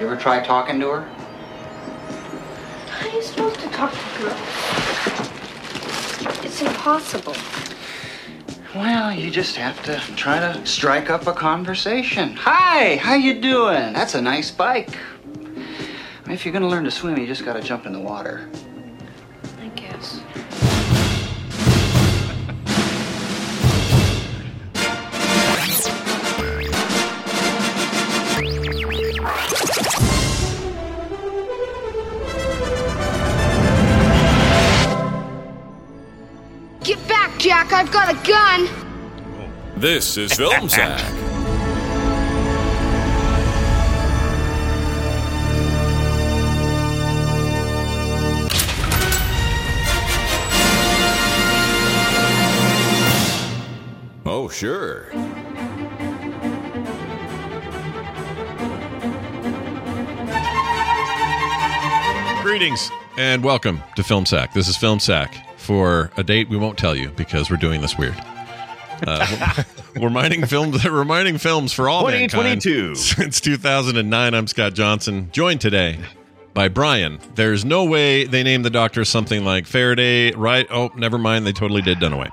You ever try talking to her? How are you supposed to talk to girls? It's impossible. Well, you just have to try to strike up a conversation. Hi, how you doing? That's a nice bike. I mean, if you're gonna learn to swim, you just gotta jump in the water. Gun! This is Film Sack. Oh, sure. Greetings and welcome to Film Sack. This is Film Sack for a date we won't tell you because we're doing this weird. Uh, we're mining films, reminding films for all mankind 2022. since 2009. I'm Scott Johnson, joined today by Brian. There's no way they named the doctor something like Faraday, right? Oh, never mind. They totally did Dunaway.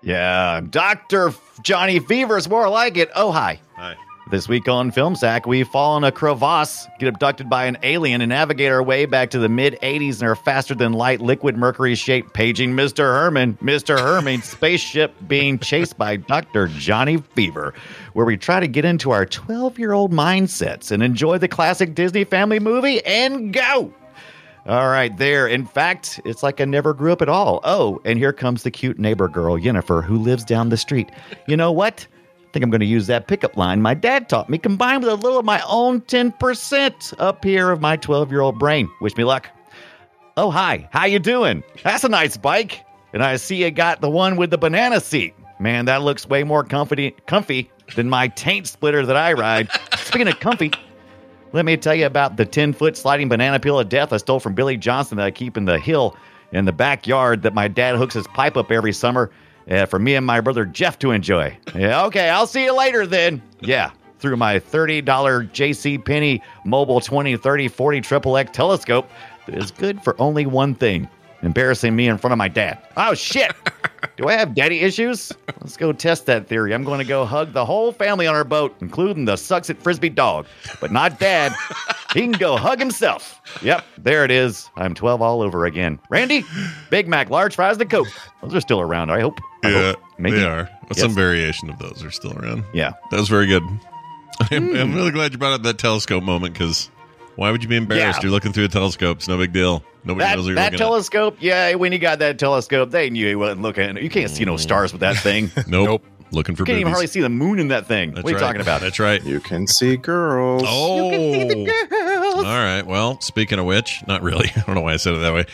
Yeah, Dr. Johnny Fever's more like it. Oh, hi. Hi. This week on Film Sack, we fall in a crevasse, get abducted by an alien, and navigate our way back to the mid 80s in our faster than light liquid mercury shaped paging Mr. Herman. Mr. Herman's spaceship being chased by Dr. Johnny Fever, where we try to get into our 12 year old mindsets and enjoy the classic Disney family movie and go. All right, there. In fact, it's like I never grew up at all. Oh, and here comes the cute neighbor girl, Yennefer, who lives down the street. You know what? I think I'm going to use that pickup line my dad taught me, combined with a little of my own 10% up here of my 12 year old brain. Wish me luck. Oh, hi. How you doing? That's a nice bike. And I see you got the one with the banana seat. Man, that looks way more comfy, comfy than my taint splitter that I ride. Speaking of comfy, let me tell you about the 10 foot sliding banana peel of death I stole from Billy Johnson that I keep in the hill in the backyard that my dad hooks his pipe up every summer uh, for me and my brother Jeff to enjoy. Yeah, okay, I'll see you later then. Yeah, through my $30 JC Penney Mobile 20, 30, 40 Triple X telescope that is good for only one thing embarrassing me in front of my dad. Oh, shit. Do I have daddy issues? Let's go test that theory. I'm going to go hug the whole family on our boat, including the sucks at frisbee dog, but not dad. he can go hug himself. Yep, there it is. I'm 12 all over again. Randy, Big Mac, large fries, a Coke. Those are still around, I hope. I Yeah, hope. Maybe. they are. Yes. Some variation of those are still around. Yeah. That was very good. I'm, I'm really glad you brought up that telescope moment because why would you be embarrassed? Yeah. You're looking through a telescope. It's no big deal. Nobody That, knows what you're that looking telescope, yeah, when you got that telescope, they knew he wasn't looking. You can't see no stars with that thing. you at. Nope. Looking for can't even boobies. hardly see the moon in that thing. That's what are you right. talking about? That's right. You can see girls. Oh. You can see the girls. All right. Well, speaking of which, not really. I don't know why I said it that way.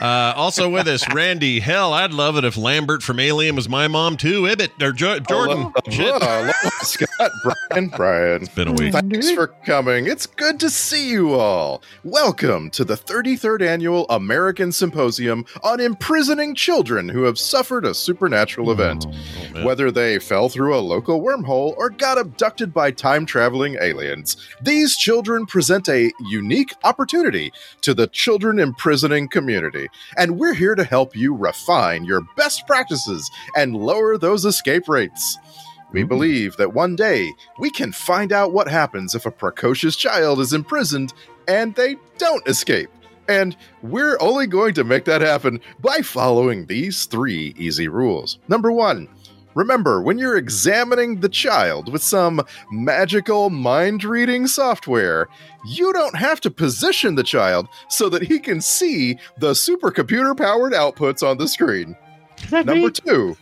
Uh, also with us, Randy. Hell, I'd love it if Lambert from Alien was my mom too. Ibbott or jo- Jordan. Shit. Hello, Scott, Brian, Brian. It's been a week. Thanks for coming. It's good to see you all. Welcome to the 33rd Annual American Symposium on Imprisoning Children Who Have Suffered a Supernatural Event. Oh, man. Whether they fell through a local wormhole or got abducted by time traveling aliens, these children present a unique opportunity to the children imprisoning community. And we're here to help you refine your best practices and lower those escape rates. We mm-hmm. believe that one day we can find out what happens if a precocious child is imprisoned and they don't escape. And we're only going to make that happen by following these three easy rules. Number one, remember when you're examining the child with some magical mind reading software, you don't have to position the child so that he can see the supercomputer powered outputs on the screen. Number two,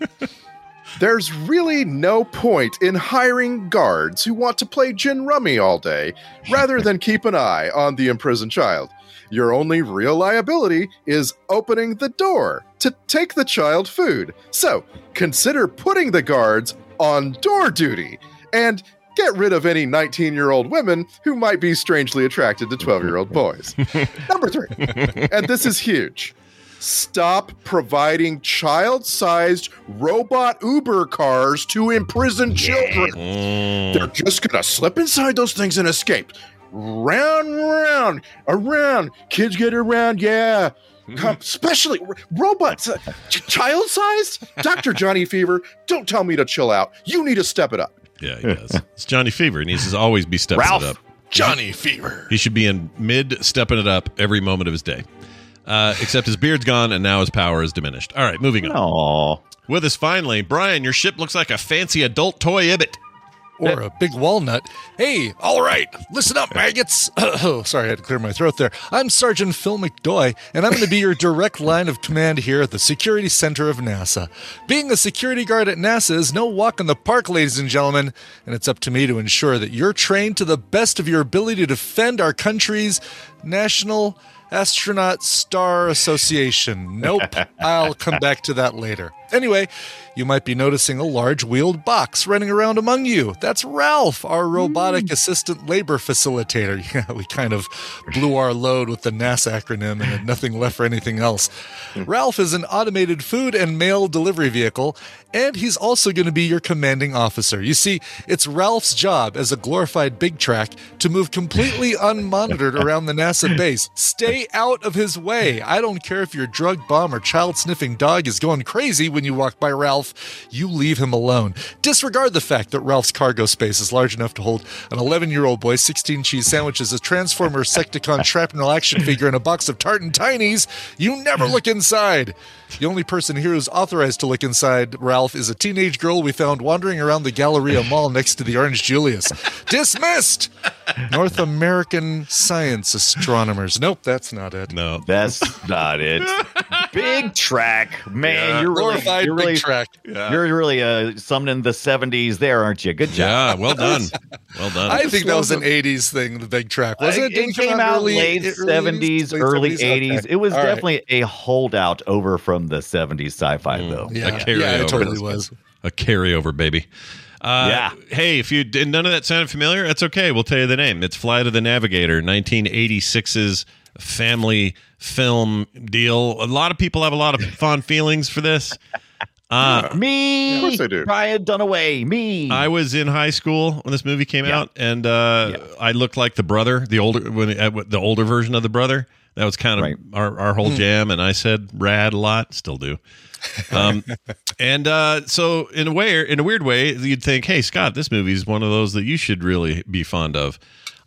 there's really no point in hiring guards who want to play gin rummy all day rather than keep an eye on the imprisoned child. Your only real liability is opening the door to take the child food. So consider putting the guards on door duty and get rid of any 19 year old women who might be strangely attracted to 12 year old boys. Number three, and this is huge. Stop providing child sized robot Uber cars to imprisoned children. Mm. They're just going to slip inside those things and escape. Round round, around. Kids get around, yeah. Come, especially r- robots, uh, ch- child sized. Dr. Johnny Fever, don't tell me to chill out. You need to step it up. Yeah, he does. It's Johnny Fever. and He needs to always be stepping Ralph. it up. Johnny Fever. He should be in mid stepping it up every moment of his day. Uh, except his beard's gone and now his power is diminished. All right, moving on. Oh, With us finally, Brian, your ship looks like a fancy adult toy Ibbott. Or a big walnut. Hey, all right, listen up, maggots. oh, sorry, I had to clear my throat there. I'm Sergeant Phil McDoy, and I'm going to be your direct line of command here at the Security Center of NASA. Being a security guard at NASA is no walk in the park, ladies and gentlemen, and it's up to me to ensure that you're trained to the best of your ability to defend our country's national Astronaut Star Association. Nope. I'll come back to that later. Anyway, you might be noticing a large wheeled box running around among you. That's Ralph, our robotic mm. assistant labor facilitator. Yeah, we kind of blew our load with the NASA acronym and had nothing left for anything else. Hmm. Ralph is an automated food and mail delivery vehicle, and he's also going to be your commanding officer. You see, it's Ralph's job as a glorified Big Trak to move completely unmonitored around the NASA base. Stay out of his way. I don't care if your drug bomb or child sniffing dog is going crazy when you walk by Ralph, you leave him alone. Disregard the fact that Ralph's cargo space is large enough to hold an 11 year old boy, 16 cheese sandwiches, a Transformer Secticon shrapnel action figure, and a box of Tart 'n' Tinys. You never look inside. The only person here who's authorized to look inside Ralph is a teenage girl we found wandering around the Galleria Mall next to the Orange Julius. Dismissed! North American science astronomers. Nope, that's not it. No. that's not it. Big Trak, man. Yeah. You're really, Glorified you're really, Big Trak. you're really uh, summoning the '70s there, aren't you? Good job. Yeah, well done. Well done. I think that was an 80s thing, the Big Trak. Wasn't it? it, Didn't came out early- late early 70s, late early 70s? Okay. 80s. It was All right. definitely a holdout over from the 70s sci-fi, Mm. though. Yeah, carryover. yeah, it totally was. a carryover, baby. Uh, Yeah. Hey, if you did none of that sounded familiar, that's okay. We'll tell you the name. It's Flight of the Navigator, 1986's family film deal. A lot of people have a lot of fond feelings for this. Uh, Me, Of course they do. Brian Dunaway, me. I was in high school when this movie came out, and uh, I looked like the brother, the older, when uh, the older version of the brother. That was kind of Right. our, our whole jam, and I said "rad" a lot, still do. Um, and uh, so, in a way, in a weird way, you'd think, "Hey, Scott, this movie is one of those that you should really be fond of."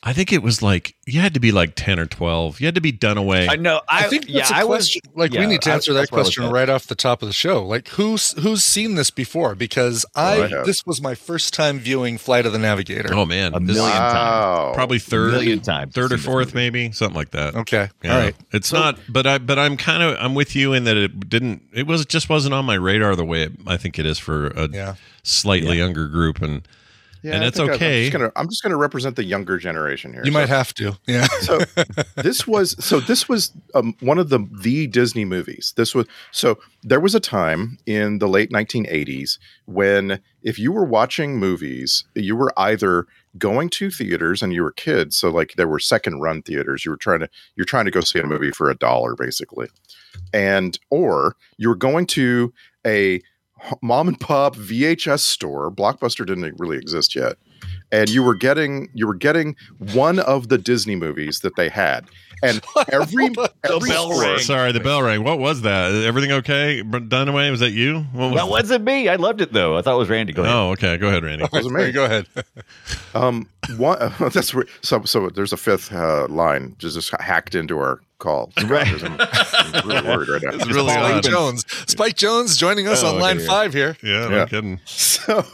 I think it was like you had to be like ten or twelve. You had to be done away. I know. I, I think yeah, that's a I was question. like we need to answer that's that where I was question right off the top of the show. Like who's who's seen this before? Because oh, I, I this was my first time viewing Flight of the Navigator. oh man, A this is million times. Wow. probably third, million times third or fourth, maybe something like that. Okay, Yeah. all right. It's not, but I, but I'm kind of, I'm with you in that it didn't, it was, just wasn't on my radar the way it, I think it is for a Yeah. slightly younger group, and Yeah, and I it's okay. I'm just, gonna, I'm just gonna represent the younger generation here. You So- might have to. Yeah. so this was so this was um, one of the the Disney movies. This was so there was a time in the late 1980s when if you were watching movies, you were either going to theaters and you were kids, so like there were second run theaters. You were trying to you're trying to go see a movie for a dollar basically, and or you were going to a mom and pop VHS store. Blockbuster didn't really exist yet and you were getting you were getting one of the Disney movies that they had, and every every bell store- rang. Sorry, the bell rang. What was that? Everything okay? Dunaway, was that you? What was That wasn't me. I loved it though. I thought it was Randy. Go ahead. Oh, okay. Go ahead, Randy. wasn't me. Go ahead. Um, one that's where so so there's a fifth uh, line just, just hacked into our call. Right. I'm, I'm really worried right now. It's really Spike odd. Jones. Spike Jones joining us Oh, on line dear. five here. Yeah, no Yeah. kidding. So,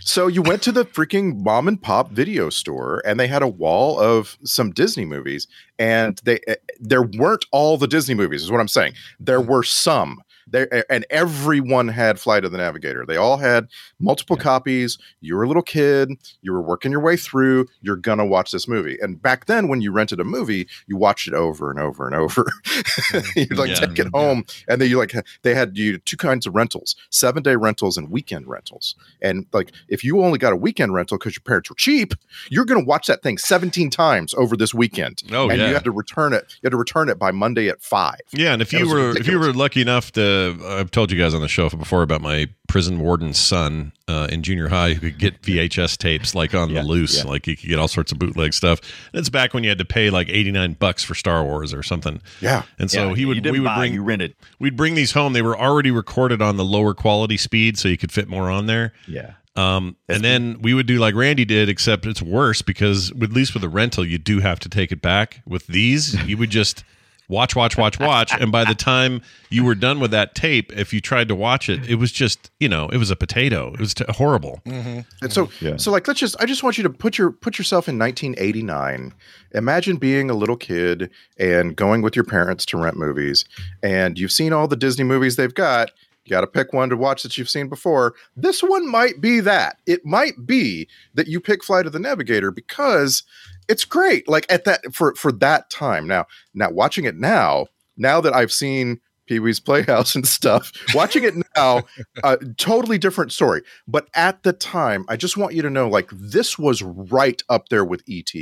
so you went to the freaking mom and pop video store, and they had a wall of some Disney movies, and they eh, there weren't all the Disney movies. Is what I'm saying. There were some. There and everyone had Flight of the Navigator. They all had multiple copies. You were a little kid. You were working your way through. You're gonna watch this movie. And back then, when you rented a movie, you watched it over and over and over. Mm-hmm. You'd like Yeah. take it mm-hmm. home, and then you like they had you two kinds of rentals: seven day rentals and weekend rentals. And like, if you only got a weekend rental because your parents were cheap, you're going to watch that thing 17 times over this weekend. Oh, and yeah. you had to return it. You had to return it by Monday at five. Yeah, and if That you were if you were lucky enough to to. I've told you guys on the show before about my prison warden's son uh, in junior high who could get VHS tapes like on Yeah, the loose. yeah. Like he could get all sorts of bootleg stuff. And it's back when you had to pay like eighty nine bucks for Star Wars or something. Yeah. And so Yeah, he you would. didn't We would buy, bring. you rented. We'd bring these home. They were already recorded on the lower quality speed, so you could fit more on there. Yeah. Um, and then we would do like Randy did, except it's worse because at least with a rental, you do have to take it back. With these, you would just watch, watch, watch, watch, and by the time you were done with that tape, if you tried to watch it, it was just you know it was a potato. It was t- horrible. Mm-hmm. And so, Yeah. so like, let's just. I just want you to put your put yourself in 1989. Imagine being a little kid and going with your parents to rent movies, and you've seen all the Disney movies they've got. You got to pick one to watch that you've seen before. This one might be that. It might be that you pick Flight of the Navigator because it's great. Like at that for for that time. Now, now watching it now, now that I've seen Pee Wee's Playhouse and stuff, watching it now, uh, totally different story. But at the time, I just want you to know, like this was right up there with ET.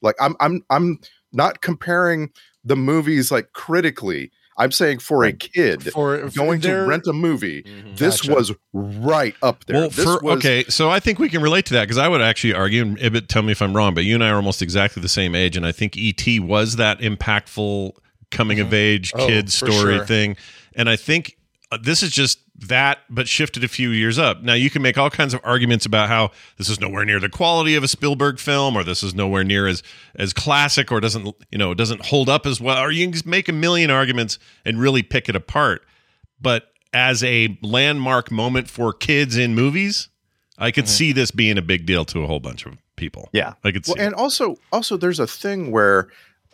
Like I'm, I'm, I'm not comparing the movies like critically. I'm saying for a kid For going to rent a movie, mm-hmm. this Gotcha. was right up there. Well, this for, was, okay, so I think we can relate to that because I would actually argue, and Ibbott, tell me if I'm wrong, but you and I are almost exactly the same age, and I think ET was that impactful coming of mm-hmm. age Oh, kid for story sure. thing, and I think uh, this is just that, but shifted a few years up. Now you can make all kinds of arguments about how this is nowhere near the quality of a Spielberg film, or this is nowhere near as as classic, or doesn't you know doesn't hold up as well, or you can just make a million arguments and really pick it apart but as a landmark moment for kids in movies, I could see this being a big deal to a whole bunch of people. Yeah. I could see. Well, and also, also, there's a thing where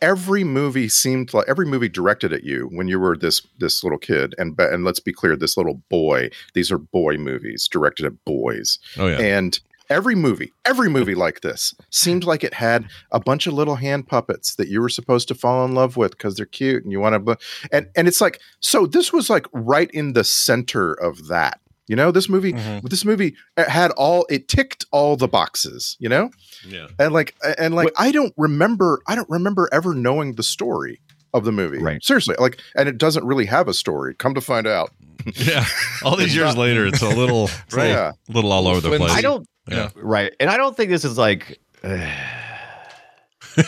every movie seemed like every movie directed at you when you were this this little kid, and and let's be clear, this little boy. These are boy movies directed at boys, oh yeah. and every movie, every movie like this seemed like it had a bunch of little hand puppets that you were supposed to fall in love with because they're cute and you want to, and and it's like so. This was like right in the center of that. You know, this movie, Mhm. this movie had all it ticked all the boxes. You know, yeah. and like and like i don't remember i don't remember ever knowing the story of the movie Right. seriously like and it doesn't really have a story come to find out Yeah. All these years later, it's a little, it's a little, Yeah. little all over the Flimsy. place. I don't. Yeah. Right, and I don't think this is like.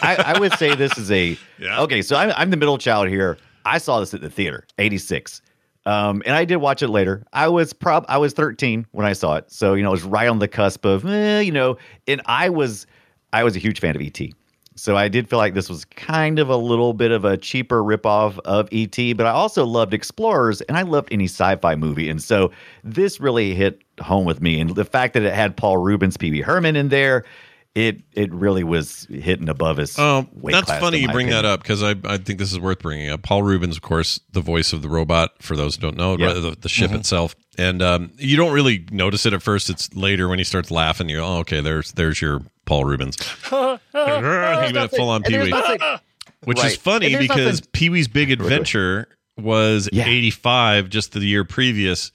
I, I would say this is a Yeah. okay. So I'm, I'm the middle child here. I saw this at the theater, '86, um, and I did watch it later. I was prob I was 13 when I saw it, so you know it was right on the cusp of eh, you know, and I was I was a huge fan of ET. So I did feel like this was kind of a little bit of a cheaper ripoff of ET, but I also loved Explorers and I loved any sci-fi movie. And so this really hit home with me. And the fact that it had Paul Reubens, P.B. Herman in there, it it really was hitting above his Oh, that's class, funny you my bring that up because I, I think this is worth bringing up. Paul Reubens, of course, the voice of the robot, for those who don't know, Yeah. the, the ship itself. And um, you don't really notice it at first. It's later when he starts laughing. You're, oh, okay, there's there's your Paul Reubens. he went full on Pee Wee. nothing- Which is funny because Pee Wee's Big Adventure was Yeah. 85 just the year previous.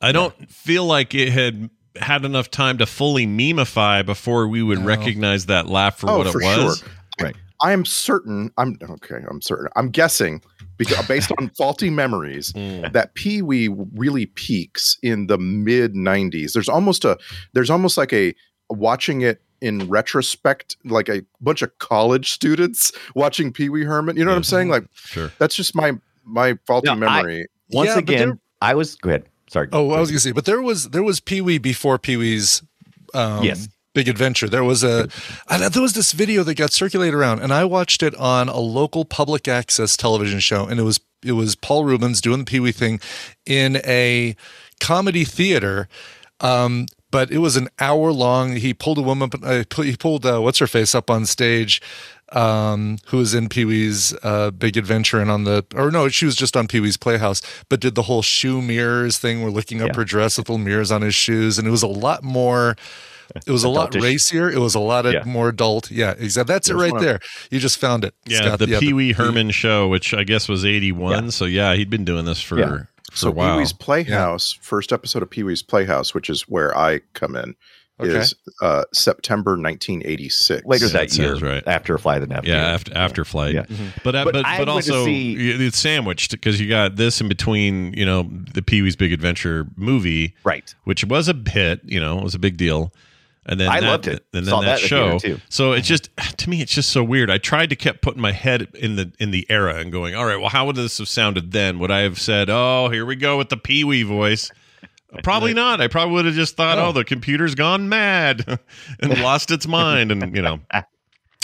I don't feel like it had had enough time to fully memify before we would recognize that laugh for oh what for it was. sure Right. i am certain i'm okay i'm certain i'm guessing because based on faulty memories Mm. that pee-wee really peaks in the mid 90s there's almost a there's almost like a watching it in retrospect like a bunch of college students watching pee-wee herman you know what i'm saying like Sure. that's just my my faulty No, I- memory Once Yeah, again, I was go ahead. Sorry. Oh, I was gonna say, but there was there was Pee Wee before Pee Wee's um, Yes. Big Adventure. There was a there was this video that got circulated around, and I watched it on a local public access television show, and it was it was Paul Reubens doing the Pee Wee thing in a comedy theater. Um, but it was an hour long. He pulled a woman. Uh, he pulled uh, what's her face up on stage, um, who was in Pee Wee's uh, Big Adventure and on the or no, she was just on Pee Wee's Playhouse, but did the whole shoe mirrors thing. We're looking up Yeah. her dress with little mirrors on his shoes, and it was a lot more. It was a lot racier. It was a lot of Yeah. more adult. Yeah, exactly. That's it There's right one- there. You just found it. Yeah, Scott. the Pee Wee the- Herman show, which I guess was 81. So, yeah, he'd been doing this for, Yeah. for So a while. Pee Wee's Playhouse, first episode of Pee Wee's Playhouse, which is where I come in, Okay. is uh, September 1986. Later Yeah, that that year, right. after Fly the Navigator. Yeah, after after flight. Yeah. But uh, But but I but, also see- it's sandwiched because you got this in between, you know, the Pee Wee's Big Adventure movie, Right. which was a hit, you know, it was a big deal. And then I that, loved it. And then Saw that, that show. too. So it's just to me, it's just so weird. I tried to kept putting my head in the in the era and going, all right, well, how would this have sounded then? Would I have said, oh, here we go with the Pee Wee voice? Probably not. I probably would have just thought, oh, the computer's gone mad and lost its mind, and you know, I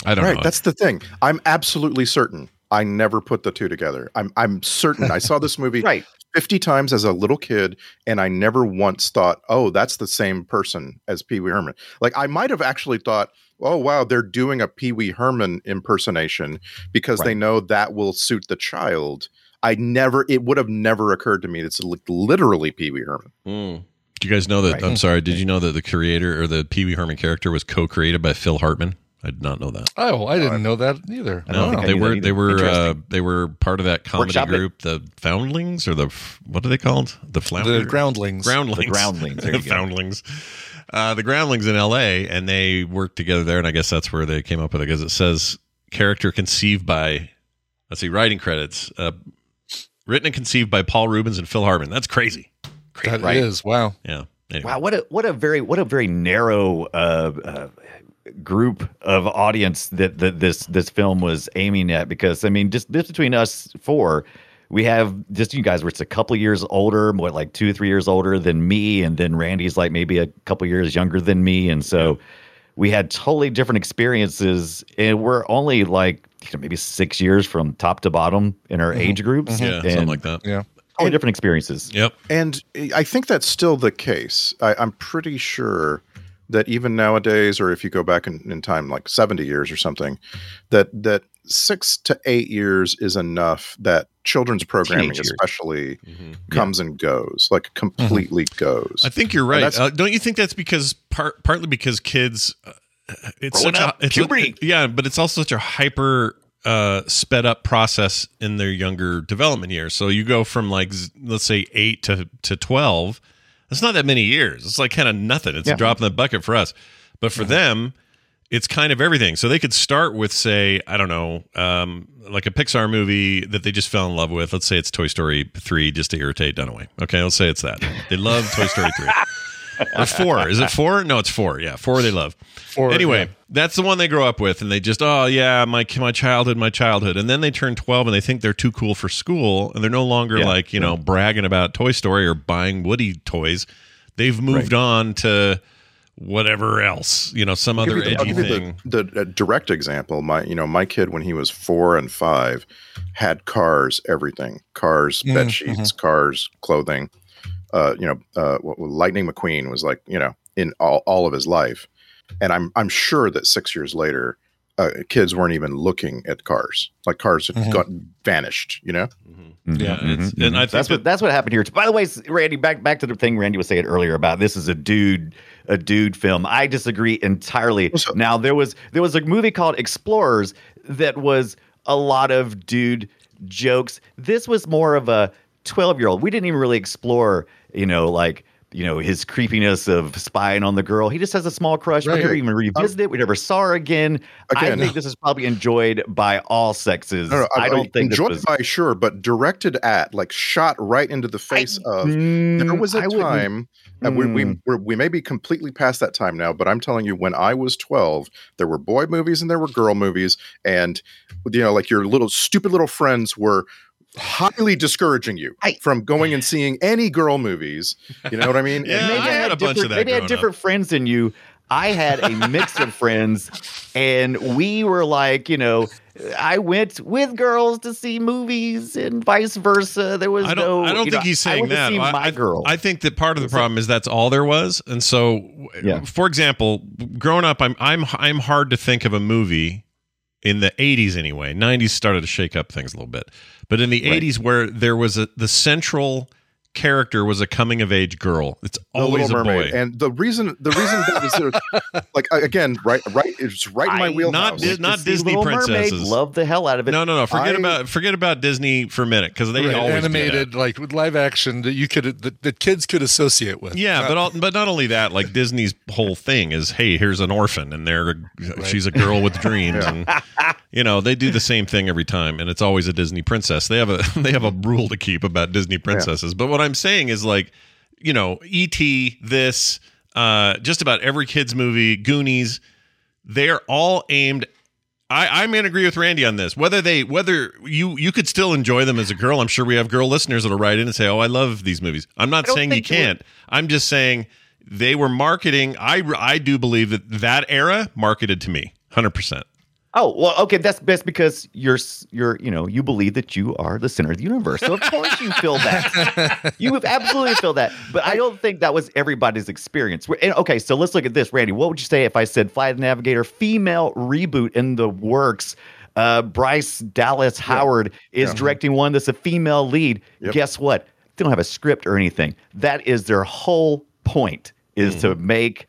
don't know. Right, know. that's the thing. I'm absolutely certain I never put the two together. I'm I'm certain I saw this movie Right. 50 times as a little kid and I never once thought, "Oh, that's the same person as Pee Wee Herman." Like I might have actually thought, "Oh, wow, they're doing a Pee Wee Herman impersonation because they know that will suit the child." I never it would have never occurred to me it's li- literally Pee Wee Herman. Mm. Do you guys know that? Right. I'm sorry. Did you know that the creator or the Pee Wee Herman character was co-created by Phil Hartman? I did not know that. Oh, I didn't know that either. I No, they were they were uh, they were part of that comedy Workshop it. group, the Foundlings or the what are they called? The Flounder, the groundlings. Groundlings, The Groundlings, there the you go. Foundlings, uh, the Groundlings in L.A. and they worked together there, and I guess that's where they came up with it because it says character conceived by let's see writing credits uh, written and conceived by Paul Reubens and Phil Hartman. That's crazy. That Right. is wow. Yeah. Anyway. Wow, what a what a very what a very narrow uh, uh, group of audience that, that this this film was aiming at. Because I mean, just just between us four, we have just you guys were just a couple years older, more like two three years older than me, and then Randy's like maybe a couple years younger than me, and so we had totally different experiences, and we're only like you know, maybe six years from top to bottom in our age groups, Yeah, and something like that. Yeah. totally different experiences. Yep. And I think that's still the case. I, I'm pretty sure that even nowadays, or if you go back in, in time, like 70 years or something, that that six to eight years is enough that children's programming, Teenage especially, Mm-hmm. comes and goes, like completely goes. I think you're right. Uh, don't you think that's because part partly because kids, uh, it's Growing such up, a it's puberty. A, yeah, but it's also such a hyper uh, sped up process in their younger development years. So you go from like let's say eight to to twelve. That's not that many years. It's like kind of nothing. It's a drop in the bucket for us, but for them. It's kind of everything. So they could start with, say, I don't know, um, like a Pixar movie that they just fell in love with. Let's say it's Toy Story 3, just to irritate Dunaway. Okay, let's say it's that. They love Toy Story 3 or four. Is it four? No, it's four. Yeah, four they love. Four, anyway, yeah. that's the one they grow up with, and they just, oh yeah, my my childhood, my childhood, and then they turn twelve and they think they're too cool for school, and they're no longer Yeah, like you know bragging about Toy Story or buying Woody toys. They've moved on to whatever else, you know, some I'll other the- I'll edgy give you thing. The, the uh, direct example, my you know, my kid when he was four and five had cars, everything, cars, Mm, bed sheets, cars, clothing. Uh, you know, uh, what, what Lightning McQueen was like, you know, in all, all of his life, and I'm I'm sure that six years later, uh, kids weren't even looking at cars. Like cars had Mhm. got vanished. You know, Yeah, it's- and I think that's that- what that's what happened here. By the way, Randy, back back to the thing Randy was saying earlier about this is a dude a dude film. I disagree entirely. What's up? Now there was there was a movie called Explorers that was a lot of dude jokes. This was more of a twelve year old. We didn't even really explore, you know, like. You know his creepiness of spying on the girl. He just has a small crush. We Right. never even revisited it. We never saw her again. I Again- think this is probably enjoyed by all sexes. No, no, I don't think this enjoyed was. by sure, but directed at, like, shot right into the face of. There Mm, was a I time, and we, we, Mm. we're, we may be completely past that time now, but I'm telling you, when I was 12, there were boy movies and there were girl movies. And, you know, like your little stupid little friends were highly discouraging you I- from going and seeing any girl movies. You know what I mean? Yeah, maybe I had a bunch of different- that Maybe I had different friends than you. I had a mix of friends, and we were like, you know, I went with girls to see movies and vice versa. There was I don't. no. I don't think know, he's I saying went to that. see I, my I- girl. I think that part of the problem is that's all there was, and so, Yeah. for example, growing up, I'm I'm I'm hard to think of a movie in the 80s anyway. 90s started to shake up things a little bit, but in the Right. 80s where there was a the central character was a coming of age girl. It's always a boy. And the reason the reason that is there- like again, right right it's right in my I- wheelhouse. not Dis- not To see Disney Little Mermaid, princesses. love the hell out of it. no, no, no. Forget I- about forget about Disney for a minute because they Right, always do that. animated, like with live action that you could that, that kids could associate with. Yeah, Not- but all, but not only that, like Disney's whole thing is, hey, here's an orphan, and they're she's a girl with dreams, and you know they do the same thing every time, and it's always a Disney princess. They have a they have a rule to keep about Disney princesses. But what I'm saying is like, you know, E.T. This, uh, just about every kids movie, Goonies, they're all aimed. I, I'm in agree with Randy on this. Whether they whether you you could still enjoy them as a girl, I'm sure we have girl listeners that'll write in and say, "Oh, I love these movies." I'm not saying you think you would- can't. I'm just saying they were marketing. I I do believe that that era marketed to me 100. percent Oh well, okay. That's best because you're you're you know you believe that you are the center of the universe. So of course you feel that. you have absolutely feel that. But I don't think that was everybody's experience. And, okay, so let's look at this, Randy. What would you say if I said Fly the Navigator female reboot in the works? Uh, Bryce Dallas Howard is directing one that's a female lead. Yep. Guess what? They don't have a script or anything. That is their whole point is to make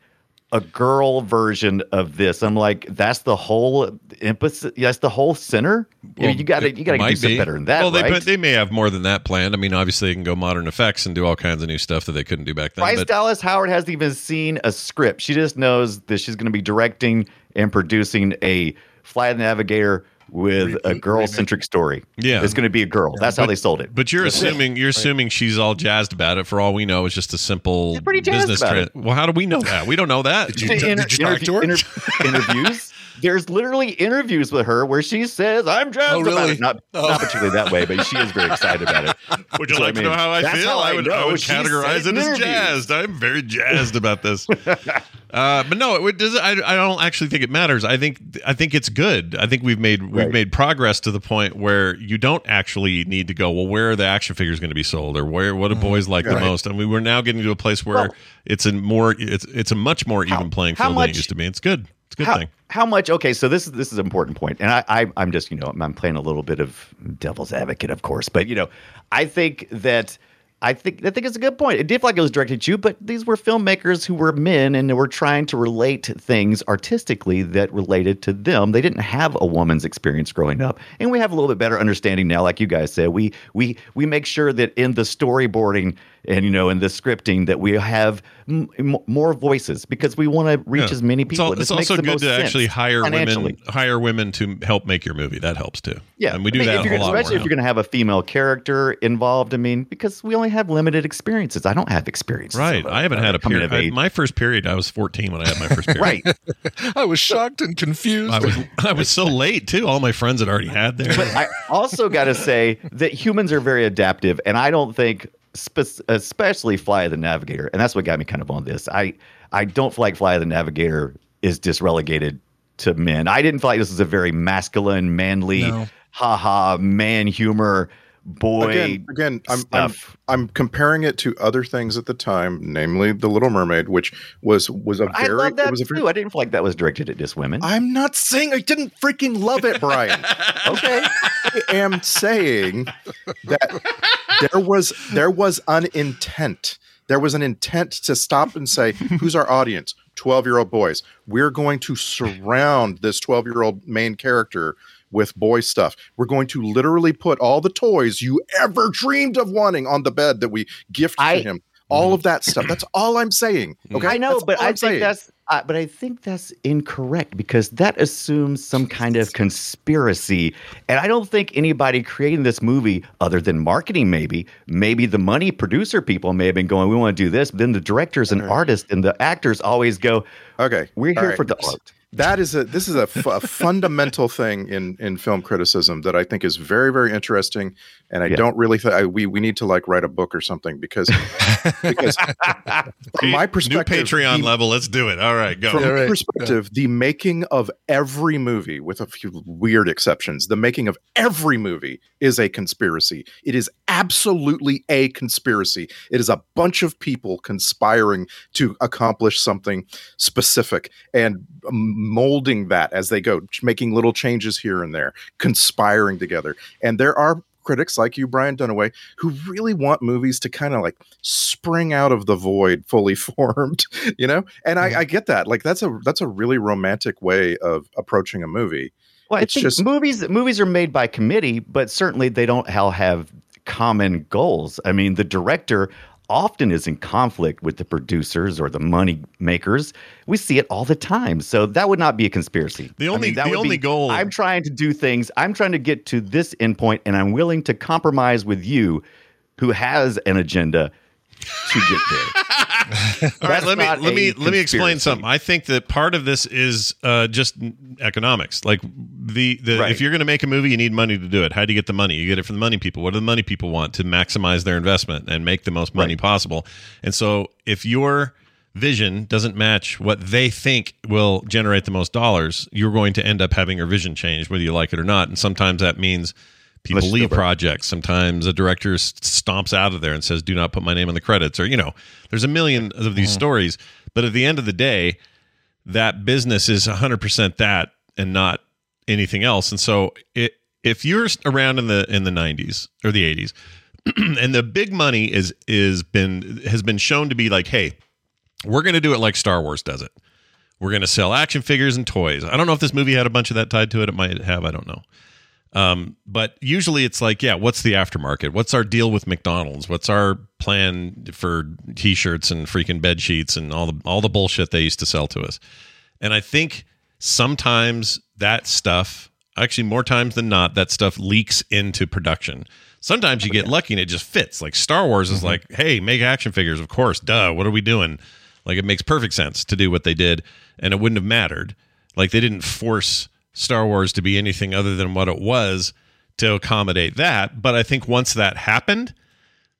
a girl version of this. I'm like, that's the whole emphasis. That's the whole center. I mean, you got to you got to do something better than that, Well, they right? but they may have more than that planned. I mean, obviously they can go modern effects and do all kinds of new stuff that they couldn't do back then. Bryce but Dallas Howard hasn't even seen a script. She just knows that she's going to be directing and producing a Flight Navigator with a girl centric story. Yeah. it's going to be a girl. That's how they sold it. But you're assuming you're assuming she's all jazzed about it. For all we know, it's just a simple pretty business about trend. Well, how do we know that? We don't know that. Did you- did you talk to her? interviews. There's literally interviews with her where she says, "I'm jazzed Oh, about it." Not, Oh. not particularly that way, but she is very excited about it. Would you So, like I to know how I feel? how I I would, I know would categorize it as jazzed. I'm very jazzed about this. uh, but no, it does. I, I don't actually think it matters. I think I think it's good. I think we've made we've Right. made progress to the point where you don't actually need to go. Well, where are the action figures going to be sold, or where what do boys like the Right. most? And we we're now getting to a place where Well- it's a more it's it's a much more even playing how field than it used to be. It's good. It's a good how, thing. how much? Okay, so this is this is an important point, and I, I I'm just you know I'm playing a little bit of devil's advocate, of course, but you know I think that. I think I think it's a good point. It did feel like it was directed at you, but these were filmmakers who were men and they were trying to relate things artistically that related to them. They didn't have a woman's experience growing up, and we have a little bit better understanding now. Like you guys said, we we we make sure that in the storyboarding and you know in the scripting that we have m- m- more voices because we want to reach Yeah. as many people. al- It it's makes also the good most to actually hire women hire women to help make your movie. That helps too. Yeah, and we I do mean, that a you're whole gonna, lot especially more if you're going to have a female character involved. I mean, because we only have limited experiences. I don't have experience. Right. of a- I haven't had a period. I- my first period, I was 14 when I had my first period. right. I was shocked and confused. I was I was so late too. All my friends had already had theirs. But I also got to say that humans are very adaptive, and I don't think, spe- especially Fly the Navigator, and that's what got me kind of on this. I I don't feel like Fly the Navigator is just relegated to men. I didn't feel like this was a very masculine, manly, No. haha, man humor, boy. again, again I'm, I'm. I'm comparing it to other things at the time, namely The Little Mermaid, which was was a I very I love that it was a too. very I didn't feel like that was directed at just women. I'm not saying I didn't freaking love it, Brian. okay. I am saying that there was there was an intent. There was an intent to stop and say, "Who's our audience? Twelve-year-old boys. We're going to surround this twelve-year-old main character with boy stuff. We're going to literally put all the toys you ever dreamed of wanting on the bed that we gift I- to him. All of that stuff. That's all I'm saying. Okay, I know, That's but I I'm think saying. that's uh, but I think that's incorrect because that assumes some kind of conspiracy, and I don't think anybody creating this movie, other than marketing, maybe maybe the money producer people may have been going, "We want to do this," but then the directors and artists and the actors always go, Okay, "We're here right. for the art." That is a this is a, fundamental thing in in film criticism that I think is very very interesting, and I Yeah. don't really think we we need to like write a book or something because because from my New perspective, Patreon the- level. Let's do it. All right, go. from Yeah, my right. perspective, the making of every movie, with a few weird exceptions, the making of every movie is a conspiracy. It is absolutely a conspiracy. It is a bunch of people conspiring to accomplish something specific and molding that as they go, making little changes here and there, conspiring together. And there are critics like you, Brian Dunaway, who really want movies to kind of like spring out of the void fully formed, you know? And I, I get that. Like that's a that's a really romantic way of approaching a movie. Well, I It's think just- movies movies are made by committee, but certainly they don't all have common goals. I mean, the director often is in conflict with the producers or the money makers. We see it all the time. So that would not be a conspiracy. The I only- mean, that the only be, goal- I'm trying to do things. I'm trying to get to this endpoint, and I'm willing to compromise with you, who has an agenda, to get there. All right, let me let me let me explain something. I think that part of this is uh, just economics. Like the the Right. if you're going to make a movie, you need money to do it. How do you get the money? You get it from the money people. What do the money people want to maximize their investment and make the most money possible? And so, if your vision doesn't match what they think will generate the most dollars, you're going to end up having your vision changed, whether you like it or not. And sometimes that means people leave projects. Sometimes a director stomps out of there and says, "Do not put my name on the credits," or you know, there's a million of these stories. But at the end of the day, that business is 100% that and not anything else. And so, it, if you're around in the in the 90s or the 80s, and the big money is is been has been shown to be like, hey, we're going to do it like Star Wars does it. We're going to sell action figures and toys. I don't know if this movie had a bunch of that tied to it. It might have. I don't know. Um, but usually it's like, yeah, what's the aftermarket? What's our deal with McDonald's? What's our plan for T-shirts and freaking bed sheets and all the all the bullshit they used to sell to us? And I think sometimes that stuff, actually more times than not, that stuff leaks into production. Sometimes you get lucky and it just fits. Like Star Wars is like, hey, make action figures, of course, duh. What are we doing? Like it makes perfect sense to do what they did, and it wouldn't have mattered. Like they didn't force Star Wars to be anything other than what it was to accommodate that. But I think once that happened,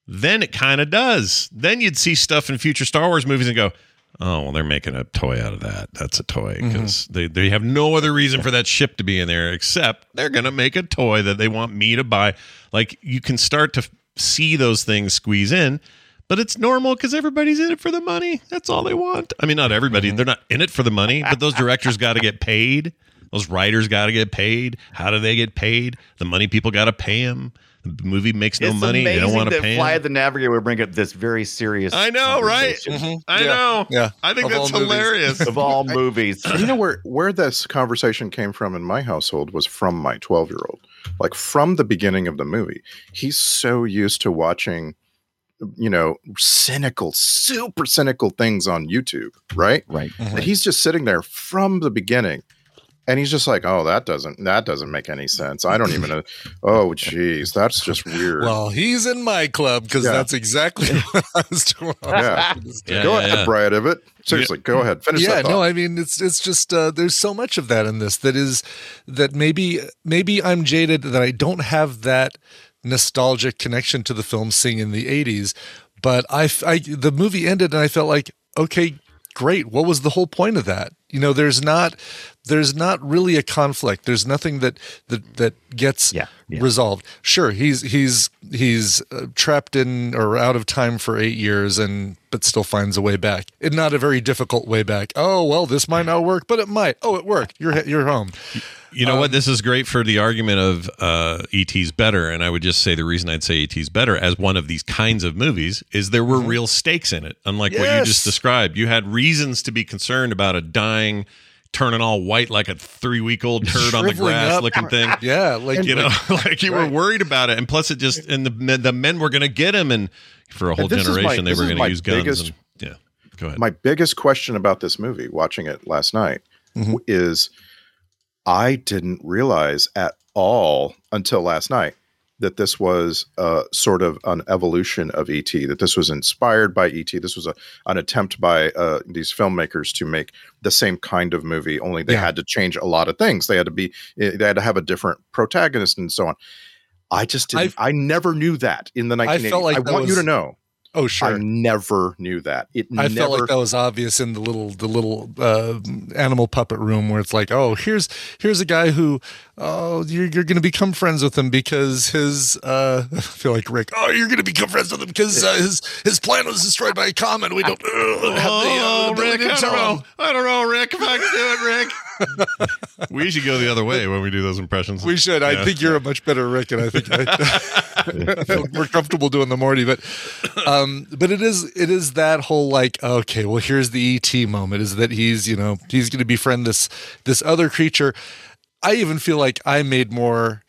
then it kind of does. Then you'd see stuff in future Star Wars movies and go, oh, well, they're making a toy out of that. That's a toy mm-hmm. because they, they have no other reason for that ship to be in there except they're going to make a toy that they want me to buy. Like you can start to see those things squeeze in. But it's normal because everybody's in it for the money. That's all they want. I mean, not everybody. Mm-hmm. They're not in it for the money, but those directors got to get paid. Those writers got to get paid. How do they get paid? The money people got to pay them. The movie makes no it's money. They don't want to that pay Fly 'em. the Navigator would bring up this very serious. I know, right? conversation mm-hmm. I Yeah. know. Yeah. I think Of that's all movies. hilarious. Of all movies, you know where where this conversation came from in my household was from my 12 year old like from the beginning of the movie he's so used to watching you know cynical super cynical things on youtube right right? that mm-hmm. he's just sitting there from the beginning and he's just like oh that doesn't that doesn't make any sense i don't even know oh geez that's just weird Well, he's in my club because Yeah. that's exactly what I was doing. Yeah. Yeah, go yeah, ahead yeah. Brian Ibbott. seriously go ahead finish yeah that no i mean it's it's just uh, there's so much of that in this that is that maybe maybe i'm jaded that i don't have that nostalgic connection to the film seeing in the 80s but I the movie ended and i felt like okay great. What was the whole point of that? You know there's not there's not really a conflict. There's nothing that that that gets Yeah, yeah. resolved. Sure he's he's he's uh, trapped in or out of time for 8 years and but still finds a way back. And not a very difficult way back. Oh well this might not work but it might. Oh it worked. You're you're home You know what? This is great for the argument of uh, ET's better, and I would just say the reason I'd say ET's better as one of these kinds of movies is there were real stakes in it. Unlike what you just described, you had reasons to be concerned about a dying, turning all white like a three week old turd on the grass up. looking thing. yeah like You know, like you were worried about it, and plus it just and the men, the men were going to get him, and for a whole is my- generation they were going to use guns. biggest- and, yeah, go ahead. my biggest question about this movie watching it last night Mhm. is i didn't realize at all until last night that this was uh, sort of an evolution of et that this was inspired by et this was a, an attempt by uh, these filmmakers to make the same kind of movie only they Yeah. had to change a lot of things. They had to be eh, they had to have a different protagonist and so on. I just didn't i never knew that in the 1980s I felt like I want you to know oh sure. i never knew that it I never felt like that was obvious in the little the little uh, animal puppet room where it's like, oh, here's here's a guy who, oh, you're you're going to become friends with him because his uh, I feel like Rick. Oh, you're going to become friends with him because uh, his his plan was destroyed by a comet. We don't uh, have the uh, Oh, Rick, to I don't know. I don't know, Rick, if I can do it, Rick. We should go the other way when we do those impressions. We should. I think you're a much better Rick, and I think I feel more comfortable doing the Morty. But, um, but it is it is that whole like, okay, well, here's the ET moment. Is that he's you know he's going to befriend this this other creature. I even feel like I made more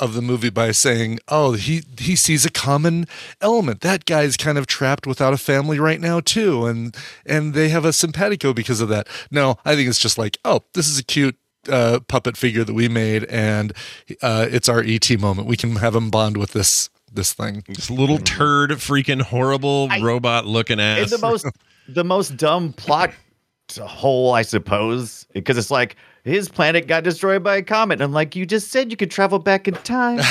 of the movie by saying, "Oh, he he sees a common element. That guy's kind of trapped without a family right now too, and and they have a simpatico because of that." No, I think it's just like, "Oh, this is a cute uh, puppet figure that we made, and uh, it's our ET moment. We can have him bond with this this thing." This little turd, freaking horrible robot looking ass. It's the most the most dumb plot hole, I suppose, because it's like his planet got destroyed by a comet. And I'm like, you just said you could travel back in time.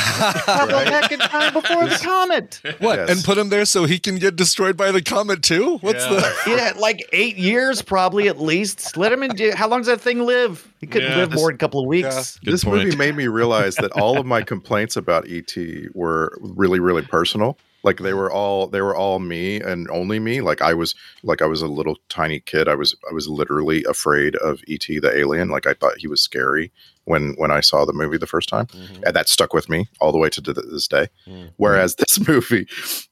travel Right. back in time before the comet. What? Yes. And put him there so he can get destroyed by the comet too? What's the? Yeah, like eight years probably at least. Let him in. How long does that thing live? He couldn't Yeah, live this- more than a couple of weeks. Good this point. movie made me realize that all of my complaints about ET were really, really personal. Like they were all they were all me and only me. Like I was like I was a little tiny kid. I was I was literally afraid of ET the alien. Like I thought he was scary when when I saw the movie the first time, and that stuck with me all the way to this day. Whereas this movie,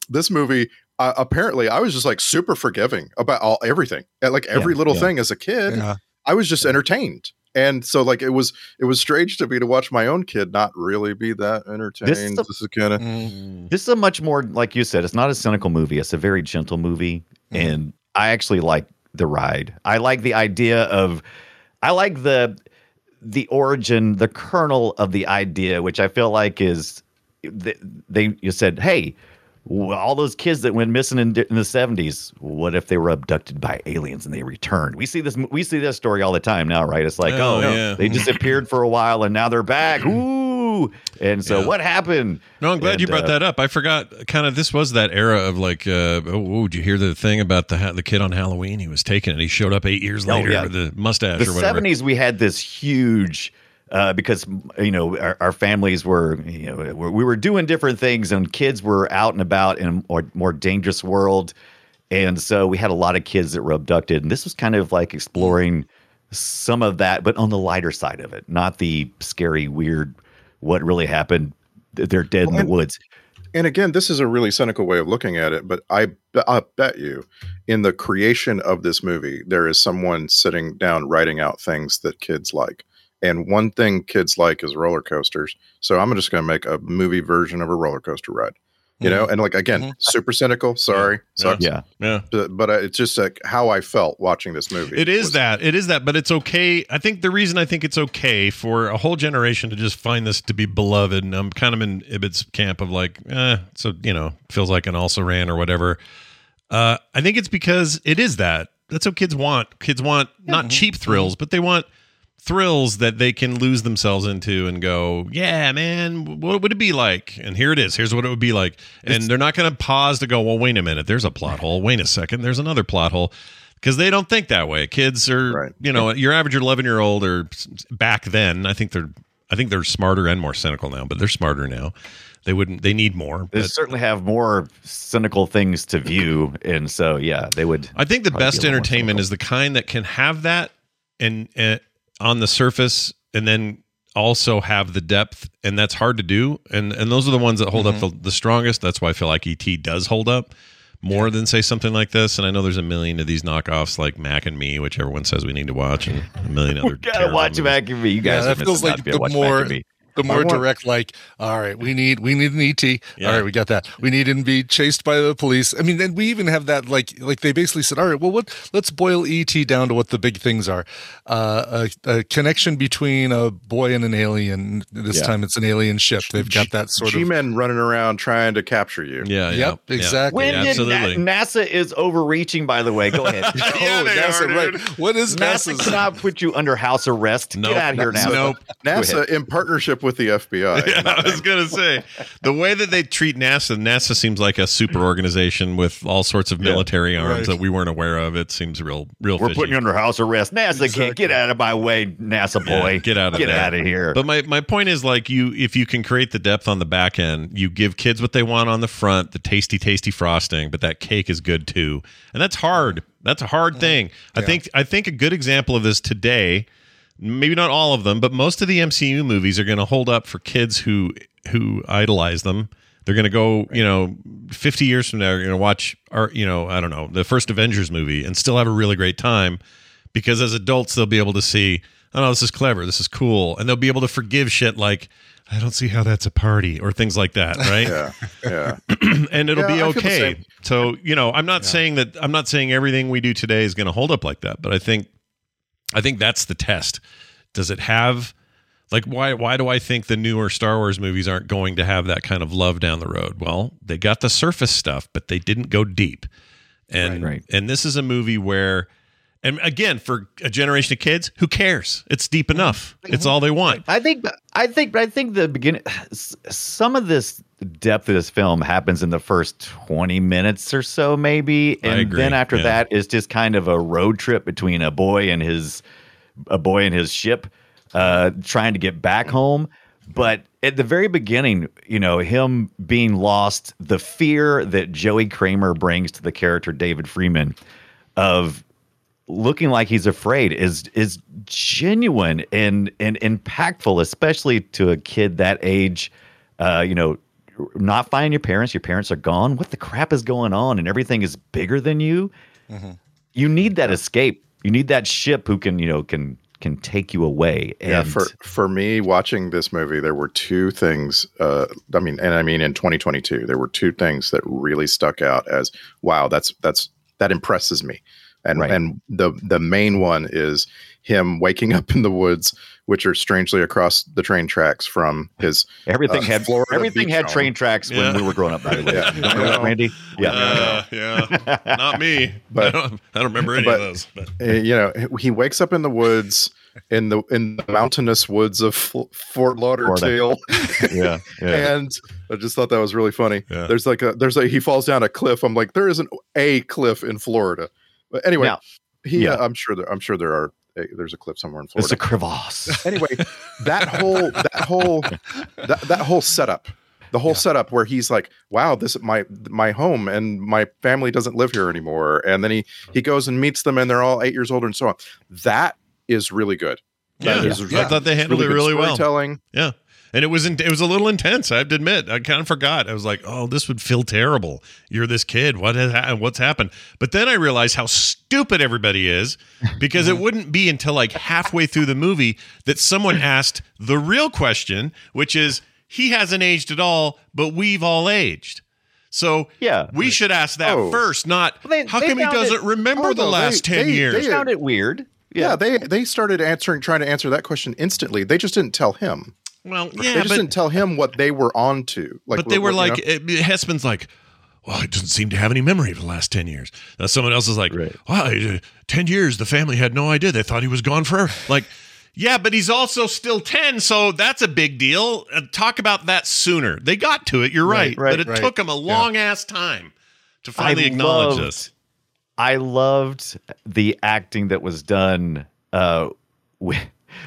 this movie. Uh, apparently, I was just like super forgiving about all everything, like every Yeah, little yeah. thing as a kid. Yeah. I was just entertained. And so like it was it was strange to me to watch my own kid not really be that entertained. This is is, kind of Mm. This is a much more, like you said, it's not a cynical movie. It's a very gentle movie. And I actually like the ride. I like the idea of, I like the, the origin, the kernel of the idea, which I feel like is, they, they you said, hey, all those kids that went missing in, in the 70s what if they were abducted by aliens and they returned we see this we see this story all the time now right it's like Oh, oh, yeah. they disappeared for a while and now they're back ooh and so Yeah. what happened No, I'm glad And, you brought uh, that up. I forgot. Kind of, this was that era of like, uh, oh, oh, did you hear the thing about the the kid on Halloween? He was taken and he showed up eight years Oh, later yeah. with the mustache the or whatever. 70s we had this huge uh, because you know our, our families were you know we we were doing different things and kids were out and about in a more, more dangerous world. And so we had a lot of kids that were abducted. And this was kind of like exploring some of that but on the lighter side of it not the scary weird what really happened. They're dead in the woods. and again, this is a really cynical way of looking at it, but I I bet you in the creation of this movie there is someone sitting down writing out things that kids like. And one thing kids like is roller coasters. So I'm just going to make a movie version of a roller coaster ride. You know, and like again, Mhm. super cynical. Sorry, sucks. yeah yeah. But, but uh, it's just like how I felt watching this movie. It is was- that. It is that. But it's okay. I think the reason I think it's okay for a whole generation to just find this to be beloved, and I'm kind of in Ibbott's camp of like, eh, so you know, feels like an also ran or whatever. Uh, I think it's because it is that. That's what kids want. Kids want not cheap thrills, but they want thrills that they can lose themselves into and go, yeah, man, what would it be like? And here it is. Here's what it would be like. And they're not going to pause to go, well, wait a minute. There's a plot hole. Wait a second. There's another plot hole. Because they don't think that way. Kids are, Right. you know, your average 11 year old or back then, I think they're, I think they're smarter and more cynical now, but they're smarter now. They wouldn't, they need more. they But certainly have more cynical things to view and so yeah they would I think the best a little more entertainment is the kind that can have that and uh, on the surface and then also have the depth and that's hard to do and and those are the ones that hold up mm-hmm. the, the strongest that's why I feel like ET does hold up more than say something like this and I know there's a million of these knockoffs like Mac and Me which everyone says we need to watch and a million other gotta watch movies. Mac and Me. You Yeah, guys that are feels missing like out the more and Me. The more want- direct. Like, all right, we need we need an ET. Yeah. All right, we got that. We need him to be chased by the police. I mean, then we even have that. Like, like they basically said, all right, well, what? Let's boil ET down to what the big things are. Uh, a, a connection between a boy and an alien. This Yeah. time, it's an alien ship. They've got that sort of. G-men running around trying to capture you. yeah yeah Yep, yeah. exactly. When Yeah, did absolutely Na- NASA is overreaching? By the way, go ahead. Yeah, oh, they NASA, are, right? What is NASA NASA's? cannot put you under house arrest. Nope. Get out of here now. Nope. NASA in partnership with the FBI. Yeah, I was gonna say the way that they treat NASA. NASA seems like a super organization with all sorts of military arms right. that we weren't aware of. It seems real, real. We're fishy. putting you under house arrest. NASA can't get out of my way, NASA Yeah, boy. get out of get there. out of here. But my, my point is like you if you can create the depth on the back end, you give kids what they want on the front, the tasty, tasty frosting, but that cake is good too. And that's hard. That's a hard mm-hmm. thing. I think I think a good example of this today maybe not all of them, but most of the MCU movies are going to hold up for kids who who idolize them. They're going to go, you know, 50 years from now, you're going to watch, our, you know, I don't know, the first Avengers movie and still have a really great time because as adults, they'll be able to see, oh, no, this is clever, this is cool. And they'll be able to forgive shit like, I don't see how that's a party or things like that, right? Yeah, yeah. and it'll Yeah, be I feel the okay. So, you know, I'm not saying that I'm not saying everything we do today is going to hold up like that, but I think I think that's the test. Does it have like why why do I think the newer Star Wars movies aren't going to have that kind of love down the road? Well, they got the surface stuff, but they didn't go deep. And Right, right. and this is a movie where and again, for a generation of kids, who cares? It's deep enough. It's all they want. I think I think I think the beginning some of this depth of this film happens in the first 20 minutes or so maybe and then after yeah. that is just kind of a road trip between a boy and his a boy and his ship uh trying to get back home but at the very beginning you know him being lost the fear that Joey Cramer brings to the character David Freeman of looking like he's afraid is is genuine and and impactful, especially to a kid that age. Uh, you know, not finding your parents. Your parents are gone. What the crap is going on? And everything is bigger than you. You need that escape. You need that ship who can you know can can take you away. And yeah, for for me watching this movie, there were two things. Uh, I mean, and I mean in 2022, there were two things that really stuck out as wow. That's that's that impresses me, and Right. and the the main one is him waking up in the woods, which are strangely across the train tracks from his everything uh, had Florida everything had home. train tracks Yeah. when we were growing up. By the way, Yeah. You remember Randy? Yeah. Uh, yeah. Not me. But- I, don't, I don't remember any but- of those. But uh, you know he wakes up in the woods in the in the mountainous woods of F- Fort Lauderdale. yeah, yeah. and I just thought that was really funny. Yeah. There's like a there's a he falls down a cliff. I'm like there isn't a cliff in Florida, but anyway, Now- he yeah. uh, I'm sure there I'm sure there are there's a clip somewhere in Florida. It's a crevasse. anyway, that whole that whole that, that whole setup. The whole setup where he's like, "Wow, this is my my home, and my family doesn't live here anymore." And then he he goes and meets them, and they're all eight years older, and so on. That is really good. yeah, That is I thought they handled really it really well. storytelling. Yeah. And it was in, it was a little intense. I have to admit. I kind of forgot. I was like, "Oh, this would feel terrible. You're this kid. What has ha- what's happened?" But then I realized how stupid everybody is because it wouldn't be until like halfway through the movie that someone asked the real question, which is, "He hasn't aged at all, but we've all aged." So Yeah. we should ask that Oh. first, not They- how they come he doesn't remember Oh, the no, last they- ten they- years. they- found it weird. Yeah, they they started answering, trying to answer that question instantly. They just didn't tell him. Well, they yeah, just but didn't tell him what they were on to. Like, but they were what, you like, know? it, Hesseman's like, well, it doesn't seem to have any memory of the last 10 years. Now someone else is like, Right. wow, uh, 10 years, the family had no idea. They thought he was gone forever. like, yeah, but he's also still 10, so that's a big deal. Uh, talk about that sooner. They got to it, you're right, Right, but it right. took them a long ass time to finally I acknowledge loved- this. I loved the acting that was done uh, when,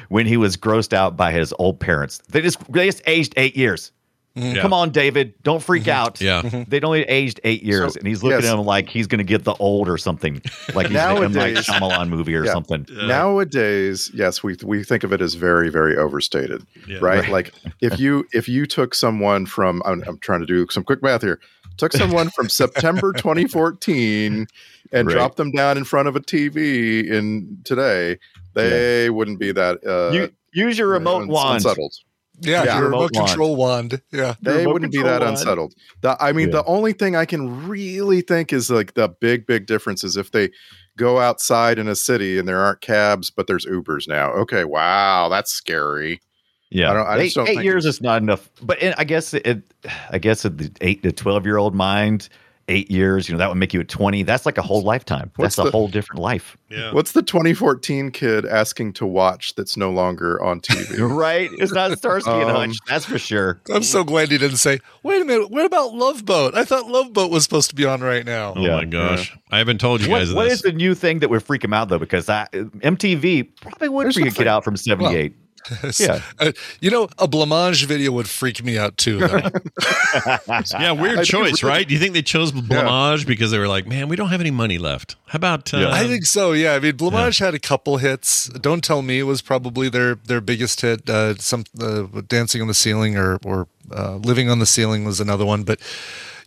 when he was grossed out by his old parents. They just they just aged eight years. Mm-hmm. Yeah. Come on, David, don't freak mm-hmm. out. Yeah. Mm-hmm. They'd only aged eight years, So, and he's looking yes. at him like he's going to get the old or something, like he's in a M. Night Nowadays- Shyamalan movie or Yeah. something. nowadays, yes, we we think of it as very very overstated, Yeah. right? Like if you if you took someone from I'm, I'm trying to do some quick math here, took someone from September 2014 and Right. dropped them down in front of a TV in today, they wouldn't be that uh, You, use your remote uns- wand. unsettled. Yeah, Yeah. your Remote remote control wand. Yeah. They wouldn't be that wand. unsettled. The, I mean, Yeah. the only thing I can really think is like the big, big difference is if they go outside in a city and there aren't cabs, but there's Ubers now. Okay, wow, that's scary. Yeah, I don't- I eight, just don't eight think years is not enough. But it, I guess it, I guess at the eight to twelve year old mind, eight years, you know, that would make you at twenty. That's like a whole lifetime. What's That's a whole different life, Yeah. What's the 2014 kid asking to watch that's no longer on TV? right? It's not Starsky and Um, Hutch, that's for sure. I'm so glad he didn't say, wait a minute, what about Love Boat? I thought Love Boat was supposed to be on right now. Oh Yeah. my gosh. I haven't told you What, guys what this. is the new thing that would freak him out though? Because I, MTV probably would There's freak a kid out from '78. Yeah. Uh, you know, a Blancmange video would freak me out too. Yeah, weird I choice, really- right? Do you think they chose Blancmange because they were like, man, we don't have any money left? How about? Uh, I think so. Yeah, I mean, Blancmange had a couple hits. "Don't Tell Me" was probably their their biggest hit. Uh, some uh, "Dancing on the Ceiling" or or uh, "Living on the Ceiling" was another one. But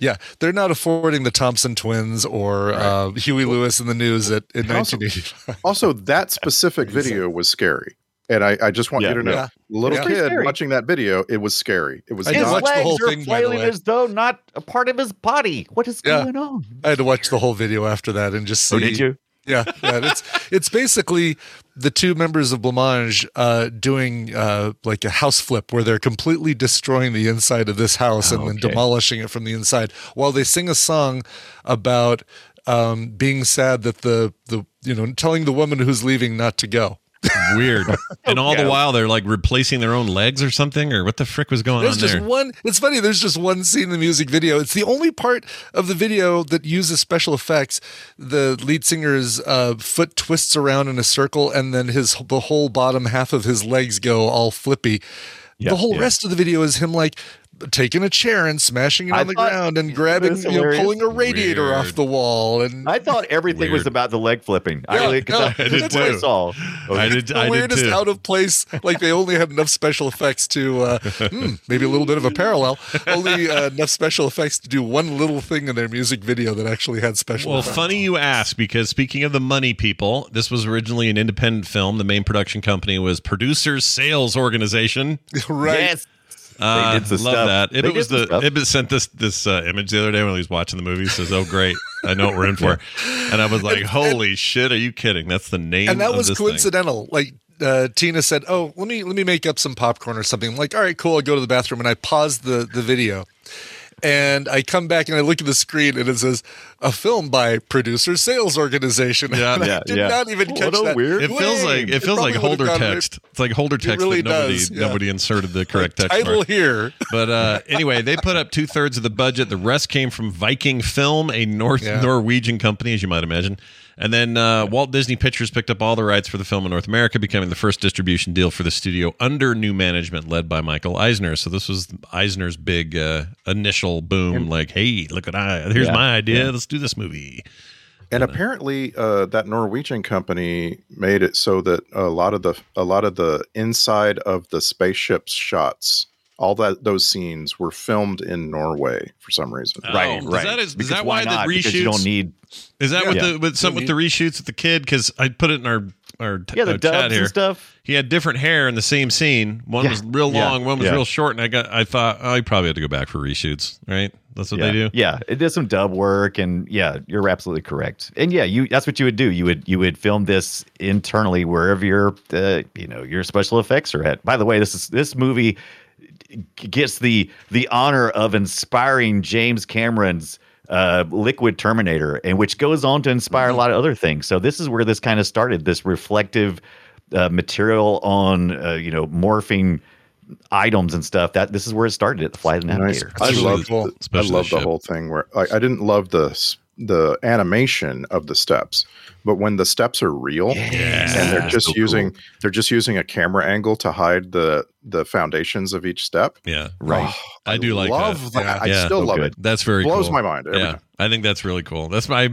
yeah, they're not affording the Thompson Twins or uh, Huey Lewis in the news at, in also- 1985. Also, that specific video was scary. And I, I just want Yeah, you to know, yeah. little Yeah. kid Scary. watching that video, it was scary. It was I His not. watch the whole legs are thing, by the flailing as though not a part of his body. What is Yeah. going on? I had to watch the whole video after that and just see. Oh, did you? Yeah, yeah. It's it's basically the two members of Blancmange uh, doing uh, like a house flip where they're completely destroying the inside of this house and then okay. demolishing it from the inside while they sing a song about um, being sad that the the you know telling the woman who's leaving not to go. Weird. And all the while they're like replacing their own legs or something, or what the frick was going on? There's on just there? one. It's funny. There's just one scene in the music video. It's the only part of the video that uses special effects. The lead singer's uh, foot twists around in a circle, and then his the whole bottom half of his legs go all flippy. Yeah, the whole yeah. rest of the video is him like taking a chair and smashing it I on the ground and grabbing, you know, pulling a radiator Weird. off the wall. And I thought everything was about the leg flipping. I Yeah, really, 'cause no, I, I did too. I saw. I did. the I did weirdest too. out of place. Like they only had enough special effects to uh, hmm, maybe a little bit of a parallel. Only uh, enough special effects to do one little thing in their music video that actually had special. Well, effects. funny you ask, because speaking of the money people, this was originally an independent film. The main production company was Producers Sales Organization. right? Yes. Uh, did some love stuff. that. They Ibbott did was the. Ibbott sent this this uh, image the other day when he was watching the movie. He says, "Oh, great, I know what we're in for," and I was like, "Holy shit, are you kidding? That's the name." and that was this thing. coincidental. Like uh, Tina said, "Oh, let me let me make up some popcorn or something." I'm like, all right, cool. I go to the bathroom and I pause the the video, and I come back and I look at the screen and it says a film by Producer Sales Organization. Yeah. and I Yeah, did yeah. not even What catch a that. weird It feels like it feels like holder would've text. It's like holder text, really but nobody does, yeah. nobody inserted the correct text title mark. here. But uh, anyway, they put up two thirds of the budget. The rest came from Viking Film, a North Yeah. Norwegian company, as you might imagine. And then uh, Walt Disney Pictures picked up all the rights for the film in North America, becoming the first distribution deal for the studio under new management led by Michael Eisner. So this was Eisner's big uh, initial boom. like, hey, look at I. Here's Yeah, my idea. Let's do this movie. And apparently, uh, that Norwegian company made it so that a lot of the a lot of the inside of the spaceship's shots, all that those scenes were filmed in Norway for some reason. Right, Right, Is that, is, is that why, not? the Because you don't need is that with Yeah. the with some with the reshoots with the kid? Because I put it in our our t- yeah the chat dubs here. and stuff. he had different hair in the same scene. One Yeah, was real yeah, long, one was yeah. real short, and I got I thought oh, he probably had to go back for reshoots, right? That's what yeah. they do. Yeah, it did some dub work, and yeah, you're absolutely correct. And yeah, you that's what you would do. You would you would film this internally wherever your uh, you know your special effects are at. By the way, this is this movie gets the the honor of inspiring James Cameron's uh, Liquid Terminator, and which goes on to inspire a lot of other things. So this is where this kind of started. This reflective uh, material on uh, you know morphing items and stuff. That this is where it started at the Flight of the Nice. Navigator. I love cool. I Especially love the the whole thing where like, I didn't love the the animation of the steps, but when the steps are real and they're just so using cool. they're just using a camera angle to hide the the foundations of each step. Yeah, oh, Right. Oh, I do like love that. that. I Yeah. still So love oh, good. it. that's very Blows cool. my mind yeah, time. I think that's really cool. That's my.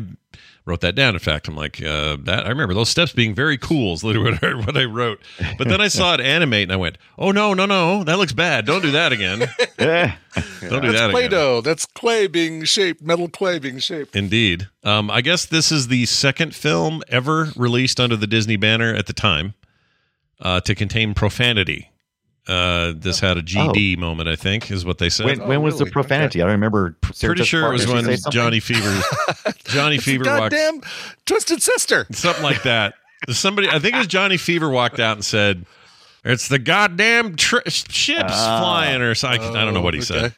I wrote that down. In fact, I'm like uh, that. I remember those steps being very cool. Is literally what I, what I wrote. But then I saw it animate, and I went, "Oh no, no, no! That looks bad. Don't do that again. Yeah. Don't do that That's again." Play-Doh. That's clay being shaped, metal clay being shaped. Indeed. Um, I guess this is the second film ever released under the Disney banner at the time uh, to contain profanity. Uh, this had a GD moment, I think, is what they said. When, when was the really? profanity? I don't remember. Sarah Pretty Jessica sure it was when Did she say something? Johnny Fever, Johnny Fever walked, Goddamn twisted sister. something like that. Somebody, I think it was Johnny Fever, walked out and said, "It's the goddamn tri- ships Ah. flying," or something. I don't know what he said.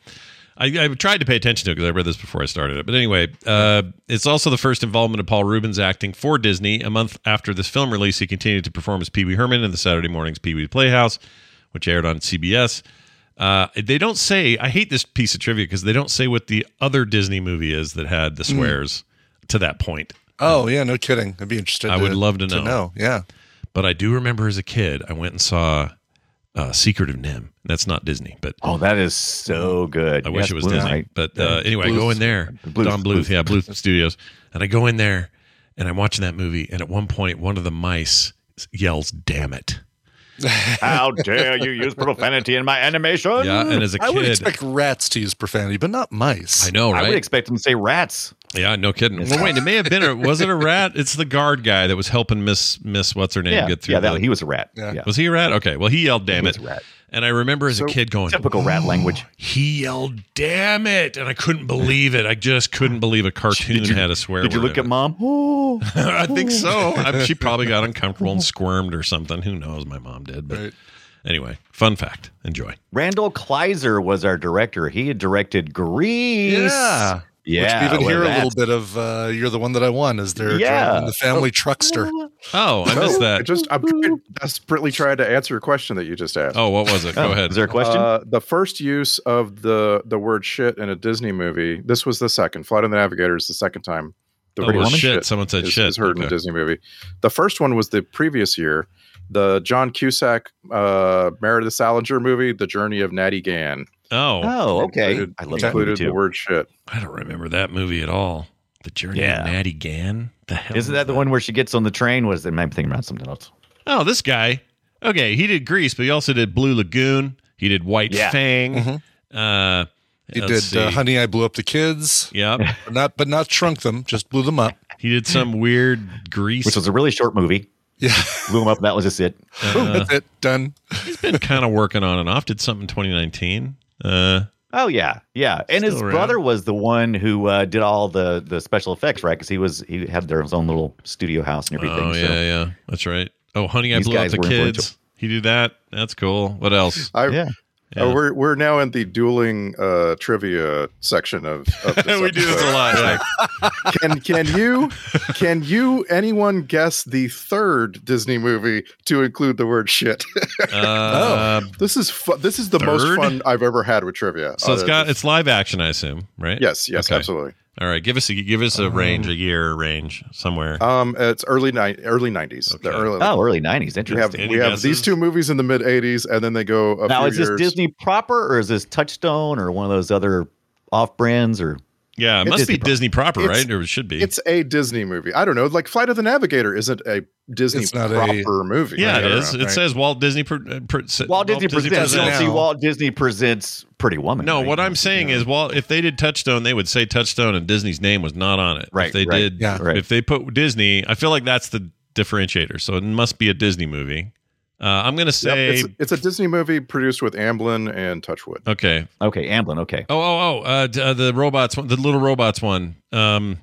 I, I tried to pay attention to it because I read this before I started it. But anyway, uh, it's also the first involvement of Paul Reubens acting for Disney. A month after this film release, he continued to perform as Pee Wee Herman in the Saturday morning's Pee Wee Playhouse, which aired on CBS. Uh, they don't say. I hate this piece of trivia because they don't say what the other Disney movie is that had the swears to that point. Oh yeah, no kidding. I'd be interested. I to- would love to know. Yeah. But I do remember as a kid, I went and saw uh, Secret of NIMH. That's not Disney, but Oh, that is so good. I wish it was Bluth, Disney. right? But uh, anyway, I go in there. Bluth, Don Bluth, Bluth. yeah, Bluth Studios, and I go in there, and I'm watching that movie, and at one point, one of the mice yells, "Damn it!" How dare you use profanity in my animation? Yeah, and as a I would kid, expect rats to use profanity, but not mice. I know, right? I would expect them to say rats. Yeah, no kidding. Well, wait, it may have been a was it a rat? It's the guard guy that was helping Miss Miss what's her name Yeah, get through. yeah, the, he was a rat. Yeah. Yeah, was he a rat? Okay, well he yelled, "Damn He it!" was a rat. And I remember as a kid going, Typical rat language. He yelled, "Damn it!" And I couldn't believe it. I just couldn't believe a cartoon had a swear. Did you look at it. mom? Oh, I think so. I, she probably got uncomfortable and squirmed or something. Who knows? My mom did. But Right. anyway, fun fact. Enjoy. Randall Kleiser was our director. He had directed Grease. Yeah. Yeah. Which we even well, hear a little bit of uh, "You're the one that I won" as they're Yeah. driving the family truckster. Oh, I missed I that. just I'm trying- desperately trying to answer a question that you just asked. Oh, what was it? Go Oh, ahead. Is there a question? Uh, the first use of the the word shit in a Disney movie. This was the second. Flight of the Navigator is the second time. The Oh, word well, shit. Someone said is, shit. is heard in a Disney movie. The first one was the previous year, the John Cusack, uh, Meredith Salinger movie, The Journey of Natty Gann. Oh, oh, okay. Included, I love that movie included the word shit. I don't remember that movie at all. The Journey Yeah. of Natty Gann. The hell Isn't is that the one where she gets on the train? Was it? I'm thinking about something else. Oh, this guy. Okay, he did Grease, but he also did Blue Lagoon. He did White Yeah. Fang. Mhm. Uh, He did uh, "Honey, I Blew Up the Kids," Yep. but not but not shrunk them, just blew them up. He did some weird Grease. Which was a really short movie. Yeah, Blew him up. That was just it. uh, that's it. Done. he's been kind of working on and off. Did something in 2019. Uh, Oh yeah, yeah. And his around. brother was the one who uh, did all the the special effects, right? Because he was he had their own little studio house and everything. oh so. yeah, yeah, that's right. Oh, Honey, I These Blew Up the. Kids. He did that. That's cool. What else? I, Yeah. Yeah. uh, we're we're now in the dueling uh, trivia section of. of this we do this a lot. Yeah. Can can you can you anyone guess the third Disney movie to include the word shit? Uh, this is fu- this is the most fun I've ever had with trivia. So it's got it's live action, I assume, right? yes, yes, Okay. absolutely. All right, give us a give us a range, a year range somewhere. Um, it's early ni- early nineties. Okay. The early. Oh, early nineties. we have Interesting. Any we have these two movies in the mid '80s, and then they go a now, few is this years. Disney proper, or is this Touchstone, or one of those other off brands, or yeah, it it's must be Disney Disney proper, It's- right? Or it should be. It's a Disney movie. I don't know. Like Flight of the Navigator isn't a Disney It's not a- proper movie. yeah, I it know, It right? says Walt Disney. Pre, uh, pre, Walt Disney presents? Presents. see Walt Disney presents Pretty Woman. No, right? what I'm saying is, well, if they did Touchstone, they would say Touchstone, and Disney's name was not on it. Right, If they right, did, yeah. right. if they put Disney, I feel like that's the differentiator. So it must be a Disney movie. Uh, I'm gonna Yep, say, it's, it's a Disney movie produced with Amblin and Touchwood. okay. Okay, Amblin. Okay. Oh, oh, oh, uh, d- uh, the robots, one- the little robots one, um,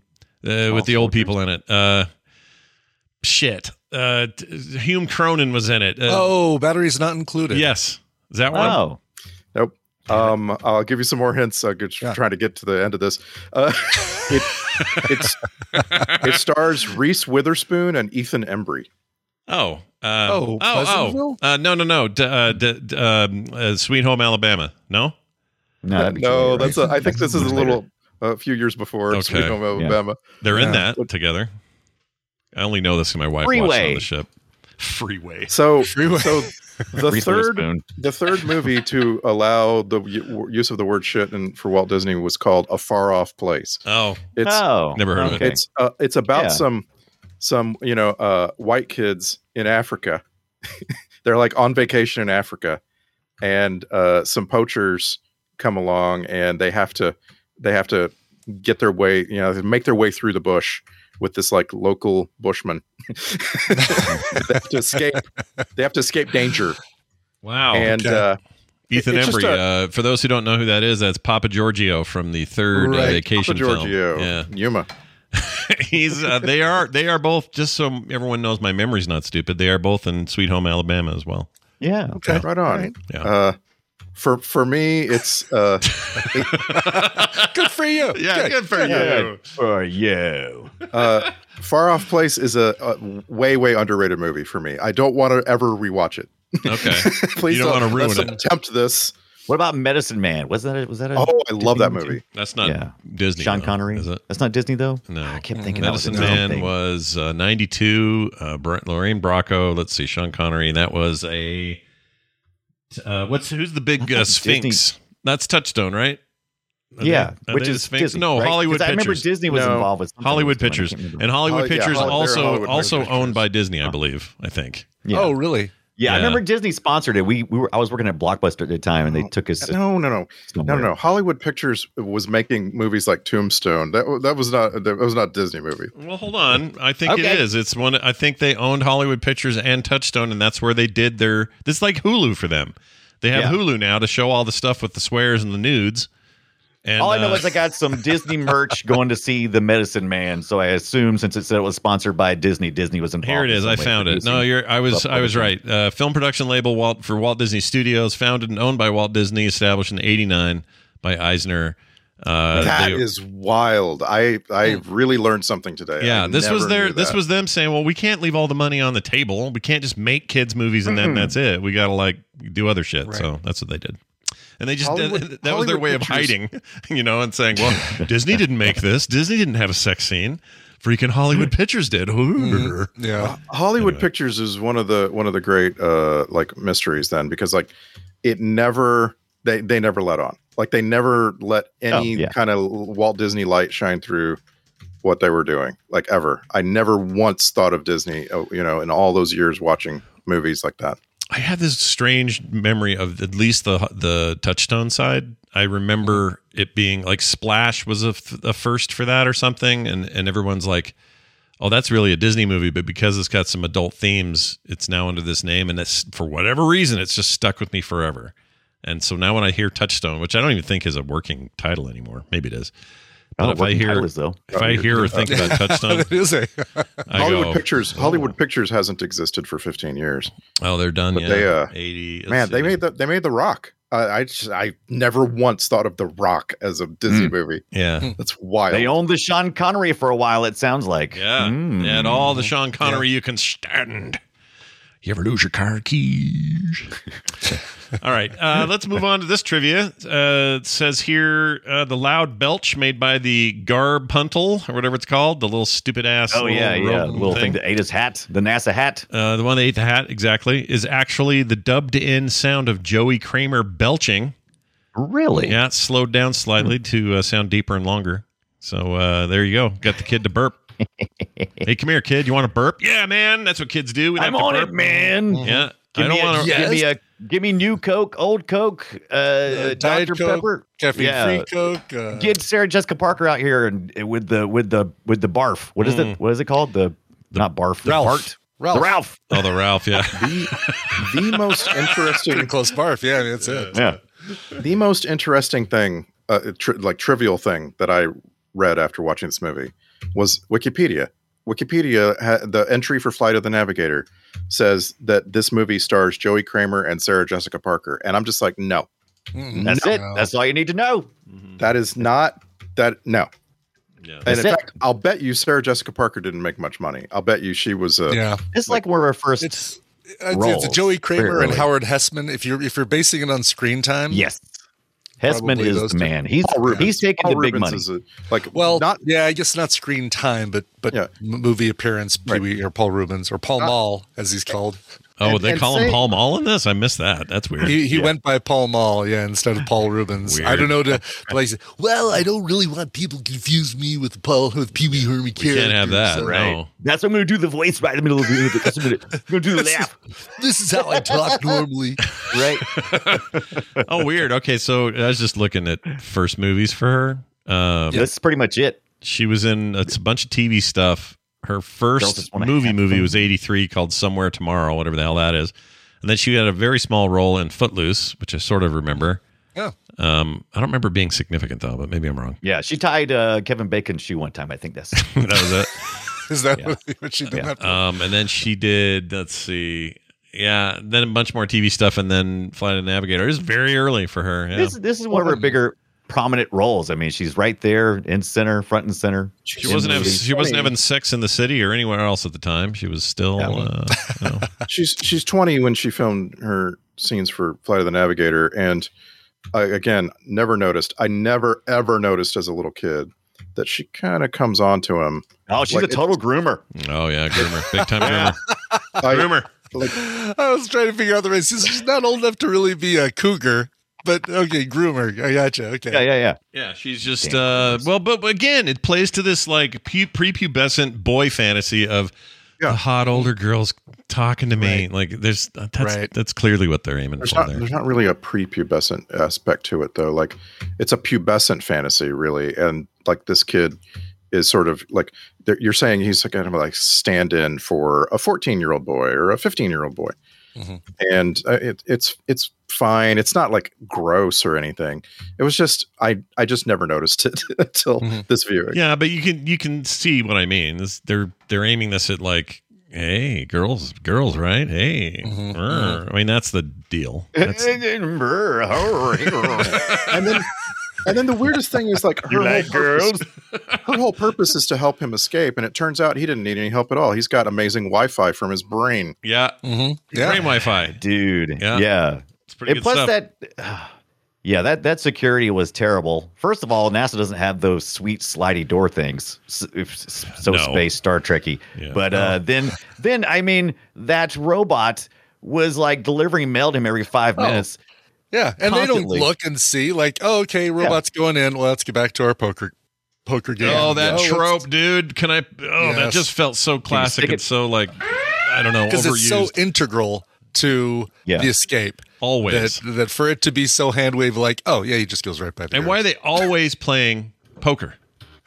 uh, with the old people in it. Uh, shit. Uh, t- Hume Cronyn was in it. Uh, Oh, batteries not included. yes. Is that one? Oh, Nope. Um, I'll give you some more hints. I'm just Yeah. trying to get to the end of this. Uh, it, it's, it stars Reese Witherspoon and Ethan Embry. Oh. Uh, Oh, oh, oh, uh, no, no, no. D- uh, d- d- um, uh, Sweet Home Alabama. No, no, no, later, that's a, I think this is a little a few years before Okay. Sweet Home Alabama. they're in Yeah. that together. I only know this because my wife watched it on the ship. Freeway. So, Freeway. so the third the third movie to allow the u- use of the word shit and for Walt Disney was called A Far Off Place. Oh, It's oh, Never heard of it. it's uh, it's about Yeah. some some you know uh, white kids in Africa. They're like on vacation in Africa, and uh, some poachers come along, and they have to they have to get their way you know make their way through the bush with this like local bushman. they have to escape. They have to escape danger, wow. and okay. uh, Ethan Embry. a- uh, for those who don't know who that is, that's Papa Giorgio from the third uh, vacation Papa Giorgio, film. Yeah, Yuma. he's. Uh, they are. They are both. Just so everyone knows, my memory's not stupid. They are both in Sweet Home Alabama as well. yeah. Okay. Right on. Right. Yeah. Uh, for for me, it's uh, Good for you. Yeah, good for Good for you. uh, Far Off Place is a, a way way underrated movie for me. I don't want to ever rewatch it. Okay. Please You don't wanna ruin let's it. Attempt this. What about Medicine Man? Was that a, was that a Oh, I love that Disney movie. That's not Yeah. Disney. Sean though, Connery? is it? That's not Disney though. No. I kept thinking that was Medicine Man thing. was uh, 92. Uh, Br- Lorraine Bracco. Let's see. Sean Connery. That was a Uh, what's who's the big uh, Disney- Sphinx? That's Touchstone, right? Are yeah, they- are which they the is Sphinx? Disney, no right? Hollywood 'Cause I remember Disney was No, involved with something Hollywood with them, I Pictures can't remember. and Hollywood Oh, yeah, Pictures Holly- they're also Hollywood also Pictures. owned by Disney, I believe. I think. Yeah. Oh, really? Yeah, I remember Disney sponsored it. We, we were I was working at Blockbuster at the time, and they oh, took us. No, no, no, no, somewhere. no, no. Hollywood Pictures was making movies like Tombstone. That that was not that was not a Disney movie. Well, hold on. I think Okay. it is. It's one. I think they owned Hollywood Pictures and Touchstone, and that's where they did their. This is like Hulu for them. They have Yeah. Hulu now to show all the stuff with the swears and the nudes. And All I know uh, is I got some Disney merch going to see The Medicine Man, so I assume since it said it was sponsored by Disney, Disney was involved. Here it in is. some I found it. No, you're. I was. I was right. Uh, film production label Walt for Walt Disney Studios, founded and owned by Walt Disney, established in '89 by Eisner. Uh, That they- is wild. I I really learned something today. yeah. I This was their. This was them saying, "Well, we can't leave all the money on the table. We can't just make kids movies and then that's it. We got to like do other shit." So that's what they did. And they just Hollywood- that was their Hollywood way of Pictures- hiding, you know, and saying, "Well, Disney didn't make this. Disney didn't have a sex scene. Freaking Hollywood Pictures did." Ooh. Yeah. Hollywood Pictures is one of the one of the great uh like mysteries then because like it never they they never let on. Like they never let any Oh, yeah. kind of Walt Disney light shine through what they were doing like ever. I never once thought of Disney, oh, you know, in all those years watching movies like that. I have this strange memory of at least the the touchstone side. I remember it being like Splash was a, a first for that or something, and and everyone's like, "Oh, that's really a Disney movie," but because it's got some adult themes, it's now under this name, and that's for whatever reason, it's just stuck with me forever. And so now when I hear Touchstone, which I don't even think is a working title anymore, maybe it is. But Oh, if I hear titles, though. if I hear or think about Touchstone, It is a Hollywood go, Pictures Hollywood Pictures hasn't existed for 15 years. "Oh, they're done." But yeah, they, uh, eighty. let's Man, they made the they made The Rock. I I just I never once thought of The Rock as a Disney movie. yeah. That's wild. They owned the Sean Connery for a while. It sounds like. Yeah. Mm. And all the Sean Connery you can stand. You ever lose your car keys? all right. Uh, let's move on to this trivia. Uh, it says here uh, the loud belch made by the Garb Puntel, or whatever it's called, the little stupid ass. Oh yeah, little yeah. rodent Little thing that ate his hat, the NASA hat. uh, the one that ate the hat, exactly, is actually the dubbed in sound of Joey Cramer belching. Really? Yeah, it's slowed down slightly to uh, sound deeper and longer. So uh, there you go. Got the kid to burp. Hey, come here, kid. You want to burp? Yeah, man. That's what kids do. We I'm on burp. it, man. Yeah. Give I me, don't want to. give me a give me new Coke, old Coke, uh, Diet Dr Coke, Pepper, Caffeine Yeah. free Coke. Uh, Get Sarah Jessica Parker out here and with the with the with the barf. What is Mm. it? What is it called? The, not barf. the Ralph. fart? Ralph. The Ralph. Oh, the Ralph. Yeah. the, the most Pretty interesting close barf. Yeah, that's it. Yeah. the most interesting thing uh, tri- like trivial thing that i read after watching this movie was wikipedia wikipedia ha- the entry for flight of the navigator says that this movie stars joey cramer and sarah jessica parker and i'm just like no Mm, That's no. it. That's all you need to know. that is not that no Yeah. and in it. fact i'll bet you sarah jessica parker didn't make much money i'll bet you she was uh, Yeah, It's like one of her first. it's it's, Roles. it's Joey Cramer and. Howard Hesseman. If you're if you're basing it on screen time, yes. Hesseman is the two. man. He's Paul Reubens. he's taking Paul the big Reubens money. a, like Well, not yeah, I guess not screen time, but but Yeah. movie appearance, Pee Wee or Paul Reubens or Paul Mall, as he's called. Oh, And- they and call him say- Paul Mall in this? I missed that. That's weird. He, he went by Paul Mall, yeah, instead of Paul Reubens. I don't know to like. Well, I don't really want people to confuse me with Paul with Pee Wee Herman we character. can't have that. so No. That's what I'm going to do the voice right in the middle of the. movie. That's what I'm going to do the laugh. This is how I talk normally. Right. Oh, weird. Okay, so I was just looking at first movies for her. Um, That's pretty much it. She was in a bunch of TV stuff. Her first movie movie was 83 called Somewhere Tomorrow, whatever the hell that is. And then she had a very small role in Footloose, which I sort of remember. Yeah. Um, I don't remember being significant though, but maybe I'm wrong. Yeah, she tied uh, Kevin Bacon's shoe one time. I think that's. that was it. Is that what, what she did? Yeah. Um, and then she did, let's see, yeah, then a bunch more TV stuff, and then Flight of the Navigator. It was very early for her. Yeah. This this is one of her bigger prominent roles. I mean, she's right there in center, front and center. She in wasn't having she wasn't having sex in the city or anywhere else at the time. She was still, Yeah. uh, you know, she's she's 20 when she filmed her scenes for Flight of the Navigator, and I, again, never noticed. I never ever noticed as a little kid that she kind of comes on to him. Oh, she's Like, a total groomer. oh yeah, groomer, big time groomer, I, groomer. like I was trying to figure out the race. She's not old enough to really be a cougar, but okay, groomer. I gotcha. Okay. Yeah, yeah, yeah. Yeah, she's just Damn uh well, but again, it plays to this like pu- prepubescent boy fantasy of Yeah. the hot older girls talking to me. Right. Like there's that's Right. that's clearly what they're aiming there's for not there. there's not really a prepubescent aspect to it though. Like it's a pubescent fantasy really, and like this kid is sort of like you're saying he's kind of like stand in for a 14 year old boy or a 15 year old boy, Mhm. and uh, it, it's it's fine. It's not like gross or anything. It was just I I just never noticed it until Mhm. this viewing. Yeah, but you can you can see what I mean. This, they're they're aiming this at like, hey, girls, girls, right? Hey, Mhm, er. I mean that's the deal. That's, and then and then the weirdest thing is like her You whole like purpose- her whole purpose is to help him escape, and it turns out he didn't need any help at all. He's got amazing Wi-Fi from his brain. yeah, Mm-hmm. Yeah. brain Wi-Fi. Dude. Yeah. Yeah. It's pretty And good plus stuff. that Yeah, that that security was terrible. First of all, NASA doesn't have those sweet slidey door things. S- s- So No. space Star Trekky. Yeah. But uh, then then I mean that robot was like delivering mail to him every 5 Oh. Minutes. Yeah, and they don't look and see like, oh, okay, robots going in. Well, let's get back to our poker poker game. Oh, that let's- trope, dude. Can I? Oh, that just felt so classic and so like I don't know, because overused. it's so integral to Yeah. the escape always. that that for it to be so hand wave like, oh yeah, he just goes right by the and why are they always playing poker?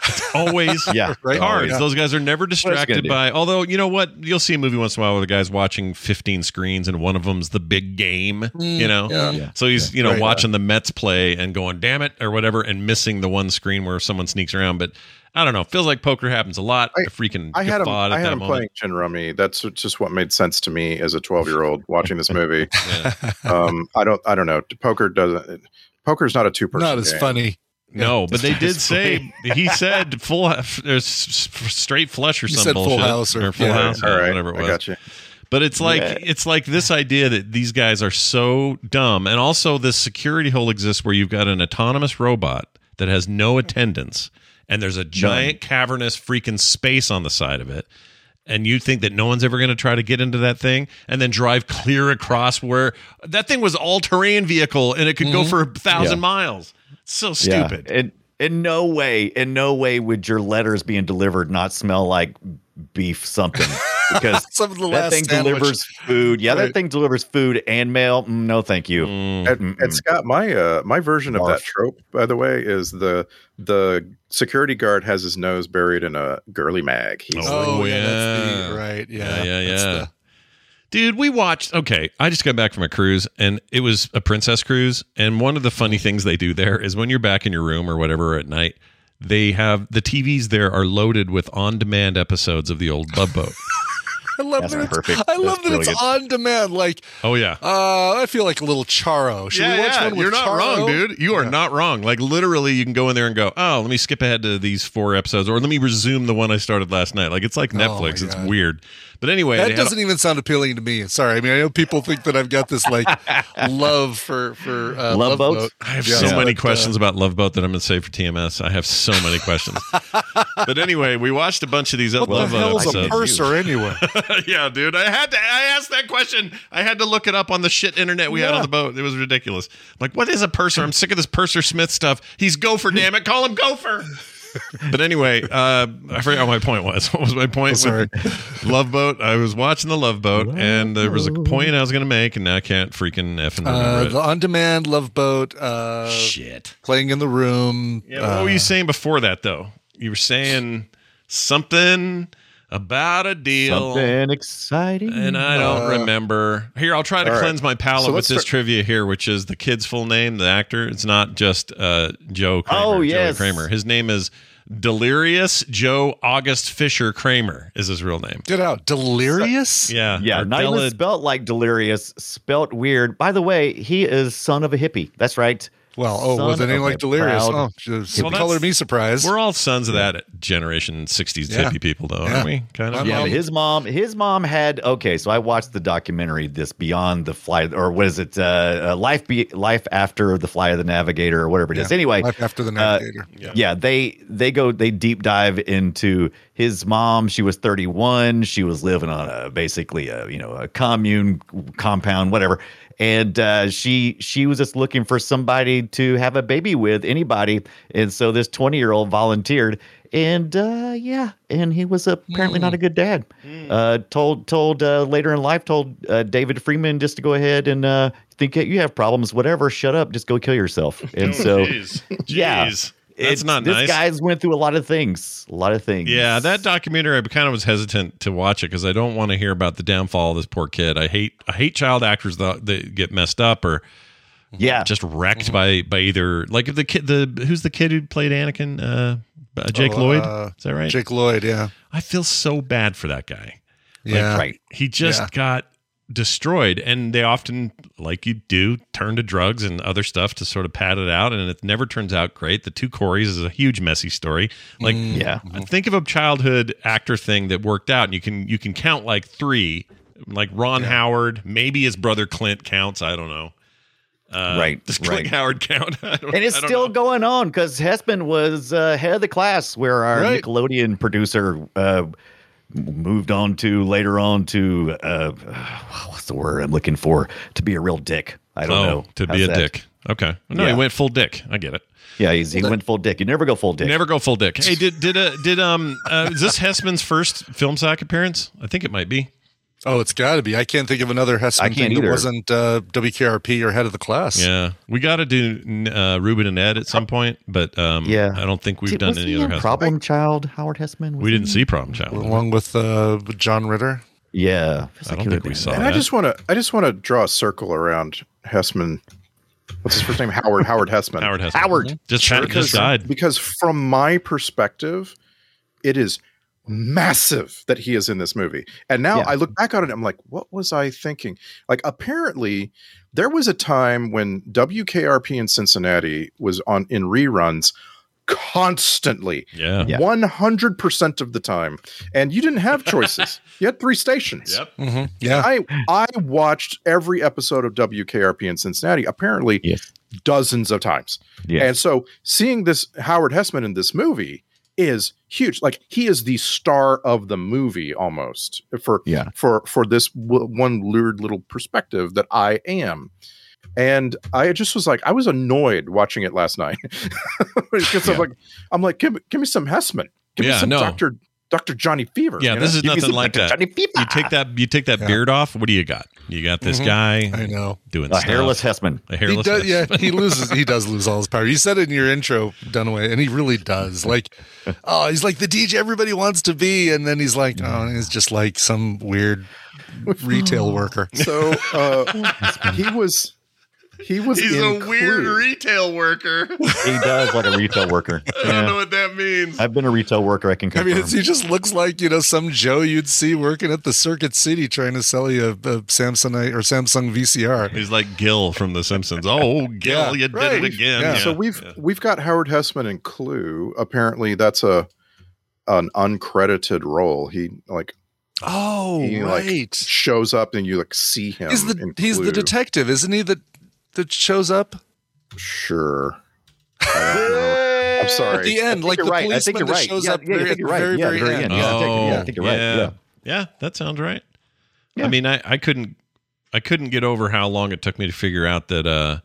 It's always Yeah. Right. cards. Yeah. Those guys are never distracted do? by. Although you know what, you'll see a movie once in a while where the guy's watching 15 screens and one of them's the big game. you know, yeah. Yeah. so he's you know Right. watching the Mets play and going damn it or whatever and missing the one screen where someone sneaks around. But I don't know. Feels like poker happens a lot. I, I- freaking I had him. guffawed I had him moment. playing gin rummy. That's just what made sense to me as a 12 year old watching this movie. Yeah. um, I don't. I don't know. Poker doesn't. Poker's not a two person. not as funny. No, but they did say he said full uh, s- s- straight flush or He some said Full House or- full yeah, house, All right. whatever it I was. got you. But it's like Yeah. it's like this idea that these guys are so dumb, and also this security hole exists where you've got an autonomous robot that has no attendance, and there's a giant cavernous freaking space on the side of it. And you think that no one's ever going to try to get into that thing and then drive clear across where that thing was all terrain vehicle and it could go for a thousand Yeah. miles. So Yeah. stupid. And in no way, in no way would your letters being delivered not smell like beef something. Because Some of the that last thing sandwich. delivers food. Yeah, Right. that thing delivers food and mail. Mm, No, thank you. Mm. And, and Scott, my uh, my version of that trope, by the way, is the the security guard has his nose buried in a girly mag. He's Oh, Oh, yeah, that's the, right. Yeah, Yeah, yeah, that's yeah. The- Dude, we watched. Okay, I just got back from a cruise, and it was a princess cruise. And one of the funny things they do there is when you're back in your room or whatever at night, they have the TVs there are loaded with on-demand episodes of the old Love Boat. I love That's that. It's, perfect. I love That's that it's brilliant. on demand. Like, Oh yeah. uh, I feel like a little Charo. Should we watch one with You're not Charo? wrong, dude. You are not wrong. Like literally, you can go in there and go, "Oh, let me skip ahead to these four episodes, or let me resume the one I started last night." Like it's like Oh, Netflix. it's God. weird, but anyway, That doesn't even sound appealing to me. Sorry. I mean, I know people think that I've got this like love for for uh, Love boats? Boat. I have Yeah, so many but, uh, questions about Love Boat that I'm going to save for TMS. I have so many questions. but anyway, we watched a bunch of these What Love the Boat hell's a purser anyway? yeah, dude. I had to. I asked that question. I had to look it up on the shit internet we had on the boat. It was ridiculous. Like, what is a purser? I'm sick of this Purser Smith stuff. He's Gopher. Damn it, call him Gopher. But anyway, uh, I forgot what my point was. What was my point? Sorry. Love Boat. I was watching the Love Boat, and there was a point I was going to make, and now I can't freaking effing Uh, remember the on-demand love boat. Uh. Shit. playing in the room. Yeah, what were uh, you saying before that, though? You were saying something about a deal. Something exciting. And I don't Uh, remember. Here, I'll try to all right. cleanse my palate So with this start- trivia here, which is the kid's full name, the actor. It's not just uh, Joe Cramer. Oh, Joey yes. Cramer. His name is Delirious Joe August Fisher Cramer, is his real name. Get out. Delirious? Yeah. yeah, or not even spelt like delirious, spelt weird. By the way, he is son of a hippie. That's right. Well, oh, son with a name like Delirious. proud- Oh, just Well, color me surprised. We're all sons of that generation, '60s Yeah. hippie people, though, Yeah. aren't we? Kind of. Yeah, his mom, his mom had okay. So I watched the documentary, this Beyond the Fly, or what is it? Uh, uh, Life, be, Life after the Fly of the Navigator, or whatever it is. Yeah, Anyway, Life after the uh, Navigator. yeah. they they go they deep dive into his mom. She was 31. She was living on a basically a you know a commune compound, whatever. And uh, she she was just looking for somebody to have a baby with, anybody. And so this 20 year old volunteered. And uh, yeah, and he was apparently not a good dad. Uh, told told uh, later in life told uh, David Freeman just to go ahead and uh, think you have problems, whatever. Shut up, just go kill yourself. And so Jeez. yeah. That's it's- not this nice. guy's went through a lot of things. A lot of things. Yeah, that documentary, I kind of was hesitant to watch it because I don't want to hear about the downfall of this poor kid. I hate, I hate child actors that, that get messed up or yeah. just wrecked by by either like if the kid, the who's the kid who played Anakin, uh, uh, Jake Oh, Lloyd. uh, Is that right? Jake Lloyd, yeah. I feel so bad for that guy. Yeah. right. He just Yeah. got destroyed, and they often, like you do, turn to drugs and other stuff to sort of pad it out, and it never turns out great. The two Corys is a huge messy story. Like, Yeah. think of a childhood actor thing that worked out, and you can you can count like three, like Ron Howard, maybe his brother Clint counts. I don't know. Uh, Right, Does Clint right. Howard count? And it's still know. going on because Hesseman was uh, head of the class where our Right. Nickelodeon producer uh, m- moved on to later on to uh, what's the word I'm looking for? To be a real dick. I don't oh, know. to How's be a that? dick. Okay. No, he went full dick. I get it. Yeah, he's, he went full dick. You never go full dick. Never go full dick. Hey, did did uh, did um uh, is this Hesseman's first film sack appearance? I think it might be. Oh, it's got to be. I can't think of another I Hesseman can't thing that wasn't uh, WKRP or head of the class. Yeah, we got to do uh, Rubin and Ed at some point, but um, Yeah. I don't think we've Did- done was any he other Hesseman. problem child Howard Hesseman. Was We he- didn't see Problem Child. Along with uh, John Ritter. Yeah, I don't think we saw And I just want to I just want to draw a circle around Hesseman. What's his first name? Howard. Howard Hesseman. Howard Hesseman. Howard. just Sure, just because- died. Because from my perspective, it is massive that he is in this movie. And now Yeah. I look back on it, I'm like, what was I thinking? Like, apparently, there was a time when WKRP in Cincinnati was on in reruns constantly, Yeah. Yeah. 100% of the time. And you didn't have choices. you had three stations. Yep. Mm-hmm. Yeah. I I watched every episode of WKRP in Cincinnati, apparently Yes. dozens of times. Yeah. And so seeing this Howard Hesseman in this movie is huge. Like he is the star of the movie almost for Yeah. for for this w- one lured little perspective that I am. And I just was like, I was annoyed watching it last night because I'm like, I'm like, give, me- give me some Hesseman, give Yeah, me some no. Doctor Doctor Johnny Fever. Yeah, you this know? is Give nothing like Dr. that. Johnny Fever. You take that you take that Yeah. beard off. What do you got? You got this Mhm. guy I know. doing a stuff. hairless Hesseman. A He hairless. does, yeah, he loses. He does lose all his power. You said it in your intro, Dunaway, and he really does. Like, oh, he's like the DJ everybody wants to be, and then he's like, oh, he's just like some weird retail worker. So uh, he was he was He's in a weird retail worker. He does like a retail worker. I don't know what that means. I've been a retail worker. I can I mean, it's, he just looks like you know some Joe you'd see working at the Circuit City trying to sell you a, a Samsung or Samsung VCR. He's like Gil from The Simpsons. Oh, Gil, Yeah, you did right. it again. Yeah. Yeah. So we've yeah. we've got Howard Hesseman and Clue. Apparently, that's a an uncredited role. He like Oh, He, like, right. shows up and you like see him. he's the in he's the detective, isn't he? That that shows up Sure. I don't know. I'm sorry. at the end, like the right. I policeman think you're that right. shows Yeah, up yeah, very, at the right. very, Yeah, very very end. end. Yeah, I think- yeah, I think you're right. yeah. Yeah. Yeah, that sounds right. Yeah. I mean, I, I couldn't I couldn't get over how long it took me to figure out that uh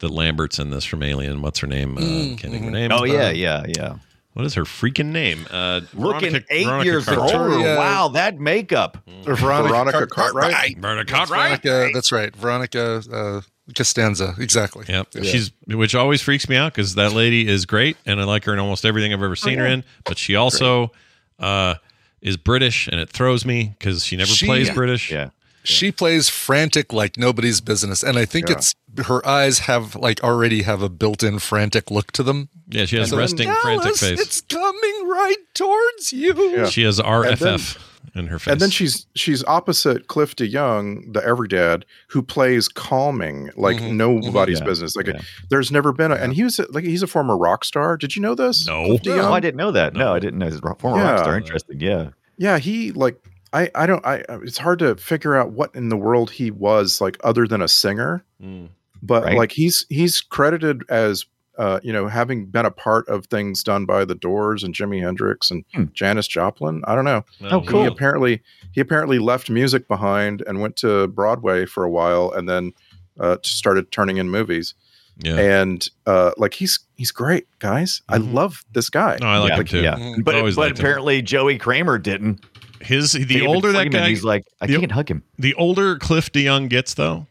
that Lambert's in this from Alien. What's her name? Uh, Mm, can't think of her name. Oh yeah, Uh, yeah, yeah. What is her freaking name? Uh, Looking Veronica- eight Veronica years Cartwright. older. Yeah. Wow, that makeup. Or Veronica, Veronica Cart- Cartwright? Veronica That's Cartwright. Veronica, that's right. Veronica uh, Costanza. Exactly. Yep. She's which always freaks me out because that lady is great and I like her in almost everything I've ever seen her in. But she also uh, is British and it throws me because she never She- plays British. Yeah. She plays frantic like nobody's business, and I think Yeah. it's her eyes have like already have a built-in frantic look to them. Yeah, she has And then, resting, frantic face. It's coming right towards you. Yeah. She has RFF in her face. And then she's she's opposite Cliff DeYoung, the every dad, who plays calming like Mhm, nobody's Yeah, business. Like yeah. there's never been a, and he was a- like he's a former rock star. Did you know this? No. Cliff Oh, DeYoung? I didn't know that. No, I didn't know. He's a former Yeah. rock star. Interesting. Yeah. Yeah, he like I I don't I it's hard to figure out what in the world he was like other than a singer. Mm. But Right. like he's he's credited as uh, you know, having been a part of things done by the Doors and Jimi Hendrix and Hmm. Janis Joplin. I don't know. Well, Oh, cool. He apparently he apparently left music behind and went to Broadway for a while and then uh, started turning in movies. Yeah. And uh, like he's he's great, guys. Mhm. I love this guy. No, I like yeah, him too. Yeah. But, Always but liked him. apparently Joey Cramer didn't. His the David older that guy, he's like, I the- can't hug him. the older Cliff DeYoung gets, though,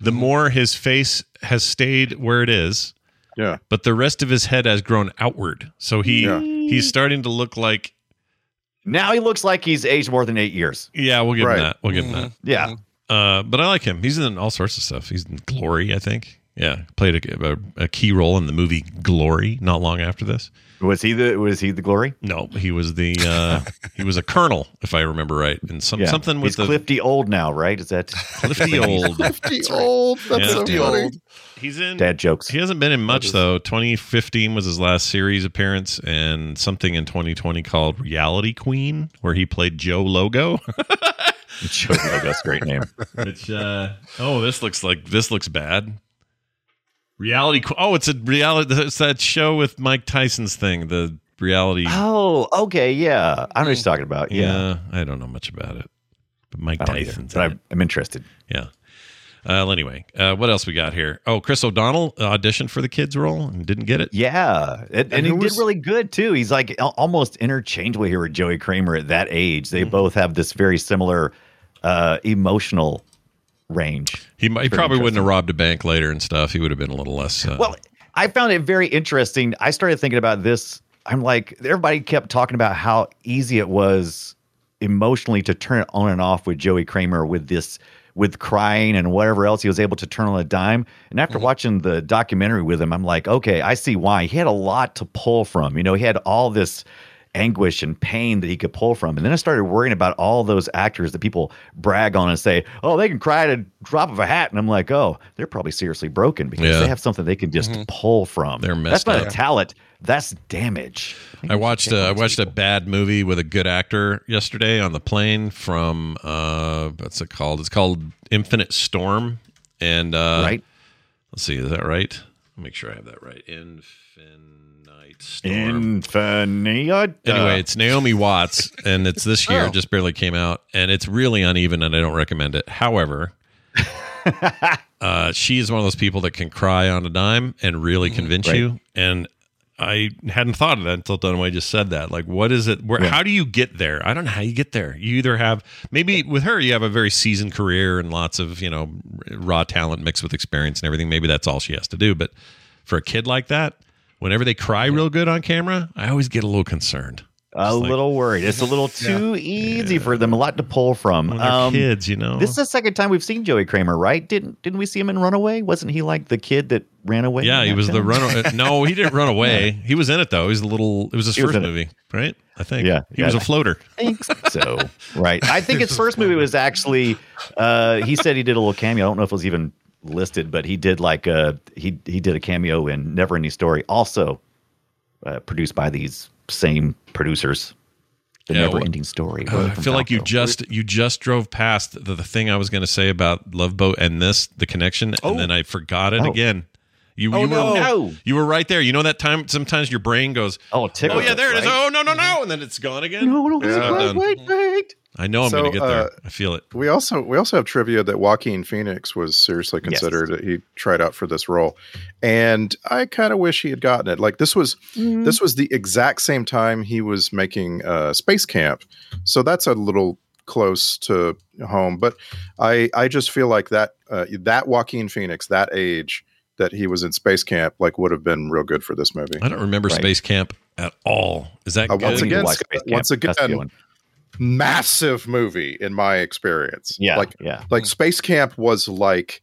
the more his face has stayed where it is, Yeah. but the rest of his head has grown outward. So he Yeah. he's starting to look like. Now he looks like he's aged more than eight years. Yeah, we'll give Right. him that. We'll give him Mhm. Yeah. Mhm. that. Uh, but I like him. He's in all sorts of stuff. He's in Glory, I think. Yeah, played a, a, a key role in the movie Glory not long after this. Was he the was he the glory? No, he was the uh, he was a colonel, if I remember right, and some Yeah. something with he's the Clifty old now, right? Is that Clifty old. Fifty old. That's Yeah. so Fifty funny. old. He's in dad jokes? He hasn't been in much is- though. 2015 was his last series appearance, and something in 2020 called Reality Queen, where he played Joe Logo. Joey Logo's great name. Which uh, oh, this looks like this looks bad. Reality. Oh, it's a reality. It's that show with Mike Tyson's thing. The reality. Oh, okay, yeah. I know what you're talking about. Yeah. I don't know much about it, but Mike I don't either, Tyson's. but. I'm, I'm interested. Yeah. Uh, well, anyway, uh, what else we got here? Oh, Chris O'Donnell auditioned for the kids role and didn't get it. Yeah, and, and, And he who did really good too. He's like almost interchangeable here with Joey Cramer at that age. They Mm-hmm. both have this very similar uh, emotional range. He, he probably wouldn't have robbed a bank later and stuff. He would have been a little less. Uh, Well, I found it very interesting. I started thinking about this. I'm like, everybody kept talking about how easy it was emotionally to turn it on and off with Joey Cramer with this, with crying and whatever else he was able to turn on a dime. And after watching the documentary with him, I'm like, okay, I see why. He had a lot to pull from. You know, he had all this anguish and pain that he could pull from. And then I started worrying about all those actors that people brag on and say, oh, they can cry at a drop of a hat. And I'm like, oh, they're probably seriously broken because Yeah. they have something they can just pull from. They're That's messed not up. a talent. That's damage. I watched uh, I watched a bad movie with a good actor yesterday on the plane from uh, what's it called? It's called Infinite Storm, and uh, right? Let's see, is that right? Make sure I have that right. Infinite Storm. Anyway, it's Naomi Watts, and it's this year. Oh. Just barely came out, and it's really uneven, and I don't recommend it. However, uh, she is one of those people that can cry on a dime and really convince Right. you. And I hadn't thought of that until Dunaway just said that. Like, what is it? Where? Yeah. How do you get there? I don't know how you get there. You either have maybe with her, you have a very seasoned career and lots of you know raw talent mixed with experience and everything. Maybe that's all she has to do. But for a kid like that, whenever they cry real good on camera, I always get a little concerned. a like- little worried. It's a little too easy for them. A lot to pull from. Um, kids, you know. This is the second time we've seen Joey Cramer, right? Didn't didn't we see him in Runaway? Wasn't he like the kid that ran away? Yeah, he that was the film? run. No, he didn't run away. He was in it though. He was a little. It was his He was first it. movie, right? I think. Yeah, he yeah. was a floater. think so. Right. I think his first movie was actually. Uh, he said he did a little cameo. I don't know if it was even listed, but he did like uh he he did a cameo in Never Ending Story, also uh, produced by these same producers. The Yeah, Never well, Ending Story. Uh, I feel like you just you just drove past the, the thing I was going to say about Love Boat and this the connection, and then I forgot it Oh. again. You, Oh, you no. were No. you were right there. You know that time sometimes your brain goes, Oh, oh yeah, there it is. right? Oh no no no, and then it's gone again. No, no, Yeah. wait, wait, wait. I know I'm So, going to get there. uh, I feel it. We also we also have trivia that Joaquin Phoenix was seriously considered. that He tried out for this role, and I kind of wish he had gotten it. Like this was Mm-hmm. this was the exact same time he was making uh, Space Camp, so that's a little close to home. But I I just feel like that uh, that Joaquin Phoenix that age that he was in Space Camp like would have been real good for this movie. I don't remember Right. Space Camp at all. Is that Uh, good? once You need to again, watch Space Camp. once again, one. Massive movie in my experience. Yeah, like yeah. like Space Camp was like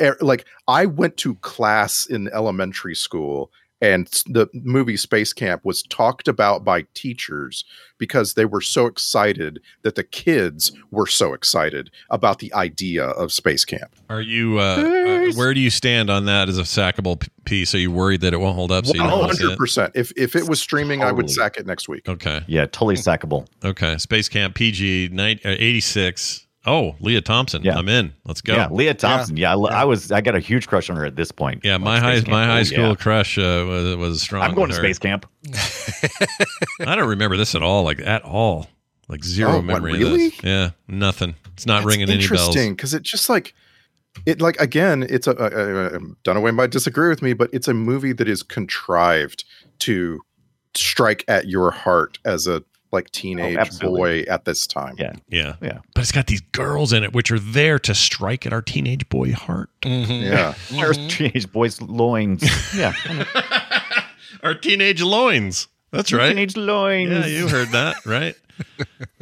er, like I went to class in elementary school and the movie Space Camp was talked about by teachers because they were so excited that the kids were so excited about the idea of Space Camp. Are you? Uh, uh, where do you stand on that as a sackable piece? Are you worried that it won't hold up? So you don't want to 100%. If if it was streaming, I would sack it next week. Okay. Yeah, totally sackable. Okay. Space Camp PG 90, uh, 86. Oh, Lea Thompson. Yeah. I'm in. Let's go. Yeah, Lea Thompson. Yeah, I, lo- I was. I got a huge crush on her at this point. Yeah, my high Camp. my high Oh, school yeah. crush uh, was was strong. I'm going to her. space camp. I don't remember this at all, like at all, like zero Oh, what, memory. really? Of this. Yeah, nothing. It's not That's ringing any bells. interesting because it just like it like again it's a, a, a dunaway might disagree with me but it's a movie that is contrived to strike at your heart as a like teenage absolutely. boy at this time Yeah. Yeah, Yeah. But it's got these girls in it, which are there to strike at our teenage boy heart. Mhm. yeah our teenage boys' loins. Yeah, Our teenage loins. That's right. teenage loins. Yeah, you heard that right.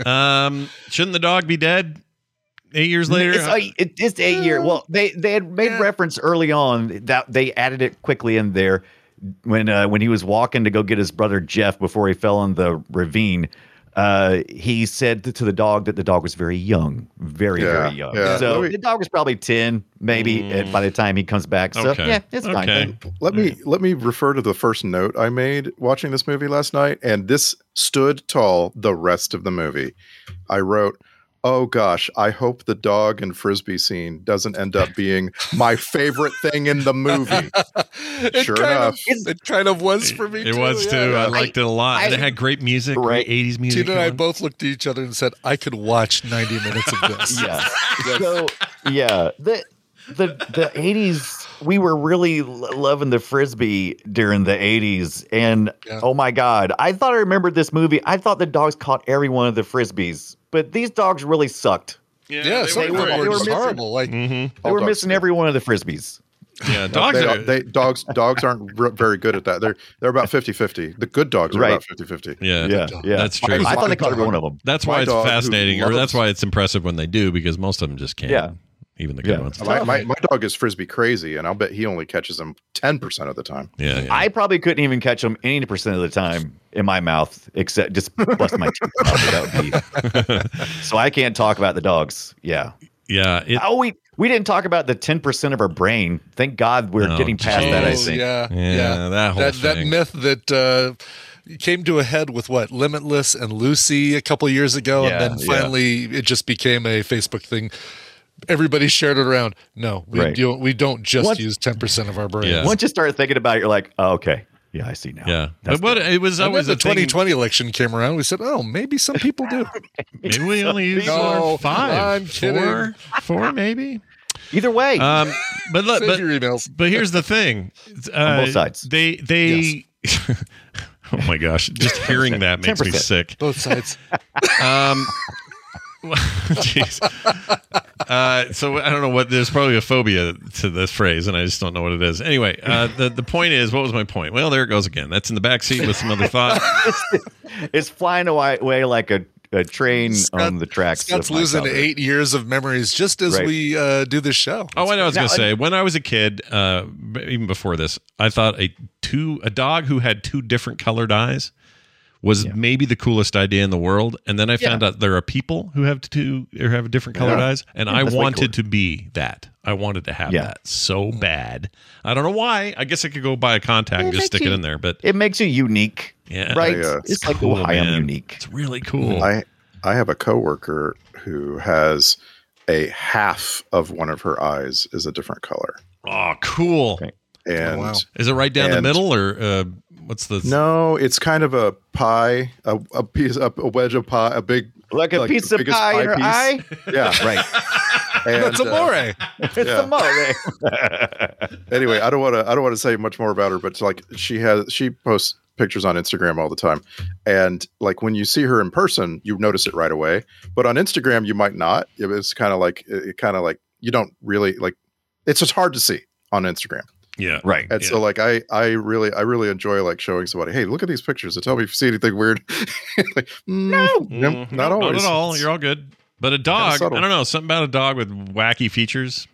um, shouldn't the dog be dead? Eight years later. It's, like- it's eight year. Well, they they had made reference early on that they added it quickly in there when uh, when he was walking to go get his brother Jeff before he fell in the ravine. Uh, he said to the dog that the dog was very young, very Yeah, very young. yeah. So me- the dog was probably ten, maybe, Mm. by the time he comes back. So Okay. yeah, it's fine. Okay. let me let me refer to the first note i made watching this movie last night and this stood tall the rest of the movie i wrote oh gosh i hope the dog and frisbee scene doesn't end up being my favorite thing in the movie it Sure enough. Of, it kind of was for me. It too, was yeah. too. I Yeah. liked it a lot. and it had great music, Right. great 80s music. Tina and I both looked at each other and said, "I could watch 90 minutes of this." yeah. So yeah, the the the eighties we were really loving the frisbee during the eighties, and Yeah. oh my god, I thought I remembered this movie. I thought the dogs caught every one of the frisbees, but these dogs really sucked. Yeah, some they of were- they were were missing- horrible. Like, Mhm. They were missing every one of the frisbees. Yeah, dogs they, are. they dogs dogs aren't r- very good at that. They're they're about 50-50. The good dogs are Right. about 50-50. yeah, Yeah, yeah. That's true. I thought they My caught every one of them. That's My why it's fascinating, or that's why it's impressive when they do, because most of them just can't. Yeah. Even the good Yeah. ones. My, my, my dog is frisbee crazy, and I'll bet he only catches them ten percent of the time. Yeah, yeah. I probably couldn't even catch them eighty percent of the time in my mouth, except just bust my teeth. out. That would be. So I can't talk about the dogs. Yeah. yeah. It, Oh, we we didn't talk about the ten percent of our brain. Thank God we're Oh, getting past that. I think. yeah, Yeah, that whole that, that myth that uh, came to a head with what Limitless and Lucy a couple years ago, Yeah, and then yeah. finally it just became a Facebook thing. Everybody shared it around. No, we Right. don't. We don't just What- use ten percent of our brain. Yeah. Once you start thinking about it, you're like, oh, okay, yeah, I see now. yeah. That's But what it was And always the 2020 election came around. We said, "Oh, maybe some people do." Maybe we only use No, five, I'm four, four, maybe. Either way, Um, but look, but your emails. But here's the thing. Uh, both sides. They they Oh my gosh, just hearing that makes me 10%. sick. Both sides. Um Jeez. Uh, so I don't know what there's probably a phobia to this phrase, and I just don't know what it is. Anyway, uh, the the point is, what was my point? Well, there it goes again. That's in the back seat with some other thought. it's flying away, away like a, a train Scott- on the tracks. Scott's losing cover. eight years of memories just as Right. we uh, do this show. Oh, I know. I was going to say when I was a kid, uh, even before this, I thought a two a dog who had two different colored eyes was maybe the coolest idea in the world. And then I found out there are people who have two or have different colored Yeah. eyes, and I wanted to be that. I wanted to have Yeah. that so bad. I don't know why. I guess I could go buy a contact and just makes stick it in there, but It makes you unique, Yeah. right? Yeah, it's, it's like, cool, oh, I'm unique. it's really cool. I I have a coworker who has a half of one of her eyes is a different color, oh, cool. Okay. and wow. Is it right down the middle, or uh, what's the? no, it's kind of a pie, a, a piece, a, a wedge of pie, a big Like a like piece of biggest pie in her piece. eye. Yeah, right. and, That's uh, amore. It's Yeah. a mole. anyway, I don't want to. I don't want to say much more about her, but like she has. She posts pictures on Instagram all the time, and like when you see her in person, you notice it right away. But on Instagram, you might not. It's kind of like it, kind of like you don't really like. It's just hard to see on Instagram. Yeah. Right. And Yeah. so like I I really I really enjoy like showing somebody, hey, look at these pictures and tell me if you see anything weird. like, no, Mhm. not always. Not at all. You're all good. But a dog, I don't know, something about a dog with wacky features.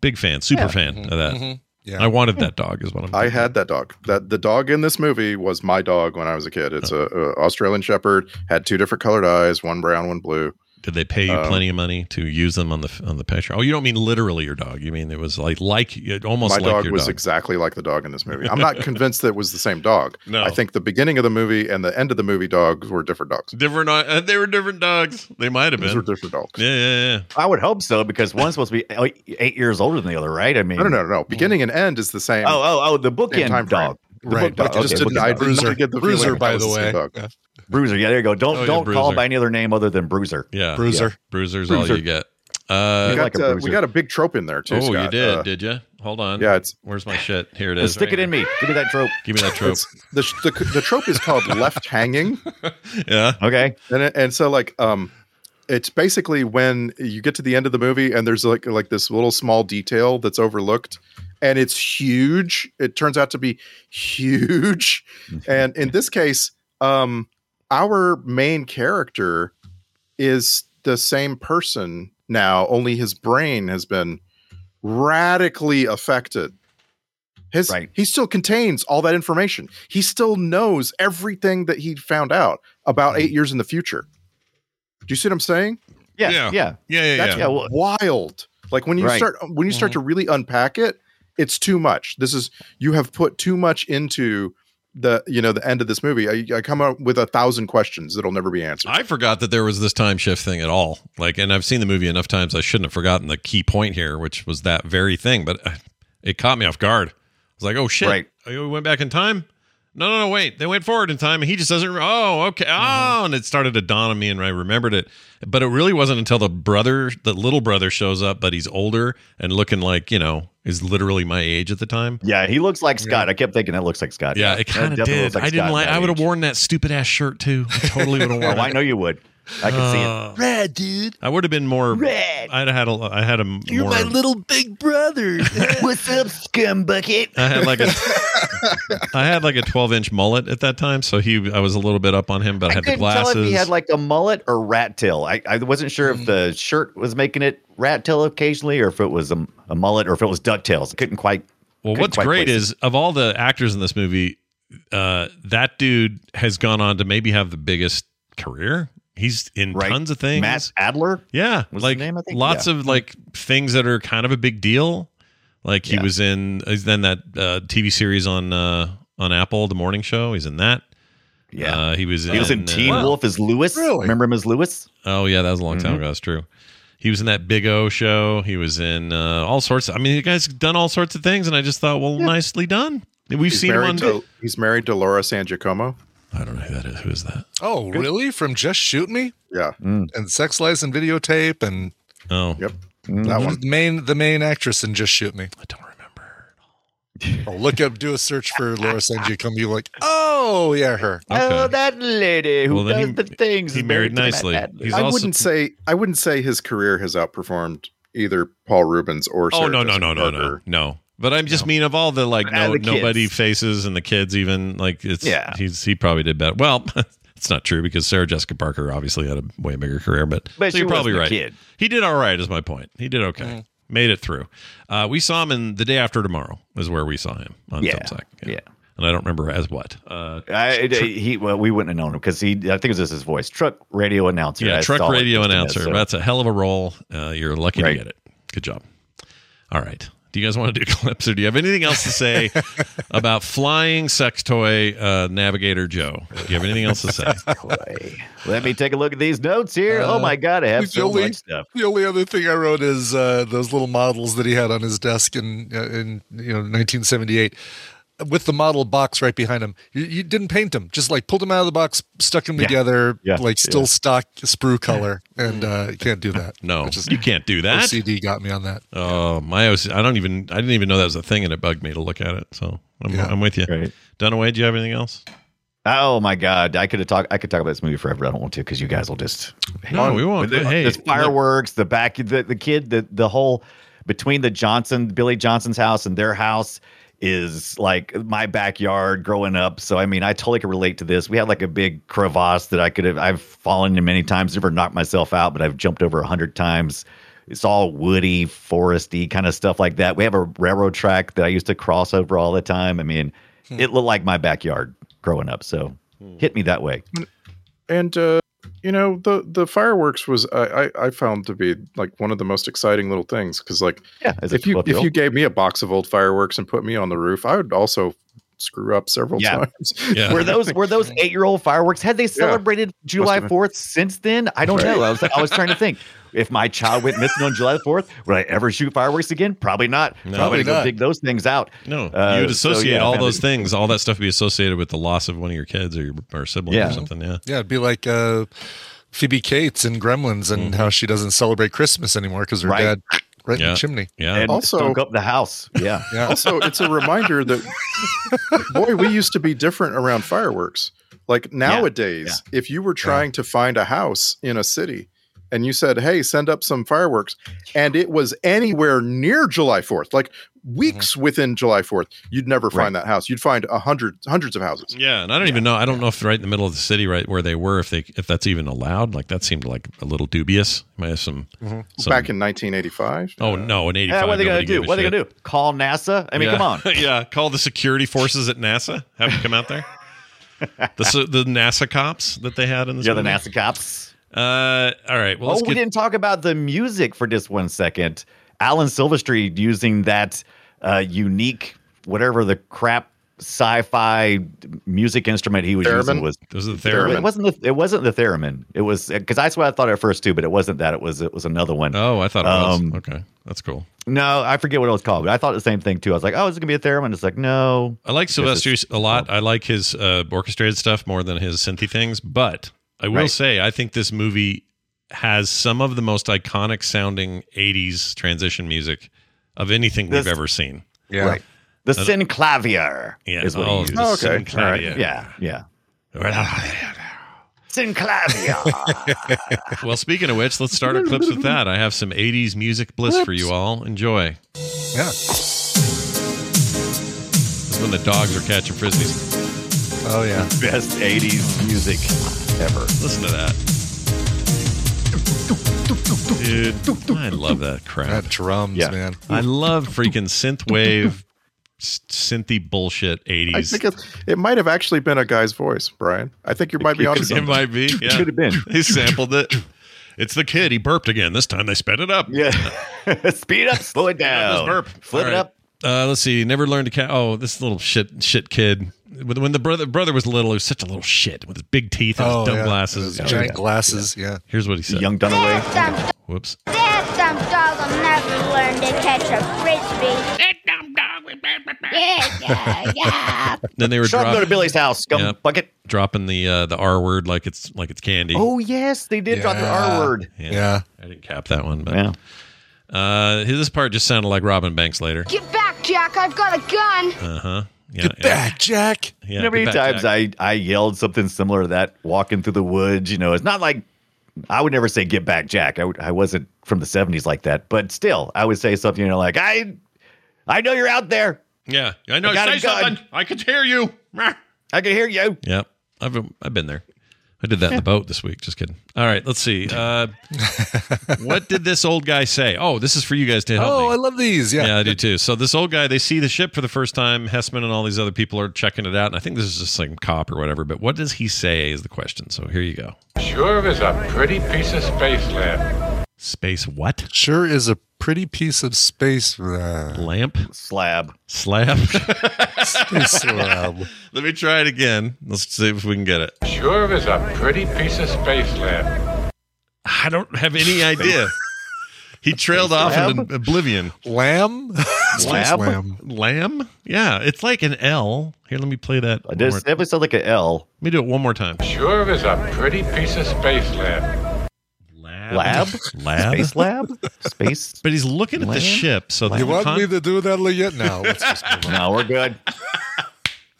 Big fan, super Yeah. fan of that. Mhm. Yeah. I wanted that dog, is what I'm. I had that dog. That the dog in this movie was my dog when I was a kid. It's a, a Australian Shepherd. Had two different colored eyes, one brown, one blue. Did they pay you Um, plenty of money to use them on the on the picture? Oh, you don't mean literally your dog. You mean it was like like almost my like dog your was dog. exactly like the dog in this movie. I'm not convinced that it was the same dog. No. I think the beginning of the movie and the end of the movie dogs were different dogs. different. Uh, they were different dogs. They might have These were been. different dogs. Yeah, yeah, yeah. I would hope so because one's supposed to be eight- eight years older than the other, right? I mean, No, no, no, no. Beginning and end is the same. Oh, oh, oh, the bookend time frame. dog, The Right, book- but I just okay, didn't. I dog. did Bruiser, not get the Bruiser, by the was same way. Dog. Yeah. Bruiser. Yeah, there you go. Don't Oh, don't call him by any other name other than Bruiser. Yeah, Bruiser. Bruiser's Bruiser. all you get. We Uh, got- like a uh, we got a big trope in there too. oh, you did, Uh, did you? Hold on. yeah, it's Where's my shit? Here it is. Stick right it in here. me. Give me that trope. Give me that trope. the, the the trope is called left hanging. yeah. Okay. and and so like um it's basically when you get to the end of the movie and there's like like this little small detail that's overlooked and it's huge it turns out to be huge and in this case um our main character is the same person now only his brain has been radically affected his Right. he still contains all that information he still knows everything that he found out about mm-hmm. eight years in the future do you see what i'm saying Yeah. Yeah. Yeah. Yeah, yeah, that's yeah. Yeah, wild like when you Right. start when you start mm-hmm. to really unpack it it's too much this is you have put too much into the you know the end of this movie i, I come up with a thousand questions that'll never be answered I forgot that there was this time shift thing at all. Like, and I've seen the movie enough times. I shouldn't have forgotten the key point here, which was that very thing. But uh, it caught me off guard. I was like, "Oh shit! Right. Oh, we went back in time." No, no, no, wait. They went forward in time, and he just doesn't. Oh, okay. Mm-hmm. Oh, and it started to dawn on me, and I remembered it. But it really wasn't until the brother, the little brother, shows up, but he's older and looking like you know is literally my age at the time. Yeah, he looks like Scott. I kept thinking that looks like Scott. Yeah, it kind of definitely did. looks I didn't like. I would have worn that stupid ass shirt too. I totally would have worn. Oh, I know you would. I can see it. Red, dude. I would have been more. Red. I'd have had a. I had a You're more. My little big brother. What's up, scum bucket? I had like a. I had like a twelve inch mullet at that time, so he. I was a little bit up on him, but I, I had the couldn't tell glasses. if he had like a mullet or rat tail. I, I wasn't sure if the shirt was making it rat tail occasionally, or if it was a, a mullet, or if it was Ducktales. I couldn't quite. well, couldn't what's quite great place is of all the actors in this movie, uh, that dude has gone on to maybe have the biggest career. He's in Right. tons of things. Matt Adler. Yeah, was like his name, I think? lots Yeah. of like things that are kind of a big deal. Like he Yeah. was in. Then that uh, TV series on uh, on Apple, the morning show. He's in that. Yeah. uh, he was. he was in uh, Teen Wolf as Lewis. Really? Remember him as Lewis? Oh yeah, that was a long time Mhm. ago. That's true. He was in that Big O show. He was in uh, all sorts. I mean, the guy's done all sorts of things, and I just thought, well, nicely done. We've he's seen him on. to he's married to laura san giacomo I don't know who that is. Who is that? oh, really? From Just Shoot Me yeah and Sex Lies and Videotape and Oh, yep Mm-hmm. that one the main the main actress in Just Shoot Me. I don't remember. Oh, look up, do a search for Laura San Giacomo. You're like, oh yeah, her. Oh, that lady who Well, does he- the things. he married to Matt nicely. He's i also- wouldn't say i wouldn't say his career has outperformed either paul reubens or Oh Sarah no no Jessica no no no Parker. no. But I'm just mean of all the like no the nobody faces and the kids even like it's Yeah. he's he probably did better. Well, it's not true because Sarah Jessica Parker obviously had a way bigger career, but, But so you're probably right. kid. He did all right, is my point. He did okay. Mm-hmm. Made it through. Uh, we saw him in the day after tomorrow is where we saw him on Yeah, Filmsack. yeah. And I don't remember as what. Uh, I, he well, we wouldn't have known him because he. I think it was just his voice. Truck radio announcer. yeah, truck radio announcer. so- That's a hell of a role. Uh, you're lucky Right. to get it. Good job. All right. Do you guys want to do clips or do you have anything else to say about flying sex toy uh, navigator Joe? Do you have anything else to say? Let me take a look at these notes here. oh my god, I have so only- much stuff. The only other thing I wrote is uh, those little models that he had on his desk in uh, in you know 1978. With the model box right behind him, you, you didn't paint them; just like pulled them out of the box, stuck them Yeah. together, Yeah. like still Yeah. stock sprue color, and uh, you can't do that. No, It just you can't do that. OCD got me on that. Oh, my OC, I don't even. I didn't even know that was a thing, and it bugged me to look at it. So I'm, Yeah. I'm with you. Right. Dunaway, do you have anything else? Oh my god, I could have talked. I could talk about this movie forever. I don't want to because you guys will just. No, we won't. The, hey, there's fireworks. The back, the the kid, the the whole between the Johnson, Billy Johnson's house and their house is like my backyard growing up. So I mean, I totally can relate to this. We had like a big crevasse that I could have I've fallen in many times, never knocked myself out, but I've jumped over a hundred times. It's all woody, foresty kind of stuff like that. We have a railroad track that I used to cross over all the time. I mean, it looked like my backyard growing up. So hit me that way. and uh, you know the the fireworks was I, I I found to be like one of the most exciting little things because like Yeah. If you if you gave me a box of old fireworks and put me on the roof, I would also screw up several Yeah. times. Yeah. were those were those eight year old fireworks? Had they celebrated July. Fourth since then? I don't know. I was I was trying to think. If my child went missing on July Fourth, would I ever shoot fireworks again? Probably not. No. Probably Probably go dig those things out. No, Uh, you would so, associate yeah, all man, those it- things, all that stuff would be associated with the loss of one of your kids or your or sibling Yeah. or something. Yeah. Yeah, it'd be like uh, Phoebe Cates in Gremlins and how she doesn't celebrate Christmas anymore because her Right. dad right in the chimney. Yeah. And Also- stunk up the house. Yeah. Yeah. also, it's a reminder that boy, we used to be different around fireworks. Like nowadays, if you were trying to find a house in a city and you said, "Hey, send up some fireworks," and it was anywhere near July Fourth, like mm-hmm. weeks within July Fourth, you'd never find that house. You'd find a hundred hundreds of houses. Yeah, and I don't even know. I don't know if right in the middle of the city, right where they were, if they if that's even allowed. Like that seemed like a little dubious. Might have some, mm-hmm. some Back in 1985. Oh no, in eighty Yeah, what are they gonna do? What are they gonna do? Call NASA? I mean, come on. yeah, call the security forces at NASA. Have them come out there. the the NASA cops that they had in this. Yeah, the movie? NASA cops. Uh, all right. Well, Oh, let's we get. didn't talk about the music for just one second. Alan Silvestri using that uh, unique, whatever the crap sci-fi music instrument he was using Theremin? was. Those are the Theremin. It wasn't the. It wasn't the theremin. It was because that's what I thought at first too, but it wasn't that. It was. It was another one. Oh, I thought it was. Um, okay, that's cool. No, I forget what it was called, but I thought the same thing too. I was like, oh, is it gonna be a theremin? It's like, no. I like This Silvestri a lot. I like his uh, orchestrated stuff more than his synthy things. But I will Right. say, I think this movie has some of the most iconic sounding '80s transition music of anything This- we've ever seen. Yeah. Right. The uh, synclavier Yeah, is what oh, he used. Oh, okay. synclavier. All right. Yeah, yeah. Yeah. Synclavier. Well, speaking of which, let's start our clips with that. I have some '80s music bliss for you all. Enjoy. Yeah. This is when the dogs are catching frisbees. Oh yeah. Best '80s music ever. Listen to that. Dude, I love that crap. That drums, Yeah. man. I love freaking synthwave, s- synthy bullshit I think it, it might have actually been a guy's voice, Brian. I think you might be onto it something. might be. Yeah. Could have been. He sampled it. It's the kid. He burped again. This time they sped it up. Yeah. Speed up, slow it down. this burp. Flip All it right. up. Uh, let's see. Never learned to count. Oh, this little shit shit kid. When when the brother brother was little, he was such a little shit with his big teeth and Oh, his dumb yeah. glasses. Those giant glasses. Yeah. Here's what he said. Young Dunaway. That dumb, Whoops. that dumb dog will never learn to catch a frisbee. That dumb dog. Yeah, yeah, yeah. Then they were Sure, go to Billy's house. Scum Yep. bucket. dropping the uh, the R word like it's like it's candy. Oh yes, they did drop the R word. Yeah. I didn't cap that one, but Yeah. Uh, this part just sounded like Robin Banks later. Get back, Jack. I've got a gun. Uh huh. Yeah, Get back, Jack. Yeah, you know how many get back, times Jack. I, I yelled something similar to that walking through the woods? You know, it's not like I would never say "Get back, Jack." I, I wasn't from the '70s like that, but still, I would say something. You know, like I, I know you're out there. Yeah, I know. I got Say a gun. something. I can hear you. I can hear you. Yep, I've I've been there. I did that in the boat this week. Just kidding. All right, let's see. Uh, what did this old guy say? Oh, this is for you guys to help Oh, me. I love these. Yeah. Yeah, I do too. So this old guy, they see the ship for the first time. Hesseman and all these other people are checking it out, and I think this is just some cop or whatever. But what does he say? Is the question. So here you go. Sure is a pretty piece of space land. Space what? Sure is a pretty piece of space. Uh, Lamp Slab. slab. space slab. Let me try it again. Let's see if we can get it. Sure is a pretty piece of space lamp. I don't have any idea. He trailed off in Lab? oblivion. Lamb? Space Lab? lamb. Lamb? Yeah, it's like an L. Here, let me play that. One It more, does definitely sound like an L. let me do it one more time. Sure is a pretty piece of space land. Lab. Lab? Lab. Space lab? Space? But he's looking at the ship. So You want con- me to do that yet? No. Let's just move on. No, we're good.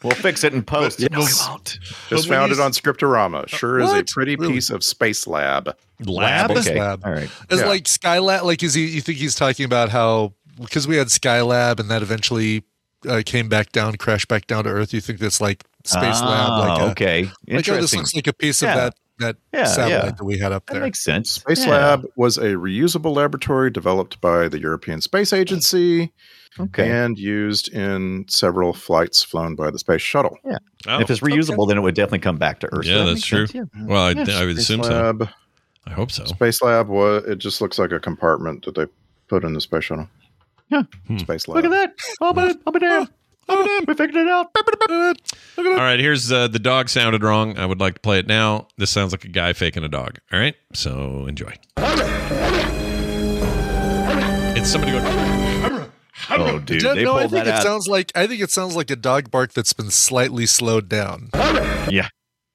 We'll fix it in post. Yes. No, we won't. Just But found it on Scriptorama. Sure is a pretty Really? piece of space lab. lab. Space Okay. lab. All right. Is Yeah. like Skylab like is he you think he's talking about how because we had Skylab and that eventually uh, came back down, crashed back down to Earth. You think that's like Space Ah, Lab? Like a, okay, Like, oh, this looks like a piece of that that Yeah, satellite yeah. that we had up that there. makes sense. Space Yeah. Lab was a reusable laboratory developed by the European Space Agency Okay. and used in several flights flown by the Space Shuttle. Oh, if it's reusable, then it would definitely come back to Earth. So yeah, that that's true. sense. Well, I, Yes. I would Space assume so. I hope so. Space Lab was it just looks like a compartment that they put in the space shuttle. Yeah. Hmm. Space Lab. Look at that! Oh, but I'm a damn. We figured it out. All right, here's uh, the dog sounded wrong. I would like to play it now. This sounds like a guy faking a dog. All right, so enjoy. It's somebody going. Oh, dude, no, they no, I pulled think that it out. sounds like I think it sounds like a dog bark that's been slightly slowed down. yeah,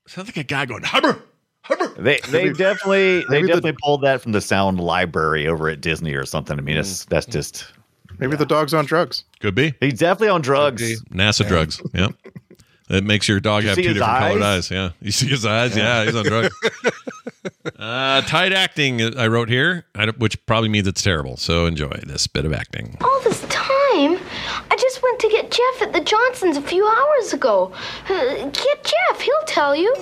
Sounds like a guy going. Hubber, hubber. they they definitely they maybe the- definitely pulled that from the sound library over at Disney or something. I mean, that's that's just Maybe the dog's on drugs. Could be he's definitely on drugs. be. NASA drugs. Yep. It makes your dog You have two his different colored eyes? eyes. Yeah, you see his eyes. Yeah, he's on drugs. uh, tight acting. I wrote here, which probably means it's terrible. So enjoy this bit of acting. All this time? I just went to get Jeff at the Johnsons a few hours ago. Uh, get Jeff, he'll tell you.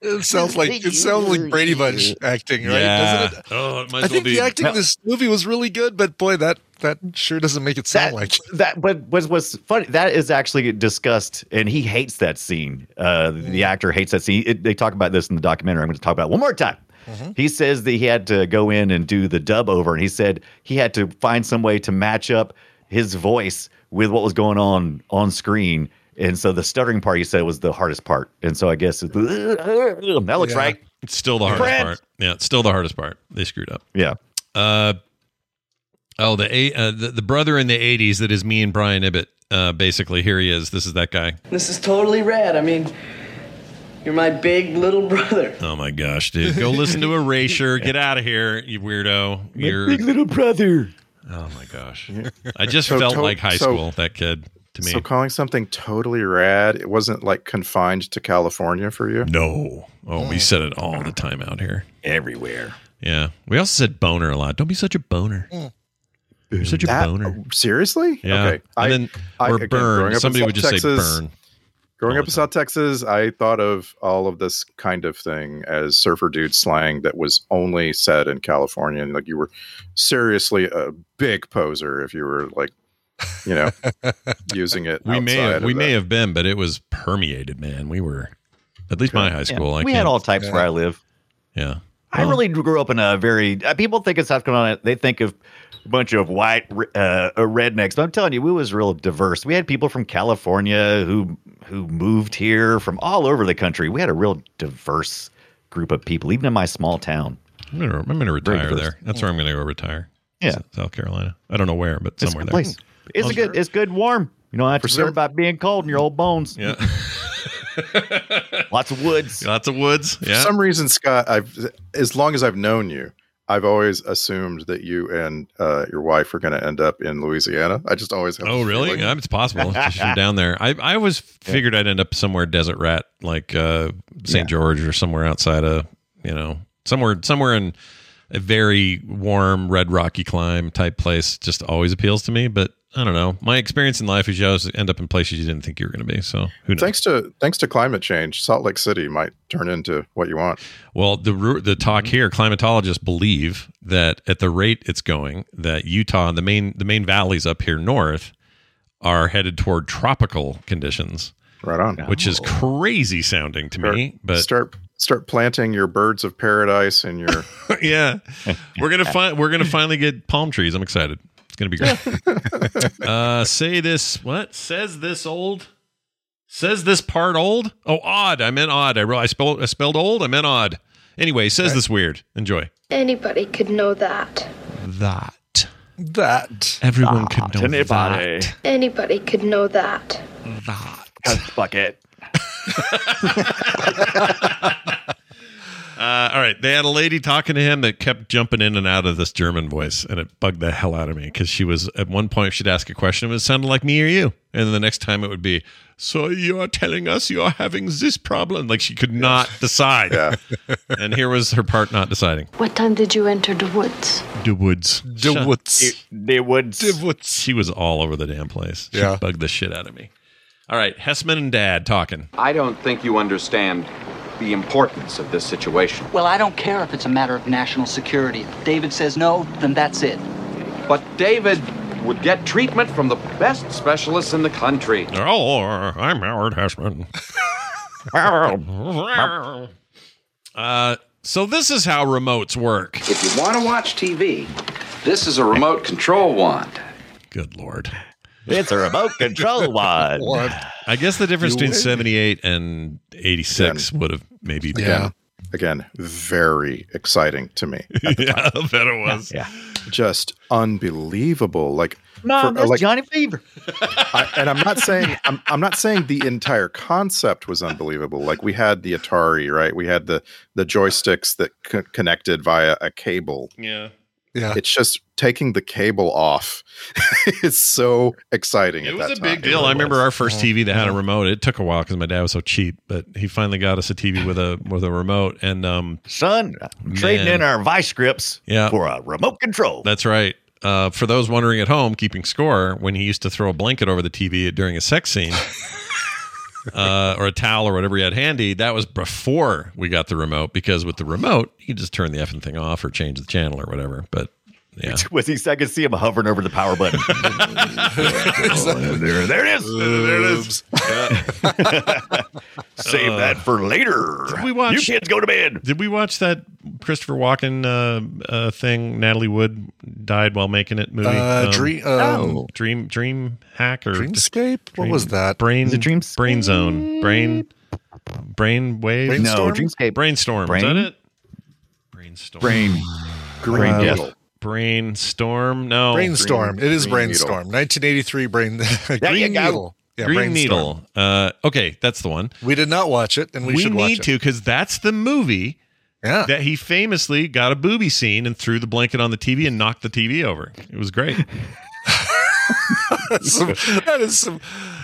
It sounds like it sounds like Brady Bunch acting, right? Doesn't it? Oh, it might I as well think be. the acting in this movie was really good, but boy, that that sure doesn't make it sound That, like. that, but was was funny. That is actually discussed, and he hates that scene. Uh, the actor hates that scene. It, they talk about this in the documentary. I'm going to talk about it one more time. He says that he had to go in and do the dub over, and he said he had to find some way to match up his voice with what was going on on screen. And so the stuttering part you said was the hardest part. And so I guess it, that looks Yeah. right. It's still the hardest Brent! part. Yeah, it's still the hardest part. They screwed up. Yeah. Uh, oh, the eight, uh, the, the brother in the '80s that is me and Brian Ibbott. Uh, basically, here he is. This is that guy. This is totally rad. I mean, you're my big little brother. Oh my gosh, dude! Go listen to Erasure. Get out of here, you weirdo. You're. big little brother. Oh my gosh! I just So felt to- like high so- school. That kid to me. So calling something totally rad, it wasn't like confined to California for you. no. Oh, we hmm. said it all the time out here. Everywhere. Yeah. We also said boner a lot. Don't be such a boner. Hmm. You're such a boner. Oh, seriously? Yeah. Okay. And then I- or again, burn. up Somebody would South just say burn. Growing up the in South Texas, I thought of all of this kind of thing as surfer dude slang that was only said in California. And like you were seriously a big poser if you were like, you know, using it. We may have of we may have been, but it was permeated, man. We were at least my high school. I we had all types where I live. Yeah. I Well, really grew up in a very. Uh, people think of South Carolina. They think of a bunch of white uh, rednecks. But I'm telling you, we was real diverse. We had people from California who who moved here from all over the country. We had a real diverse group of people, even in my small town. I'm gonna, I'm gonna retire there. That's where I'm gonna go retire. Yeah. South Carolina. I don't know where, but somewhere good there. place. It's a good. It's good, warm. You don't have to For worry about being cold in your old bones. Yeah. Lots of woods. Lots of woods. For Yeah. some reason, Scott, I've as long as I've known you, I've always assumed that you and uh, your wife are going to end up in Louisiana. I just always have. Oh, really? feeling. Yeah, it's possible. Just from down there. I, I always figured I'd end up somewhere desert rat, like uh, St. George or somewhere outside of, you know, somewhere somewhere in a very warm, red rocky climb type place. Just always appeals to me. But I don't know. My experience in life is you always end up in places you didn't think you were going to be. So who knows? Thanks to thanks to climate change, Salt Lake City might turn into what you want. Well, the the talk mm-hmm. here, climatologists believe that at the rate it's going, that Utah and the main the main valleys up here north are headed toward tropical conditions, Right on. which is oh. crazy sounding to me. But start start planting your birds of paradise and your yeah, we're gonna find we're gonna finally get palm trees. I'm excited. It's gonna be great. uh, say this. What says this old? Says this part old? Oh, odd. I meant odd. I wrote. I spelled. I spelled old. I meant odd. Anyway, says this weird. Enjoy. Anybody could know that. That That everyone could know Anybody. that. Anybody could know that. that. Fuck it. Uh, all right, right. They had a lady talking to him that kept jumping in and out of this German voice, and it bugged the hell out of me because she was at one point she'd ask a question, it would sound like me or you, and then the next time it would be, "So you are telling us you are having this problem?" Like she could not decide. Yeah. and here was her part not deciding. What time did you enter the woods? The woods. The Shut- woods. They would. The woods. She was all over the damn place. She Yeah. bugged the shit out of me. All right, Hesseman and Dad talking. I don't think you understand the importance of this situation. Well, I don't care if it's a matter of national security. If David says no, then that's it. But David would get treatment from the best specialists in the country. Oh, I'm Howard Hesseman. Uh, so this is how remotes work. If you want to watch TV, this is a remote control wand. Good lord. It's a remote control one. What? I guess the difference You between win. 78 and 86 would have maybe been. Yeah. Again, very exciting to me. yeah, I bet it was. Yeah. Just unbelievable. Like, Mom, for- uh, that's like- Johnny Fever. I, and I'm not saying I'm, I'm not saying the entire concept was unbelievable. Like we had the Atari, right? We had the the joysticks that co- connected via a cable. Yeah. Yeah. It's just taking the cable off. it's so exciting. It at was that a big time. deal. I remember our first TV that had a remote. It took a while because my dad was so cheap, but he finally got us a TV with a with a remote. And um, Son, I'm trading in our vice scripts Yeah. for a remote control. That's right. Uh, for those wondering at home, keeping score, when he used to throw a blanket over the TV during a sex scene, uh, or a towel or whatever he had handy, that was before we got the remote. Because with the remote, you just turn the effing thing off or change the channel or whatever. But yeah, Was he? I could see him hovering over the power button. Oh, there, there it is. there it is. Save that for later. Did we watch- You kids go to bed. Did we watch that Christopher Walken uh, uh, thing? Natalie Wood died while making it movie. Uh, Um, dream, um, Dream Dream Hack or Dreamscape? What was that? Brain Is it Dreamscape? Brain Zone Brain Brain Wave Brain- No, Brainstorm? Dreamscape. Brainstorm. Brain? Is that it? Brainstorm. Brain. Green Uh, Needle. Brainstorm. No. Brainstorm. Green- it is Green Brainstorm. 1983 Brain. Green go. Needle. Yeah, Green Needle. Uh, okay, that's the one. We did not watch it, and we, We, should watch need it. to because that's the movie Yeah. that he famously got a booby scene and threw the blanket on the TV and knocked the TV over. It was great. Some, that is some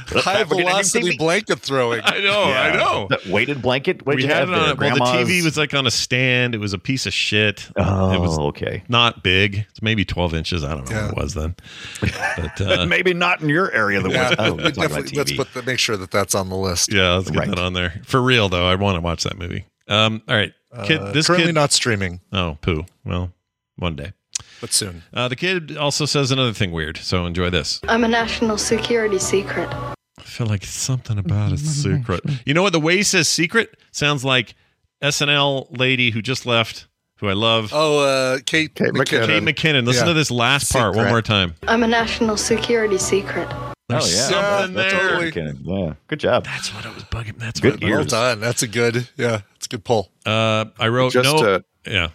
high back when you didn't velocity blanket throwing. I know. I know. The weighted blanket. What'd we you had have it there? on. Well, the TV was like on a stand. It was a piece of shit. Oh, it was okay. not big. It's maybe twelve inches. I don't know Yeah. what it was then. But uh, Maybe not in your area. of The Yeah. Oh, we we're talking about definitely, let's put the, make sure that that's on the list. yeah, let's get Right. that on there for real though. I want to watch that movie. Um, all right, kid. Uh, this currently kid. not streaming, oh, poo. Well, one day. but soon. Uh, the kid also says another thing weird. So enjoy this. I'm a national security secret. I feel like something about a secret. You know what? The way he says secret sounds like SNL lady who just left, who I love. Oh, uh, Kate, Kate McKinnon. Kate McKinnon. Listen Yeah. to this last part one more time. I'm a national security secret. There's Oh, yeah. something Yeah, there. totally. Yeah, good job. That's what I was bugging. That's Good what ear. it Well done. That's a good. Yeah, it's a good pull. Uh, I wrote Just no. uh, yeah.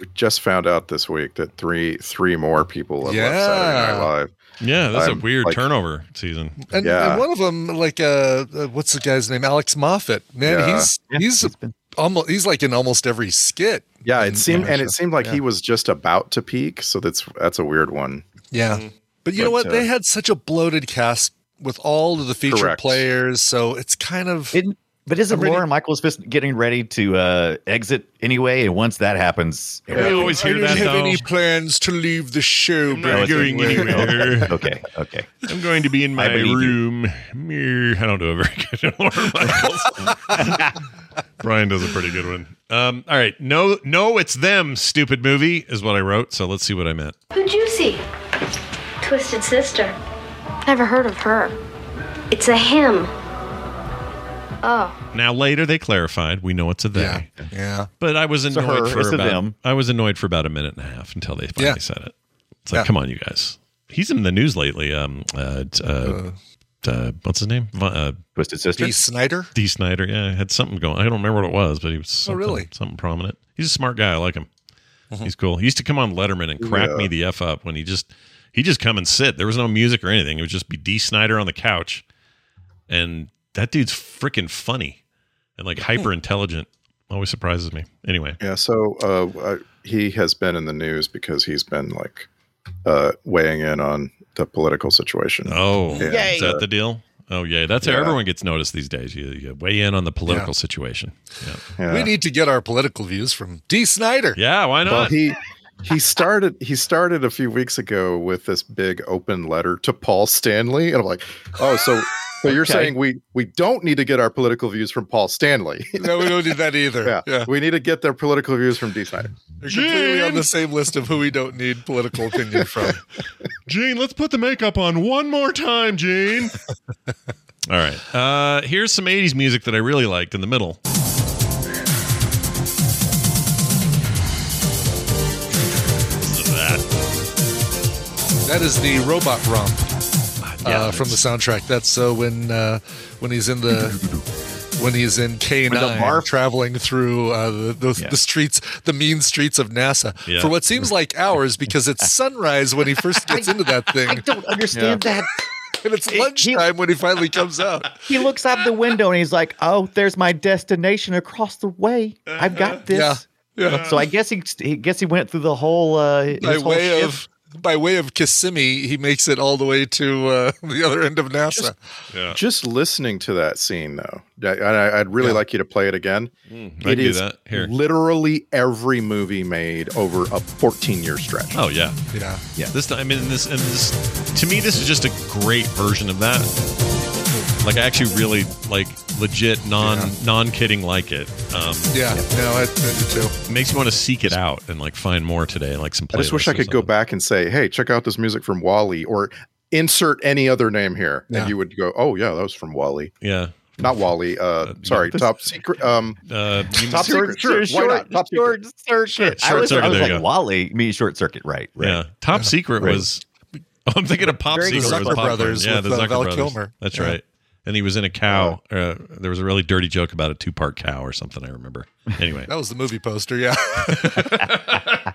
we just found out this week that three three more people have Yeah. left Saturday Night Live. Yeah, that's a I'm weird like- turnover season. And, Yeah. and one of them, like, uh, uh, what's the guy's name? Alex Moffat. Man, Yeah. he's Yeah, he's he's been- almost he's like in almost every skit. Yeah, in- it seemed in and it seemed like Yeah. he was just about to peak. So that's that's a weird one. Yeah. But you know But, what? they uh, had such a bloated cast with all of the featured Correct. players, so it's kind of It, but isn't I'm ready- Lorne Michaels just getting ready to uh, exit anyway? And once that happens, We always I hear don't that have though. any plans to leave the show. I'm not going anywhere. okay, okay. I'm going to be in my believe room. Meh. I don't do a very good Lorne Michaels. Brian does a pretty good one. Um, all right, no, no, it's them. Stupid movie is what I wrote. So let's see what I meant. Who'd you see? Twisted Sister. Never heard of her. It's a him. Oh. Now later they clarified. We know it's a they. Yeah, yeah. But I was annoyed for it's about them. I was annoyed for about a minute and a half until they finally Yeah. said it. It's like, Yeah. come on, you guys. He's in the news lately. Um, uh, t- uh, uh, what's his name? Uh, Twisted Sister. Dee Snider. Dee Snider. Yeah, had something going. I don't remember what it was, but he was something, really? something prominent. He's a smart guy. I like him. He's cool. He used to come on Letterman and crack Yeah. me the f up when he just he just come and sit. There was no music or anything. It would just be Dee Snider on the couch, and that dude's freaking funny and like hyper intelligent. Always surprises me. Anyway, Yeah, so uh, uh, he has been in the news because he's been like uh, weighing in on the political situation. oh, And, is that uh, the deal? Oh yeah, that's how everyone gets noticed these days. You, you weigh in on the political Yeah. situation. Yeah. yeah. We need to get our political views from Dee Snider. yeah, why Well, not? he he started he started a few weeks ago with this big open letter to Paul Stanley, and I'm like, oh, so so you're Okay. saying we we don't need to get our political views from Paul Stanley? No, we don't need that either. yeah. yeah. we need to get their political views from Dee Snider. They're completely on the same list of who we don't need political opinion from. Gene, let's put the makeup on one more time, Gene. All right. Uh, here's some 80s music that I really liked in the middle. Listen to that. That is the robot romp Yeah, uh, from the soundtrack. That's uh, when uh, when he's in the when he's in K When the nine traveling through uh, the, the, Yeah. the streets, the mean streets of NASA Yeah. for what seems like hours because it's sunrise when he first gets into that thing. I don't understand that. and it's He- lunchtime when he finally comes out. He looks out the window and he's like, "Oh, there's my destination across the way. I've got this." Yeah, yeah. So I guess he, he guess he went through the whole uh, his By whole way shift. of by way of Kissimmee, he makes it all the way to uh, the other end of NASA. Yeah. Just listening to that scene, though, I, I, I'd really Yeah. like you to play it again. I It can do that. Here. literally every movie made over a 14 year stretch. Oh, yeah. yeah, This time I mean this and this to me this is just a great version of that. Like I actually really like legit non Yeah. non kidding like it. Um yeah. No, I, I do too. makes me want to seek it out and like find more today like some I just wish I playlists or could go back and say, "Hey, check out this music from Wally," or insert any other name here, Yeah. and you would go, "Oh yeah, that was from Wally." Yeah. Not Wally. Uh, sorry, this- Top Secret. Um, Uh Top mean- Secret. Sure, why not? Top short circuit. Short- I was, circuit, I was like, go. Wally, you mean short circuit, right? right. Yeah. Top Secret Right. was Oh, I'm thinking of Pop Very Secret. good. was Zucker Popcorn. Brothers Yeah, with, the uh, Zucker Val Brothers. Kilmer. That's Yeah. right. And he was in a cow. Uh, there was a really dirty joke about a two part cow or something. I remember. Anyway, That was the movie poster. Yeah,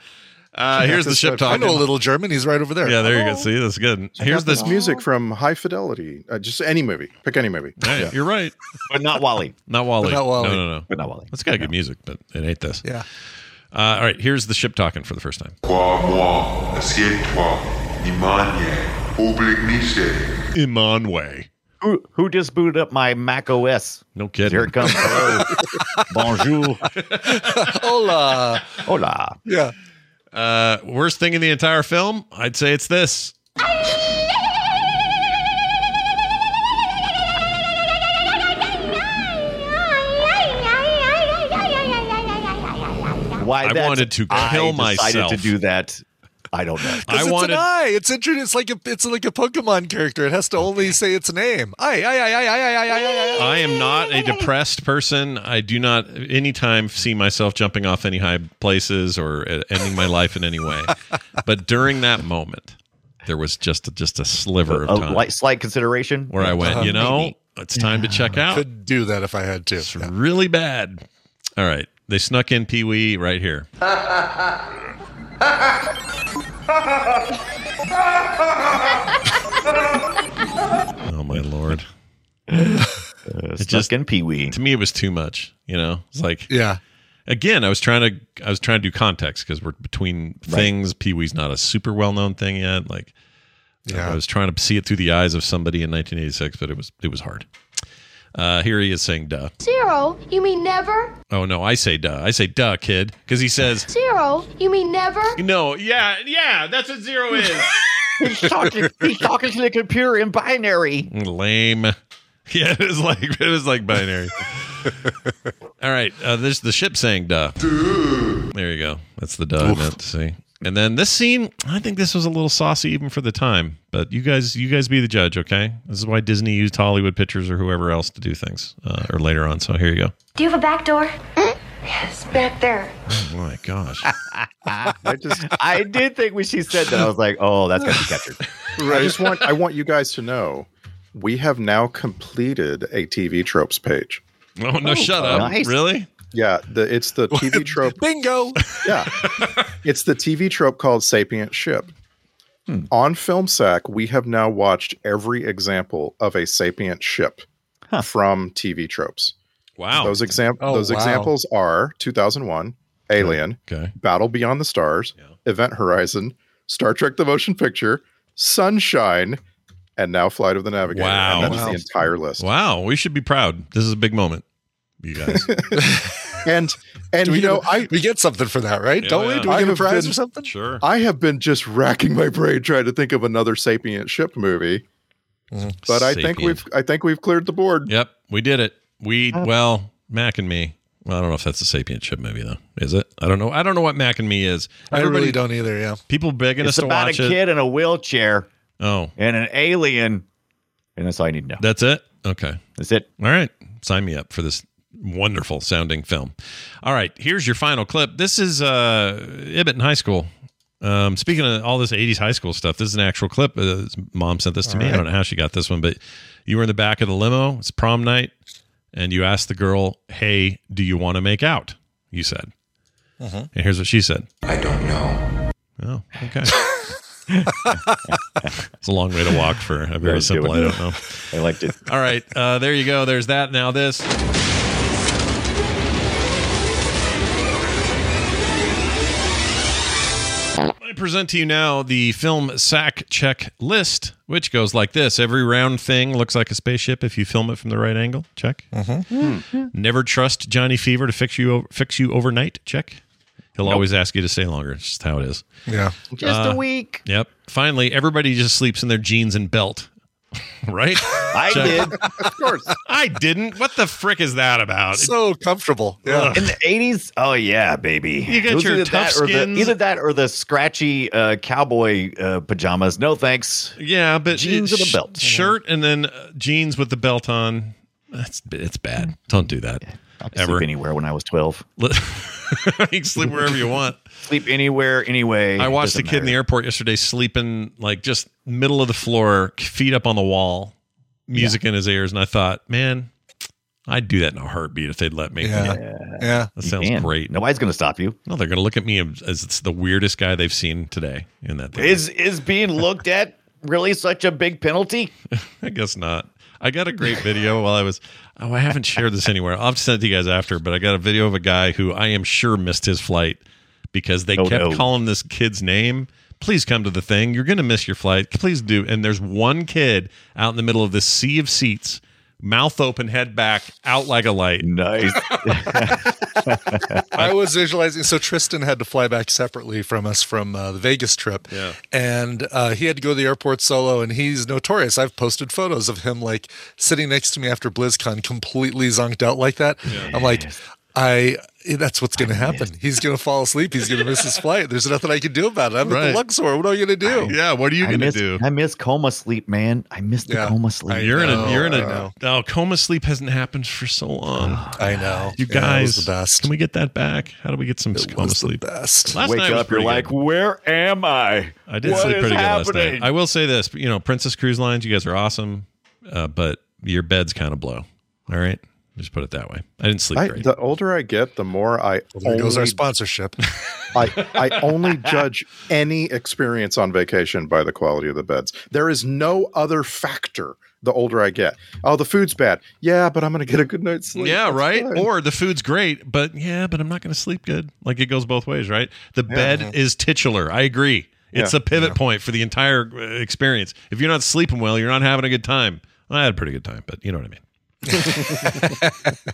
uh, here's the ship talking. I know a little German. He's right over there. Yeah, there you go. See, that's good. I Here's this this. music from High Fidelity. Uh, just any movie. Pick any movie. Hey, You're right. But not Wally. Not Wally. But not Wally. No, no, no. But not Wally. It's got good music, but it ain't this. Yeah. Uh, all right, here's the ship talking for the first time. Crois-moi, assieds-toi, Imanye, obligne Imanwe. Who who just booted up my Mac OS? No kidding. Here it comes. Hello. Bonjour. Hola. Hola. Yeah. Uh, worst thing in the entire film? I'd say it's this. Why I that's- wanted to I kill decided myself. to do that. I don't know. I it's wanted, an I. It's interesting. It's like a, it's like a Pokemon character. It has to only say its name. I, I, I, I, I, I, I, I. I am not a depressed person. I do not anytime see myself jumping off any high places or uh, ending my life in any way. But during that moment, there was just just a sliver of time, a light, slight consideration where I went. You uh-huh. know, Maybe. it's time yeah. to check out. Could do that if I had to. It's yeah. really bad. All right, they snuck in Pee Wee right here. Oh my lord! Uh, just- just in Pee Wee. To me, it was too much. You know, it's like Yeah. again, I was trying to I was trying to do context because we're between things. Pee Wee's not a super well known thing yet. Like Yeah. I was trying to see it through the eyes of somebody in 1986, but it was it was hard. Uh, here he is saying "duh." Zero? You mean never? Oh no, I say "duh." I say "duh, kid," because he says Zero? You mean never? no. Yeah, yeah, that's what zero is. he's talking. He's talking to the computer in binary. Lame. Yeah, it is like it was like binary. All right, uh, there's the ship saying "duh." There you go. That's the duh I meant to see. And then this scene, I think this was a little saucy even for the time. But you guys, you guys be the judge, okay? This is why Disney used Hollywood Pictures or whoever else to do things, uh, or later on. So here you go. Do you have a back door? Yes, back there. Oh my gosh. I just, I did think when she said that, I was like, "Oh, that's gonna be captured." I just want, I want you guys to know, we have now completed a TV tropes page. Oh no! shut up. nice. Really? Yeah, the, it's the TV trope. Bingo. Yeah, it's the TV trope called Sapient Ship. Hmm. On FilmSack, we have now watched every example of a sapient ship from TV tropes. Wow. Those exam Oh, those wow. examples are 2001, Alien, Okay. Battle Beyond the Stars, Event Horizon, Star Trek: The Motion Picture, Sunshine, and now Flight of the Navigator. Wow. And that is Wow. the entire list. Wow. We should be proud. This is a big moment, you guys. And and we you know, get, I we get something for that, right? Yeah, Don't we? yeah. Do we I get a prize been- or something? sure. I have been just racking my brain trying to think of another sapient ship movie. Mm-hmm. But I think we've I think we've cleared the board. Yep, we did it. We well, Mac and me. Well, I don't know if that's a sapient ship movie though. Is it? I don't know. I don't know what Mac and me is. I really don't either. Yeah. People begging It's us to watch it. about a kid in a wheelchair Oh, and an alien, and that's all you need to know. that's it. Okay. That's it. All right. Sign me up for this wonderful sounding film. All right. Here's your final clip. This is uh, Ibbott in high school. Um, speaking of all this 80s high school stuff, this is an actual clip. Uh, Mom sent this to me. I don't know how she got this one, but you were in the back of the limo. It's prom night. And you asked the girl, Hey, do you want to make out? You said. And here's what she said I don't know. Oh, okay. it's a long way to walk for a very was a good simple I don't know. I liked it. All right, uh, there you go. There's that. Now this. Present to you now the film sack check list, which goes like this: Every round thing looks like a spaceship if you film it from the right angle. Check. Never trust Johnny Fever to fix you fix you overnight. Check. He'll always ask you to stay longer. It's just how it is. Yeah. Just Uh, a week. Yep. Finally, everybody just sleeps in their jeans and belt. right? I Check. did. Of course. I didn't. What the frick is that about? So comfortable. Yeah. In the eighties, oh yeah, baby. You got your either tough that or the, either that or the scratchy uh, cowboy uh, pajamas. No thanks. yeah, but Jeans it- with a belt. shirt, and then uh, jeans with the belt on. That's it's bad. Don't do that. I could Ever. sleep anywhere when I was twelve. you can sleep wherever you want. Sleep anywhere, anyway. I watched a Doesn't kid in the airport yesterday sleeping like just middle of the floor, feet up on the wall, music in his ears, and I thought, man, I'd do that in a heartbeat if they'd let me. Yeah. Yeah. That sounds Man, great. Nobody's going to stop you. No, they're going to look at me as as it's the weirdest guy they've seen today in that thing. Is is being looked at really such a big penalty? I guess not. I got a great video while I was. Oh, I haven't shared this anywhere. I'll have to send it to you guys after. But I got a video of a guy who I am sure missed his flight because they Oh, kept no. calling this kid's name. Please come to the thing. You're going to miss your flight. Please do. And there's one kid out in the middle of this sea of seats, mouth open, head back, out like a light. Nice. I was visualizing. So Tristan had to fly back separately from us from uh, the Vegas trip. Yeah. And uh, he had to go to the airport solo, and he's notorious. I've posted photos of him like sitting next to me after BlizzCon, completely zonked out like that. I'm like, I. That's what's going to happen. He's going to fall asleep. He's going to miss his flight. There's nothing I can do about it. I'm at Right. the Luxor. What are you going to do? Yeah. What are you going to do? I miss coma sleep, man. I miss the Yeah. coma sleep. I You're in a. know, You're in I a. know. Oh, coma sleep hasn't happened for so long. I know. You Yeah, guys, was the best. can we get that back? How do we get some It coma was the sleep? best. Last Wake night up, you're pretty like, where am I? I did What sleep is pretty good last night. I will say this, you know, Princess Cruise Lines, you guys are awesome, uh, but your beds kind of blow. All right, just put it that way. I didn't sleep I, great. the older I get, the more I Well, there goes our sponsorship. I, I only judge any experience on vacation by the quality of the beds. There is no other factor the older I get. Oh, the food's bad. Yeah, but I'm going to get a good night's sleep. yeah, That's right. fine. Or the food's great, but yeah, but I'm not going to sleep good. Like it goes both ways, right? The bed is titular. I agree. It's Yeah. a pivot point for the entire uh, experience. If you're not sleeping well, you're not having a good time. I had a pretty good time, but you know what I mean. uh,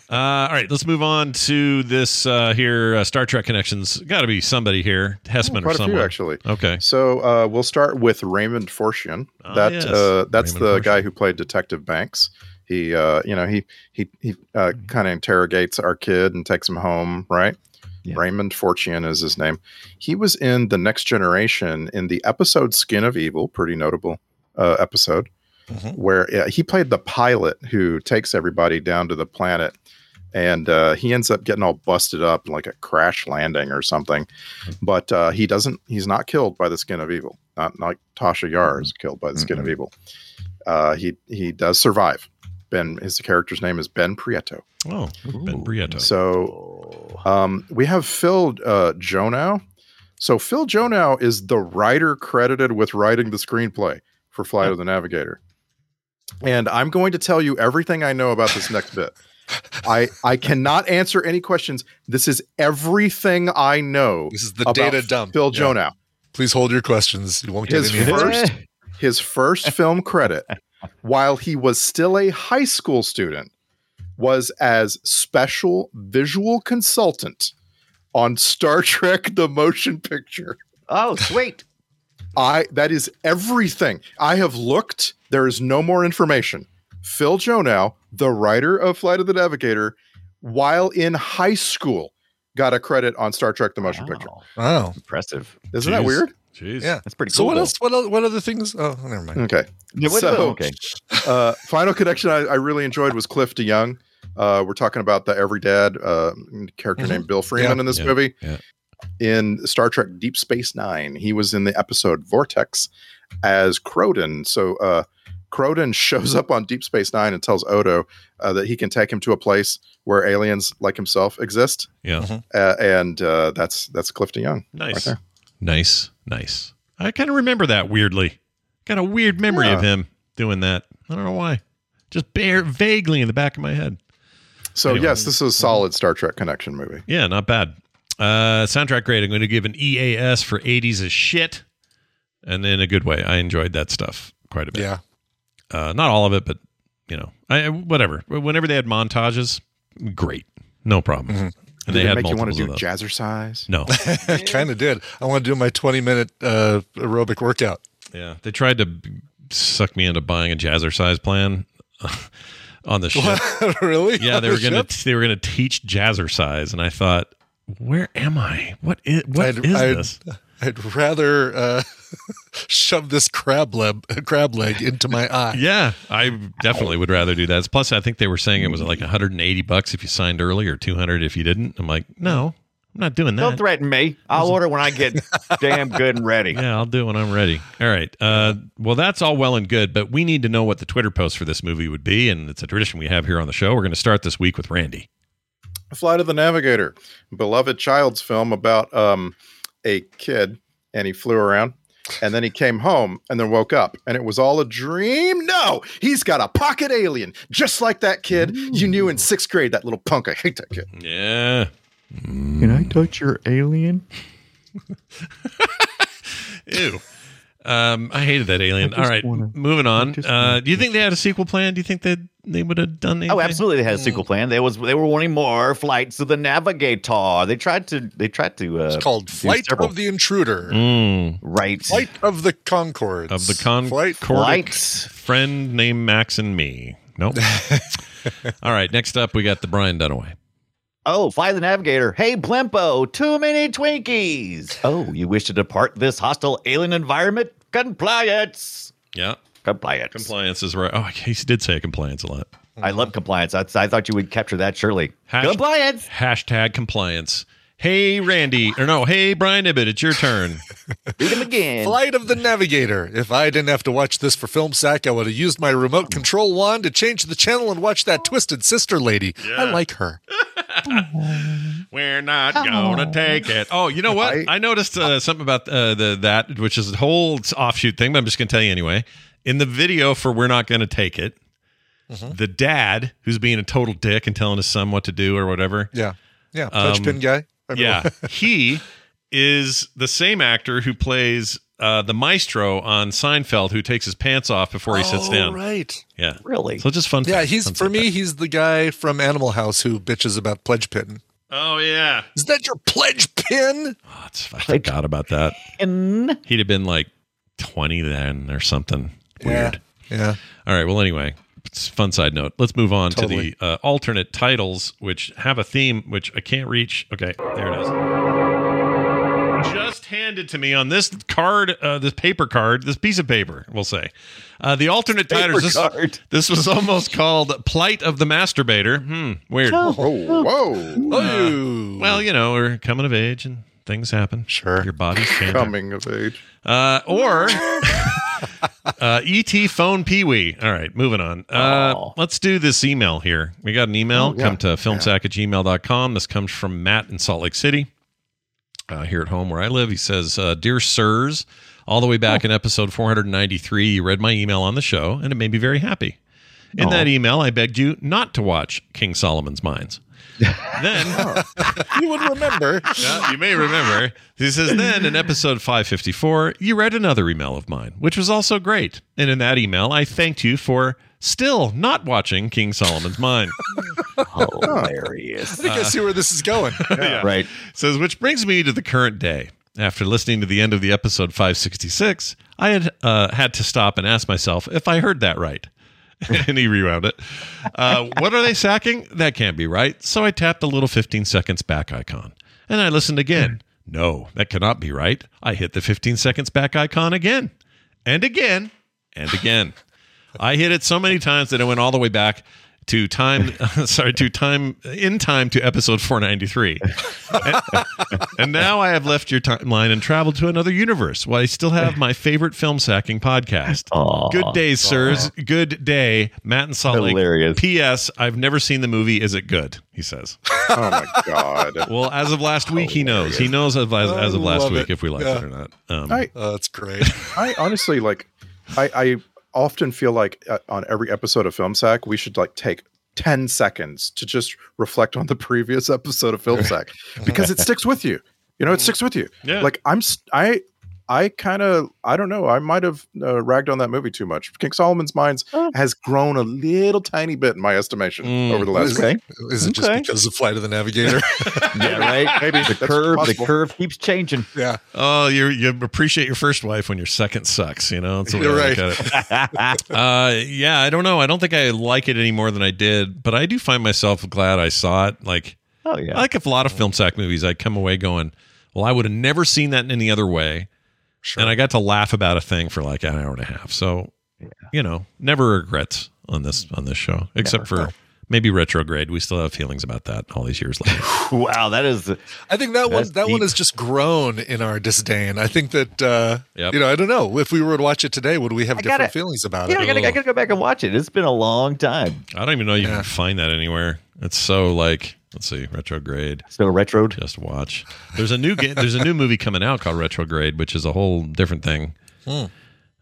all right, let's move on to this uh, here. Uh, Star Trek connections. Got to be somebody here, Hesseman or Quite a someone. few, actually. Okay. So uh, we'll start with Raymond Forchion. Ah, that yes. uh, that's Raymond the Forchion. guy who played Detective Banks. He, uh, you know, he he he uh, kind of interrogates our kid and takes him home, right? Yeah. Raymond Forchion is his name. He was in the Next Generation in the episode "Skin of Evil," pretty notable uh, episode, Mhm. where uh, he played the pilot who takes everybody down to the planet, and uh, he ends up getting all busted up like a crash landing or something. But uh, he doesn't. He's not killed by the Skin of Evil. Not like Tasha Yar is killed by the Skin of Evil. Uh, he he does survive. Ben, his character's name is Ben Prieto. Oh, Ben Prieto. So um, we have Phil uh, Jonow. So Phil Jonow is the writer credited with writing the screenplay for Flight of the Navigator. And I'm going to tell you everything I know about this next bit. I I cannot answer any questions. This is everything I know. This is the about data dump. Phil Yeah. Jonow. Please hold your questions. You won't get His any first his first film credit while he was still a high school student was as special visual consultant on Star Trek the motion picture. Oh, sweet. I that is everything. I have looked. There is no more information. Phil Jonow, the writer of Flight of the Navigator, while in high school, got a credit on Star Trek the motion picture. Oh, impressive! Isn't that weird? Jeez. Yeah, that's pretty So cool, what else? What el- what other things? Oh, never mind. Okay. Yeah, what- so, okay. uh, final connection I, I really enjoyed was Cliff DeYoung. Uh, we're talking about the Every Dad uh, character Mhm. named Bill Freeman Yeah. in this Yeah. movie. Yeah. In Star Trek Deep Space Nine, he was in the episode Vortex as Croden. So uh, Croden shows up on Deep Space Nine and tells Odo uh, that he can take him to a place where aliens like himself exist. Yeah. Uh, and uh, that's that's Cliff DeYoung. Nice. Right. Nice. Nice. I kind of remember that weirdly. Got a weird memory of him doing that. I don't know why. Just bare vaguely in the back of my head. So Anyway. yes, this is a solid Star Trek connection movie. Yeah, not bad. Uh, soundtrack grade. I'm going to give an EAS for 80s as shit, and in a good way. I enjoyed that stuff quite a bit. Yeah. Uh, not all of it, but you know, I whatever. Whenever they had montages, great, no problem. And Did they it had make you want to do of those. jazzercise? No, I kind of did. I want to do my 20 minute uh, aerobic workout. yeah, they tried to suck me into buying a jazzercise plan on the ship. really? Yeah, they On were the gonna ship? they were gonna teach jazzercise, and I thought, where am I? What is what I'd, is I'd, this? I'd rather uh, shove this crab leg, crab leg into my eye. Yeah, I definitely would rather do that. Plus, I think they were saying it was like 180 bucks if you signed early, or 200 if you didn't. I'm like, no, I'm not doing that. Don't threaten me. I'll order when I get damn good and ready. Yeah, I'll do it when I'm ready. All right. Uh, well, that's all well and good, but we need to know what the Twitter post for this movie would be, and it's a tradition we have here on the show. We're going to start this week with Randy. Flight of the Navigator, beloved child's film about um, a kid, and he flew around, and then he came home, and then woke up, and it was all a dream. No, he's got a pocket alien, just like that kid you knew in sixth grade. That little punk. I hate that kid. Yeah. Can I touch your alien? Ew. Um, I hated that alien. I All wanna- moving on. Uh, do you think they had a sequel plan? Do you think that they would have done anything? Oh, absolutely. They had a sequel plan. They was they were wanting more flights of the Navigator. They tried to they tried to uh It's called Flight of the Intruder. Mm, right. Flight of the Conchords. of the con Flight. Flights. friend named Max and me. Nope. All right, next up we got the Brian Dunaway. Oh, fly the navigator. Hey, Blimpo, too many Twinkies. Oh, you wish to depart this hostile alien environment? Compliance. Yeah, Compliance. compliance is right. Oh, he did say compliance a lot. I love compliance. I, I thought you would capture that surely. Hash- compliance. Hashtag compliance. Hey, Randy, or no, hey, Brian Ibbott, it's your turn. Read him again. Flight of the Navigator. If I didn't have to watch this for Film Sack, I would have used my remote control wand to change the channel and watch that twisted sister lady. I like her. We're not gonna take it. Oh, you know what? I, I- noticed uh, something about uh, the that, which is a whole offshoot thing, but I'm just gonna tell you anyway. In the video for "We're Not Gonna Take It," the dad who's being a total dick and telling his son what to do or whatever. Yeah. Yeah. Touch Um, pin guy. I mean, Yeah, he is the same actor who plays uh, the maestro on Seinfeld, who takes his pants off before he sits Oh, down. Right. Yeah, Really? so just fun. Yeah, fact, he's fun for fact. me, he's the guy from Animal House who bitches about pledge pin. Oh yeah, Is that your pledge pin? oh, it's- I forgot about that. And He'd have been like 20 then or something weird. Yeah. Yeah. All right. Well, anyway, it's fun side note. Let's move on Totally. to the uh, alternate titles, which have a theme, which I can't reach. Okay, there it is. Just handed to me on this card, uh, this paper card, this piece of paper, we'll say. Uh, the alternate Paper titles. This, card. this was almost called "Plight of the Masturbator." Hmm, weird. Oh, whoa. Oh. Well, you know, we're coming of age and things happen. Sure. your body's changing. Coming of age. Uh, or uh, ET phone Pee Wee. All right, moving on. Uh, Aw. let's do this email here. We got an email. Oh, yeah. Come to filmsack at gmail.com. This comes from Matt in Salt Lake City. Uh, here at home where I live, he says, uh, Dear Sirs, all the way back in episode 493, you read my email on the show, and it made me very happy. In that email, I begged you not to watch King Solomon's Mines. Then you would remember. Yeah, you may remember. He says, then in episode 554, you read another email of mine, which was also great. And in that email, I thanked you for still not watching King Solomon's Mine. Hilarious. I think I see where this is going. Right. Says, which brings me to the current day. After listening to the end of the episode 566, I had uh, had to stop and ask myself if I heard that right. and he rewound it. Uh, what are they sacking? That can't be right. So I tapped the little 15 seconds back icon and I listened again. No, that cannot be right. I hit the 15 seconds back icon again and again and again. I hit it so many times that it went all the way back to time sorry to time in time to episode 493 and, and now i have left your timeline and traveled to another universe while i still have my favorite film sacking podcast Aw. good day sirs good day matt and salt Hilarious. lake ps i've never seen the movie is it good he says Oh my god. well as of last week he knows he knows of, as, as of last week it. if we like Yeah. it or not um, I Oh, that's great. I honestly like. I, I often feel like uh, on every episode of Film Sack, we should like take 10 seconds to just reflect on the previous episode of Film Sack because it sticks with you. You know, it sticks with you. Yeah. Like I'm, s- I, I kind of, I don't know. I might have uh, ragged on that movie too much. King Solomon's Mines has grown a little tiny bit in my estimation Mm. over the last Okay. week. Is it just because of Flight of the Navigator? Yeah, right. Maybe the that's curve, the curve keeps changing. yeah. Oh, you you appreciate your first wife when your second sucks. You know, that's the You're right. it. Uh, yeah, I don't know. I don't think I like it any more than I did, but I do find myself glad I saw it. Like, Oh yeah. I like a lot of film sack movies. I come away going, "Well, I would have never seen that in any other way," Sure. and I got to laugh about a thing for like an hour and a half. So, you know, never regrets on this on this show, except for maybe retrograde. We still have feelings about that all these years later. wow, that is I think that one That's that one has just grown in our disdain. I think that uh, Yep. you know, I don't know if we were to watch it today, would we have I different gotta- feelings about Yeah, I it? gotta, I gotta go back and watch it. It's been a long time. I don't even know you Yeah. can find that anywhere. It's so like, let's see, retrograde. Still retro. Just watch. There's a new game. There's a new movie coming out called Retrograde, which is a whole different thing. Hmm.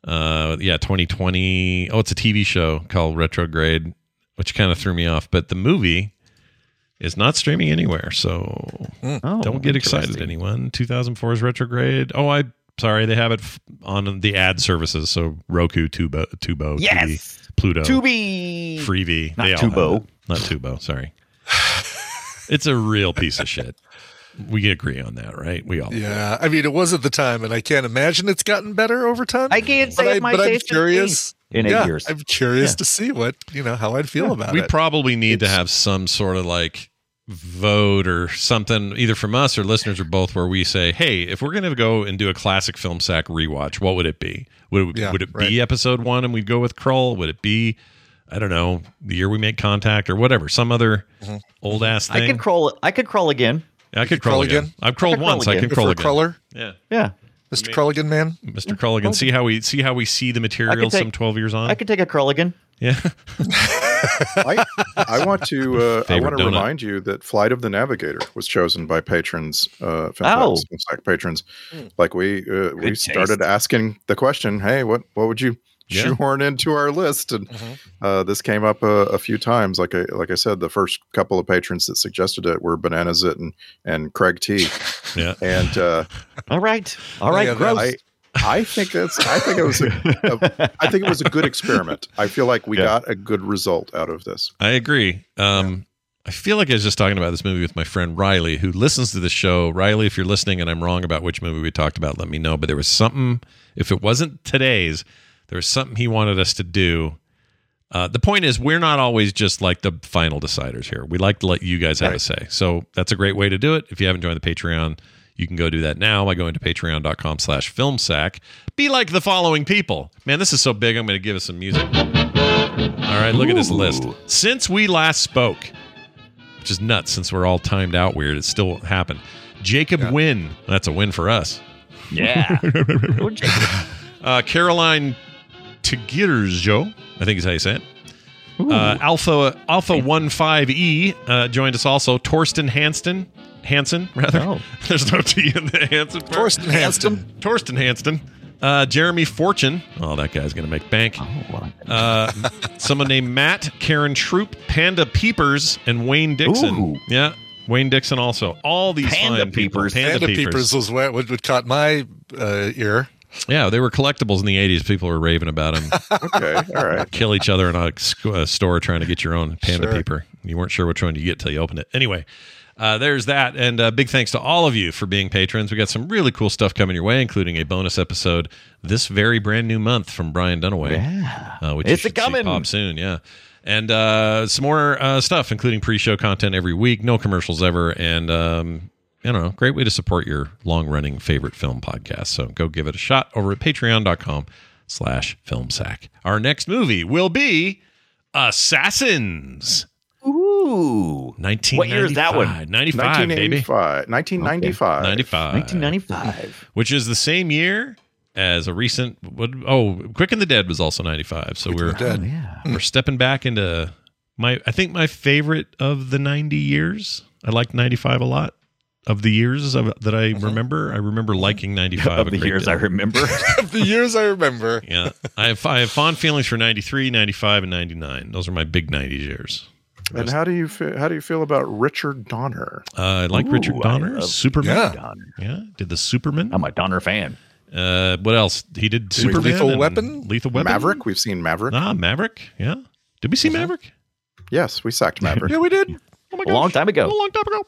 Uh, yeah, 2020. Oh, it's a TV show called Retrograde, which kind of threw me off. But the movie is not streaming anywhere, so Oh, don't get excited, anyone. 2004 is Retrograde. Oh, I sorry, they have it on the ad services. So Roku, Tubo, Tubo, Yes. TV, Pluto, Tubi. Freevee, Not they Tubo. not Tubo. Sorry, it's a real piece of shit. We agree on that, right? We all Yeah, I mean, it was at the time, and I can't imagine it's gotten better over time. I can't say but, I, it might but I'm curious. in eight yeah, years. I'm curious Yeah. to see what you know how I'd feel about we it. We probably need to have some sort of like vote or something either from us or listeners or both where we say hey if we're going to go and do a classic film sack rewatch what would it be would it, Yeah, would it right. be episode one and we'd go with Krull would it be i don't know the year we make contact or whatever some other Mm-hmm. old ass thing I could crawl. I could crawl again. i could crawl crawl again, again? i've crawled I could crawl once i again. can If crawl we're again Cruller, yeah Yeah, Mr. Crulligan, man. mr crawl again see how we see how we see the material take- some 12 years on I could take a crawl again. yeah I, I want to uh, I want to donut. remind you that Flight of the Navigator was chosen by patrons, uh, Film Oh. Sack- Film patrons. Like we uh, we taste. started asking the question, hey, what what would you Yeah. shoehorn into our list? And uh, this came up a, a few times. Like I like I said, the first couple of patrons that suggested it were Bananas It and and Craig T. yeah And uh, All right. All right. Yeah, gross. I I think that's I think it was a, a I think it was a good experiment. I feel like we Yeah. got a good result out of this. I agree. Um, I feel like I was just talking about this movie with my friend Riley, who listens to the show. Riley, if you're listening and I'm wrong about which movie we talked about, let me know. But there was something, if it wasn't today's, there was something he wanted us to do. Uh, the point is, we're not always just like the final deciders here. We like to let you guys have a say. So that's a great way to do it. If you haven't joined the Patreon, you can go do that now by going to patreon.com slash filmsack. Be like the following people. Man, this is so big, I'm going to give us some music. All right, look at this list. Since we last spoke, which is nuts since we're all timed out weird, it still happened. Jacob Wynn, that's a win for us. yeah. Uh, Caroline Tigirjo, I think is how you say it. Uh, Alpha Alpha One Five E uh, joined us also. Torsten Hanston, Hansen rather. Oh. There's no T in the Hansen. part. Torsten Hanston. Torsten Hanston. Uh, Jeremy Fortune. Oh, that guy's going to make bank. Uh, someone named Matt, Karen Troop, Panda Peepers, and Wayne Dixon. Ooh. Yeah, Wayne Dixon also. All these Panda fine people. Peepers. Panda, Panda Peepers. Peepers was what, what, what caught my uh, ear. Yeah, they were collectibles in the 80s. People were raving about them. Okay, all right. Kill each other in a, a store trying to get your own Panda Sure. Peeper. You weren't sure which one you get till you opened it. Anyway, uh, there's that. And uh, big thanks to all of you for being patrons. We got some really cool stuff coming your way, including a bonus episode this very brand new month from Brian Dunaway. Yeah. Uh, which It's you should see a-coming. pop soon, yeah. And uh, some more uh, stuff, including pre-show content every week, no commercials ever, and um, you know, great way to support your long-running favorite film podcast. So go give it a shot over at patreon.com slash filmsack. Our next movie will be Assassins. Ooh. 1995. What year is that one? 95, baby. 1985. 1995. 95. 1995. Which is the same year as a recent oh quick and the dead was also 95 so we're Dead. Oh, yeah. we're stepping back into my i think my favorite of the 90 years i liked 95 a lot of the years of, that i remember i remember liking 95 Of the years deal. I remember. Of the years I remember. yeah I have, I have fond feelings for 93 95 and 99 those are my big 90s years And how do you feel, how do you feel about Richard Donner? uh, i like Ooh, richard donner superman Yeah. Donner. yeah did the superman I'm a Donner fan. uh what else he did superman Lethal Weapon? lethal weapon Maverick. We've seen Maverick. ah maverick yeah did we see maverick Yes, we sacked Maverick. Yeah, we did. Oh my A long time ago. A long time ago.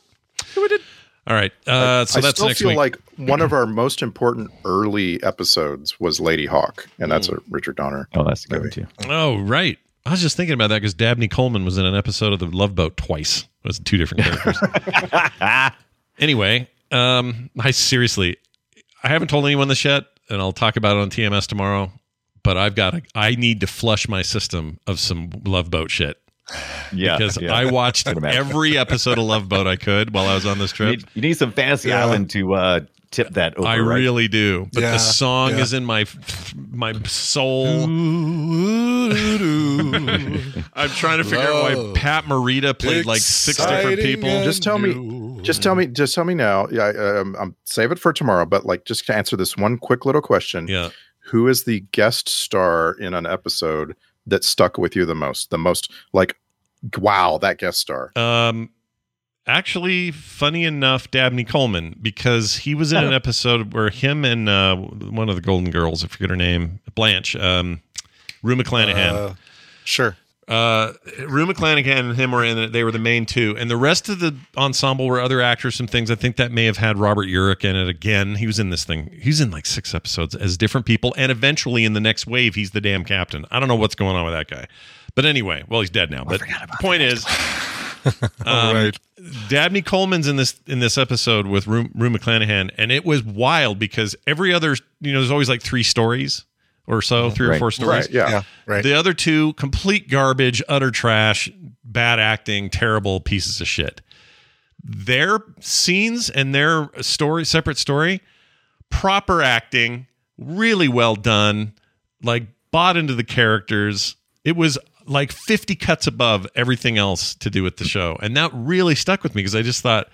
Yeah, we did. All right. Uh, so I that's still next feel week. like one of our most important early episodes was Ladyhawke, and that's Hmm. a Richard Donner. Oh, that's a good one too. oh, right. I was just thinking about that because Dabney Coleman was in an episode of The Love Boat twice. It was two different characters. anyway, um, I seriously, I haven't told anyone this yet, and I'll talk about it on TMS tomorrow. But I've got, to, I need to flush my system of some Love Boat shit Yeah. because yeah. I watched Can every episode of Love Boat I could while I was on this You trip. need, you need some Fantasy Yeah. Island to uh, tip that over. I right? really do, but Yeah, the song yeah. is in my my soul. I'm trying to figure out why Pat Morita played like six different people. Just tell me- Just tell me, just tell me now. Yeah, um, um, save it for tomorrow. But like, just to answer this one quick little question: Yeah, Who is the guest star in an episode that stuck with you the most? The most like, wow, that guest star. um, actually, funny enough, Dabney Coleman because he was in an episode where him and uh, one of the Golden Girls, I forget her name, Blanche, um, Rue McClanahan. Uh, sure. Uh Rue McClanahan and him were in it. They were the main two, and the rest of the ensemble were other actors. Some things I think that may have had Robert Urich in it again. He was in this thing. He's in like six episodes as different people, and eventually in the next wave, he's the damn captain. I don't know what's going on with that guy, but anyway, well, he's dead now. But the point is, All um, right. Dabney Coleman's in this in this episode with Rue, Rue McClanahan, and it was wild because every other you know there's always like three stories or so, mm-hmm. three or four stories. Right? Yeah. Yeah. Right. The other two, complete garbage, utter trash, bad acting, terrible pieces of shit. Their scenes and their story, separate story, proper acting, really well done, like bought into the characters. It was like 50 cuts above everything else to do with the show. And that really stuck with me because I just thought,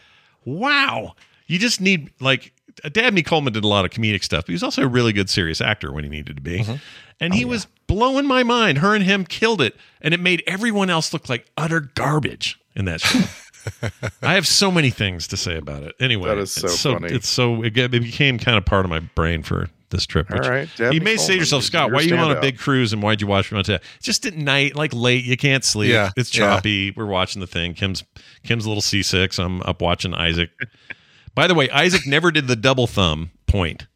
wow, you just need like Dabney Coleman did a lot of comedic stuff, but he was also a really good serious actor when he needed to be. Mm-hmm. And he oh, was blowing my mind. Her and him killed it. And it made everyone else look like utter garbage in that show. I have so many things to say about it. Anyway, That is so it's funny. It's so it, get- it became kind of part of my brain for this trip. All which right, Dabney you may say to yourself, Scott, why are you on a big cruise and why'd you watch Montana? Just at night, like late, you can't sleep. Yeah, It's yeah. choppy. We're watching the thing. Kim's Kim's a little seasick. So I'm up watching Isaac. By the way, Isaac never did the double thumb point.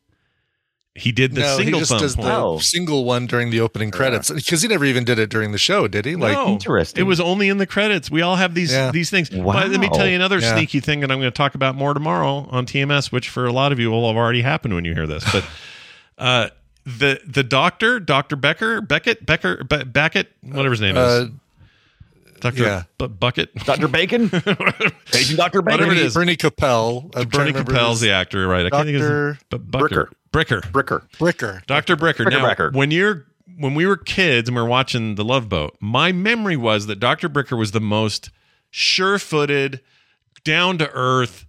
He did the no, he single just thumb does point. the Oh. single one during the opening credits because he never even did it during the show, did he? Like, no, Interesting. It was only in the credits. We all have these Yeah. these things. Wow. But let me tell you another Yeah. sneaky thing that I'm going to talk about more tomorrow on TMS, which for a lot of you will have already happened when you hear this. But uh, the the doctor, Doctor Becker, Beckett, Becker, Be- Beckett, whatever his name uh, is, Doctor yeah. Bu- Bucket, Dr. Bacon? Agent Dr. Bacon? Whatever it Bernie, Kopell. I'm Bernie Kopell's the actor, right? I can't think of his Doctor but Bucker. Bricker. Bricker. Bricker. Dr. Bricker. Bricker Now, Brecker. when you're when we were kids and we were watching The Love Boat, my memory was that Dr. Bricker was the most sure-footed, down to earth,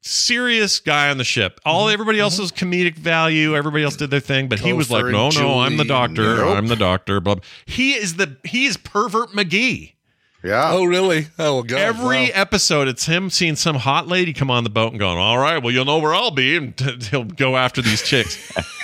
serious guy on the ship. All mm-hmm. everybody else mm-hmm. was comedic value. Everybody else did their thing, but he was like, Gopher "No, and no, I'm the doctor. Nope. I'm the doctor." Blah. blah. He is the he is pervert McGee. Yeah. Oh, really? Oh, God. Every wow. episode, it's him seeing some hot lady come on the boat and going, "All right, well, you'll know where I'll be," and he'll go after these chicks.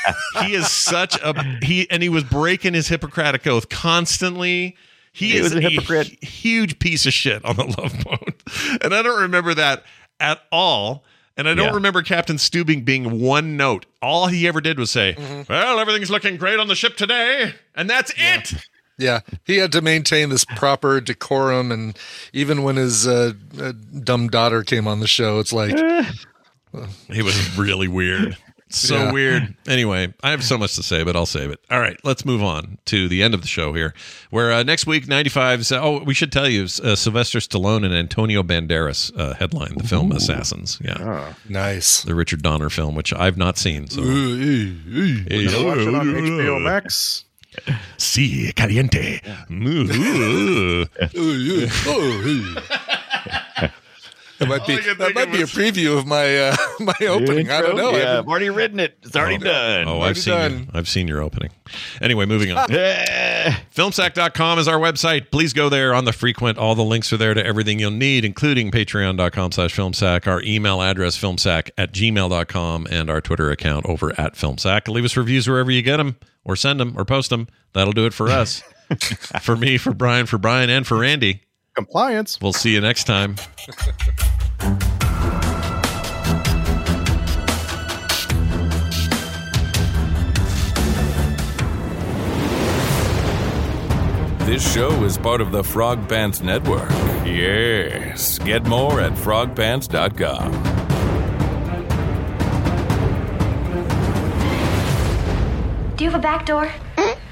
he is such a he, and he was breaking his Hippocratic oath constantly. He, He is was a hypocrite. hu- huge piece of shit on the Love Boat, and I don't remember that at all. And I don't Yeah. remember Captain Stubing being one note. All he ever did was say, Mm-hmm. "Well, everything's looking great on the ship today," and that's it. Yeah, he had to maintain this proper decorum, and even when his uh, uh, dumb daughter came on the show, it's like, It was really weird. So Yeah. weird. Anyway, I have so much to say, but I'll save it. All right, let's move on to the end of the show here, where uh, next week, 95. Oh, we should tell you, uh, Sylvester Stallone and Antonio Banderas uh, headline the film Assassins. Yeah. nice. The Richard Donner film, which I've not seen. So. Hey, Watch it on HBO Max. Sí, caliente. Ooh. That might be All I can that might be a preview of my uh, my opening. I don't know. I Yeah, haven't- I've already written it. It's already done. Oh, I've Already seen, your, done. I've seen your opening. Anyway, moving on. Filmsack.com is our website. Please go there on the frequent. All the links are there to everything you'll need, including patreon.com slash filmsack, our email address, filmsack at gmail.com, and our Twitter account over at filmsack. Leave us reviews wherever you get them, or send them, or post them. That'll do it for us. for me, for Brian, for Brian, and for Randy. Compliance. We'll see you next time. This show is part of the Frog Pants Network. Yes. Get more at frogpants.com. Do you have a back door? Mm-hmm.